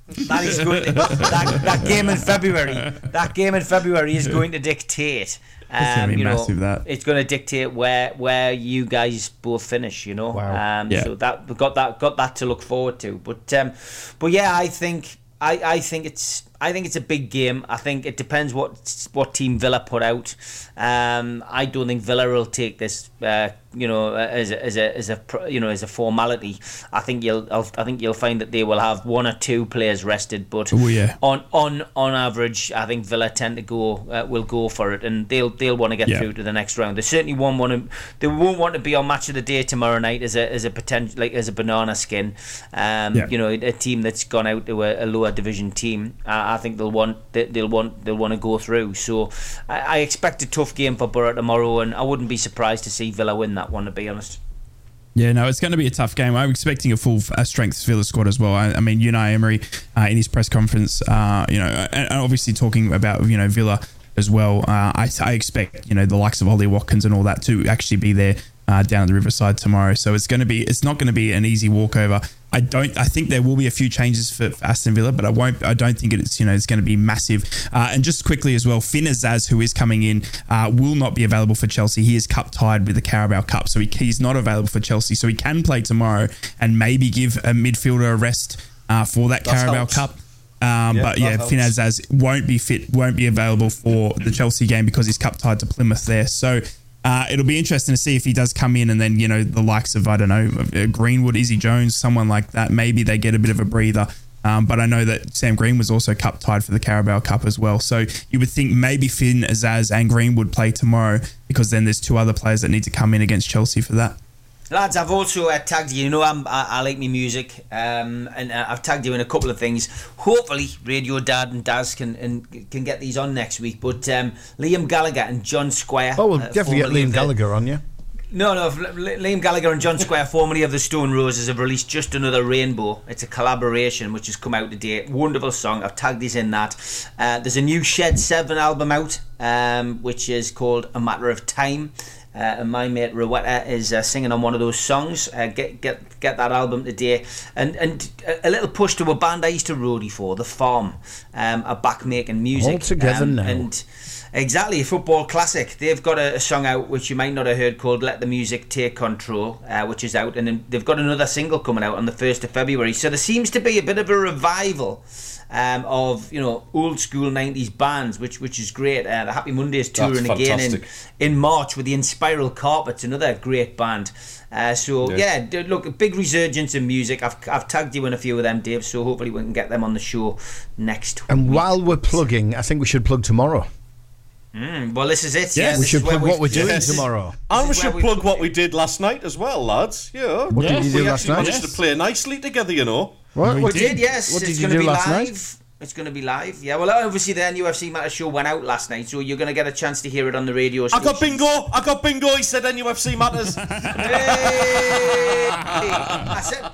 that is going to, that, that game in February. That game in February is going to dictate. Um, you know,
massive, that.
it's going to dictate where where you guys both finish. You know,
Wow.
um,
Yeah.
so that we've got that got that to look forward to. But um, but yeah, I think I, I think it's I think it's a big game. I think it depends what what team Villa put out. Um, I don't think Villa will take this, uh, you know, as a, as a as a you know as a formality. I think you'll I'll, I think you'll find that they will have one or two players rested, but
Oh, yeah.
on on on average, I think Villa tend to go uh, will go for it, and they'll they'll want to get
Yeah.
through to the next round. They certainly won't want to. They won't want to be on match of the day tomorrow night as a as a potential like as a banana skin. Um,
Yeah.
You know, a team that's gone out to a, a lower division team. I, I think they'll want they, they'll want they'll want to go through. So I, I expect a tough game for Boro tomorrow, and I wouldn't be surprised to see Villa win that one. To be honest.
Yeah, no, it's going to be a tough game. I'm expecting a full strength Villa squad as well. I, I mean, Unai Emery uh, in his press conference, uh, you know, and, and obviously talking about you know Villa as well. Uh, I, I expect you know the likes of Ollie Watkins and all that to actually be there uh, down at the Riverside tomorrow. So it's going to be it's not going to be an easy walkover. I don't. I think there will be a few changes for, for Aston Villa, but I won't. I don't think it's you know it's going to be massive. Uh, and just quickly as well, Finn Azaz, who is coming in, uh, will not be available for Chelsea. He is cup tied with the Carabao Cup, so he, he's not available for Chelsea. So he can play tomorrow and maybe give a midfielder a rest uh, for that,
That
Carabao
helps.
Cup. Um,
Yeah,
but yeah,
helps.
Finn Azaz won't be fit, won't be available for the Chelsea game because he's cup tied to Plymouth there. So uh, it'll be interesting to see if he does come in and then you know the likes of I don't know uh, Greenwood, Izzy Jones, someone like that. Maybe they get a bit of a breather. Um, but I know that Sam Green was also cup tied for the Carabao Cup as well. So you would think maybe Finn, Azaz, and Greenwood play tomorrow because then there's two other players that need to come in against Chelsea for that.
Lads, I've also uh, tagged you. You know, I'm, I, I like me music, um, and uh, I've tagged you in a couple of things. Hopefully, Radio Dad and Daz can and can get these on next week. But um, Liam Gallagher and John Squire.
Oh, we'll
uh,
definitely get Liam Gallagher on you.
No, no. Liam Gallagher and John Squire, <laughs> formerly of the Stone Roses, have released Just Another Rainbow. It's a collaboration which has come out today. Wonderful song. I've tagged these in that. Uh, there's a new Shed 7 album out, um, which is called A Matter of Time. Uh, and my mate Rowetta is uh, singing on one of those songs. Uh, get get get that album today, and and a- little push to a band I used to roadie for, The Farm, um, are back making music
All together
um,
now.
and exactly a football classic. They've got a, a song out which you might not have heard called "Let the Music Take Control," uh, which is out, and then they've got another single coming out on the first of February. So there seems to be a bit of a revival. Um, of you know old school '90s bands, which which is great. Uh, the Happy Mondays touring again in, in March with the Inspiral Carpets, another great band. Uh, so
Yeah.
yeah, look, a big resurgence in music. I've, I've tagged you in a few of them, Dave. So hopefully we can get them on the show next.
And
week.
while we're plugging, I think we should plug tomorrow.
Mm, well, this is it.
Yes.
yeah,
We
We should plug what we're doing
Yes.
tomorrow.
And we
is where
should plug
put
what we did last night as well, lads. Yeah.
What
Yes.
did you do
we
last
actually
night?
managed
Yes.
to play nicely together, you know.
What?
We
What
did, yes.
What
it's
did you
going
do
to be
last
live.
night?
It's going to be live. Yeah, well, obviously then UFC Matter show went out last night, so you're going to get a chance to hear it on the radio.
I got bingo. I got bingo. He said NUFC matters. <laughs>
Hey! I said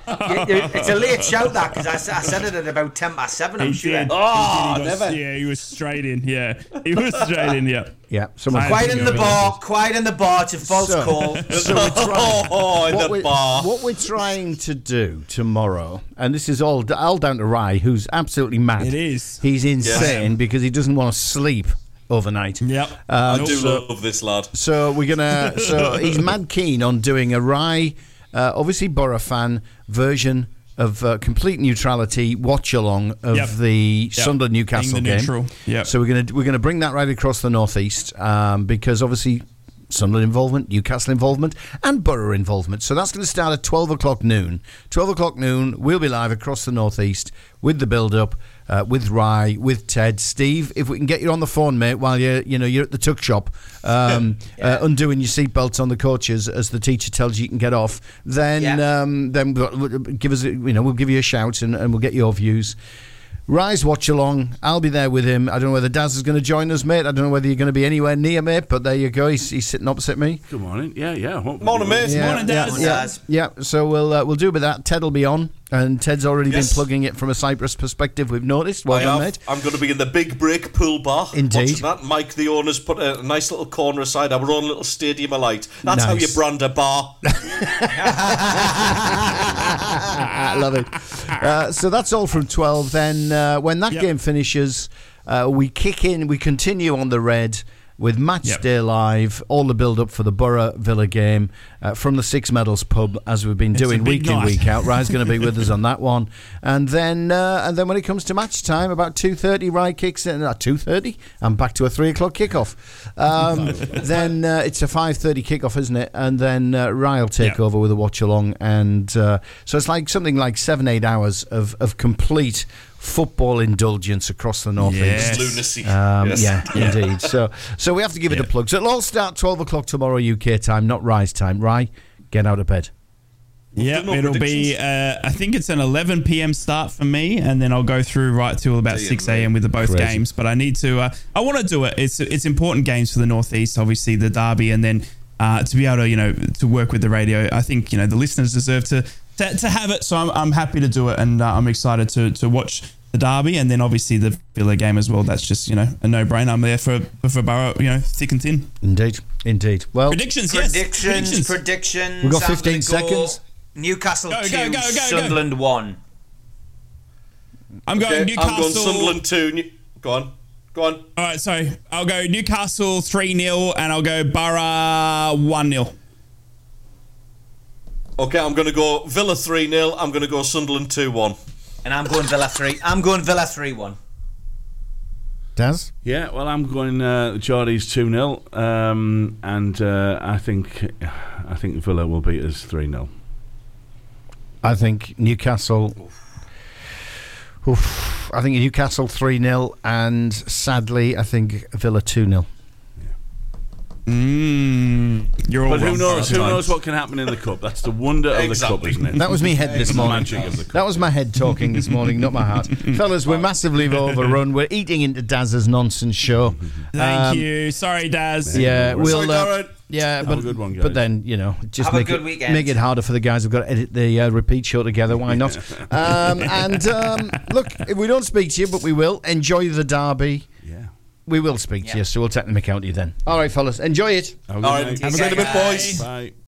you- you- it's a late shout that because I said it at about ten past seven. I'm
He
sure.
did.
Oh,
He did. He was-
never.
Yeah, he was straight in. Yeah, he was straight in. Yeah.
Yeah, someone.
Fine.
Quiet in the bar. Quiet in the bar. It's a false <laughs>
So-
call.
So we're trying. <laughs>
oh, in
what,
the
we're,
bar.
what we're trying to do tomorrow, and this is all all down to Ry, who's absolutely mad.
It is.
He's insane because he doesn't want to sleep overnight.
Yep.
I do
so-
love this lad.
So we're gonna. <laughs> So he's mad keen on doing a Ry, uh, obviously Boro fan version of uh, complete neutrality watch along of
Yep.
the
Yep.
Sunderland Newcastle
the
game.
neutral. Yep.
So we're gonna we're gonna bring that right across the northeast um, because obviously. Sunderland involvement, Newcastle involvement, and Boro involvement. So that's going to start at 12 o'clock noon. 12 o'clock noon, we'll be live across the northeast with the build up, uh, with Ry, with Ted, Steve. If we can get you on the phone, mate, while you're you know you're at the tuck shop, um, <laughs> uh, undoing your seatbelts on the coaches as the teacher tells you you can get off, then
Yeah.
um, then we'll- give us a- you know we'll give you a shout and, and we'll get your views. Ry's watch along. I'll be there with him. I don't know whether Daz is going to join us, mate. I don't know whether you're going to be anywhere near, mate. But there you go. He's, he's sitting opposite me.
Good morning. Yeah, yeah. Hope-
Morning, mate.
Yeah,
Morning,
yeah,
Daz.
yeah,
Daz.
yeah. So we'll uh, we'll do with that. Ted will be on, and Ted's already
Yes.
been plugging it from a Cyprus perspective. We've noticed. Well
I
done,
have.
mate.
I'm going to be in the big break pool bar.
Indeed.
Watching that. Mike, the owner's put a nice little corner aside, our own little stadium of light. That's how you
Nice.
brand a bar.
I <laughs> <laughs> love it. Uh, so that's all from 12. Then uh, when that
Yep.
game finishes, uh, we kick in, we continue on the red with Match
Yep.
Day Live, all the build up for the Boro Villa game uh, from the Six Medals pub, as we've been
It's
doing week in, week out. Ry's going to be with us <laughs> on that one. And then uh, and then when it comes to match time, about 2.30, Rye kicks in. At 2.30, I'm back to a 3 o'clock kickoff. Um, <laughs> then uh, it's a 5.30 kickoff, isn't it? And then uh, Ryan will take
Yeah.
over with a watch along. And uh, so it's like something like seven, eight hours of, of complete football indulgence across the northeast.
Yes.
Lunacy.
Um,
Yes.
Yeah, indeed. So, so we have to give it a
Yeah.
plug. So it'll all start twelve o'clock tomorrow UK time, not Ry's time. Right? Get out of bed.
Yeah,
no
it'll be. Uh, I think it's an 11 p.m. start for me, and then I'll go through right till about
Dear
6
me.
a.m. with the both
Crazy.
games. But I need to. Uh, I want to do it. It's it's important games for the northeast. Obviously, the derby, and then uh, to be able to you know to work with the radio. I think you know the listeners deserve to to, to have it. So I'm, I'm happy to do it, and uh, I'm excited to to watch the derby, and then obviously the Villa game as well. That's just you know a no brainer. I'm there for for Boro, you know, thick and thin.
Indeed, indeed. Well,
Predictions, yes.
Predictions, predictions.
We've got 15
gonna go
seconds.
Newcastle
Go, go,
2,
go, go, go.
Sunderland 1.
I'm going
Okay,
Newcastle.
I'm going Sunderland 2. New- Go on. Go on.
All right, so I'll go Newcastle 3 0 and I'll go Boro 1 0.
Okay, I'm going to go Villa 3 0. I'm going to go Sunderland 2 1.
And I'm going Villa 3. I'm going Villa 3 1.
Daz.
Yeah, well, I'm going uh, Geordie's 2 0. Um, and uh, I think I think Villa will beat us 3 0.
I think Newcastle. Oof, I think Newcastle three 0 and sadly, I think Villa two 0
Mm, you're all
But who knows? Who
Fine.
knows what can happen in the cup? That's the wonder of the cup, isn't it?
That was me head this
The
morning.
magic of the cup.
That was my head talking this morning, not my heart. <laughs> Fellas, we're massively overrun. We're eating into Daz's nonsense show.
Thank
Um,
you. Sorry, Daz.
Yeah, we'll. Uh, yeah,
Have
but
a good one,
but then you know, just
Have a
make
good
it
weekend.
make it harder for the guys who've got to edit the uh, repeat show together. Why not? <laughs> um, and um, look, if we don't speak to you, but we will enjoy the derby.
Yeah.
We will speak to you, so we'll take the mick out to you then. All right, fellas, enjoy it.
Have a good
All right,
night.
see you in a bit, boys.
Bye.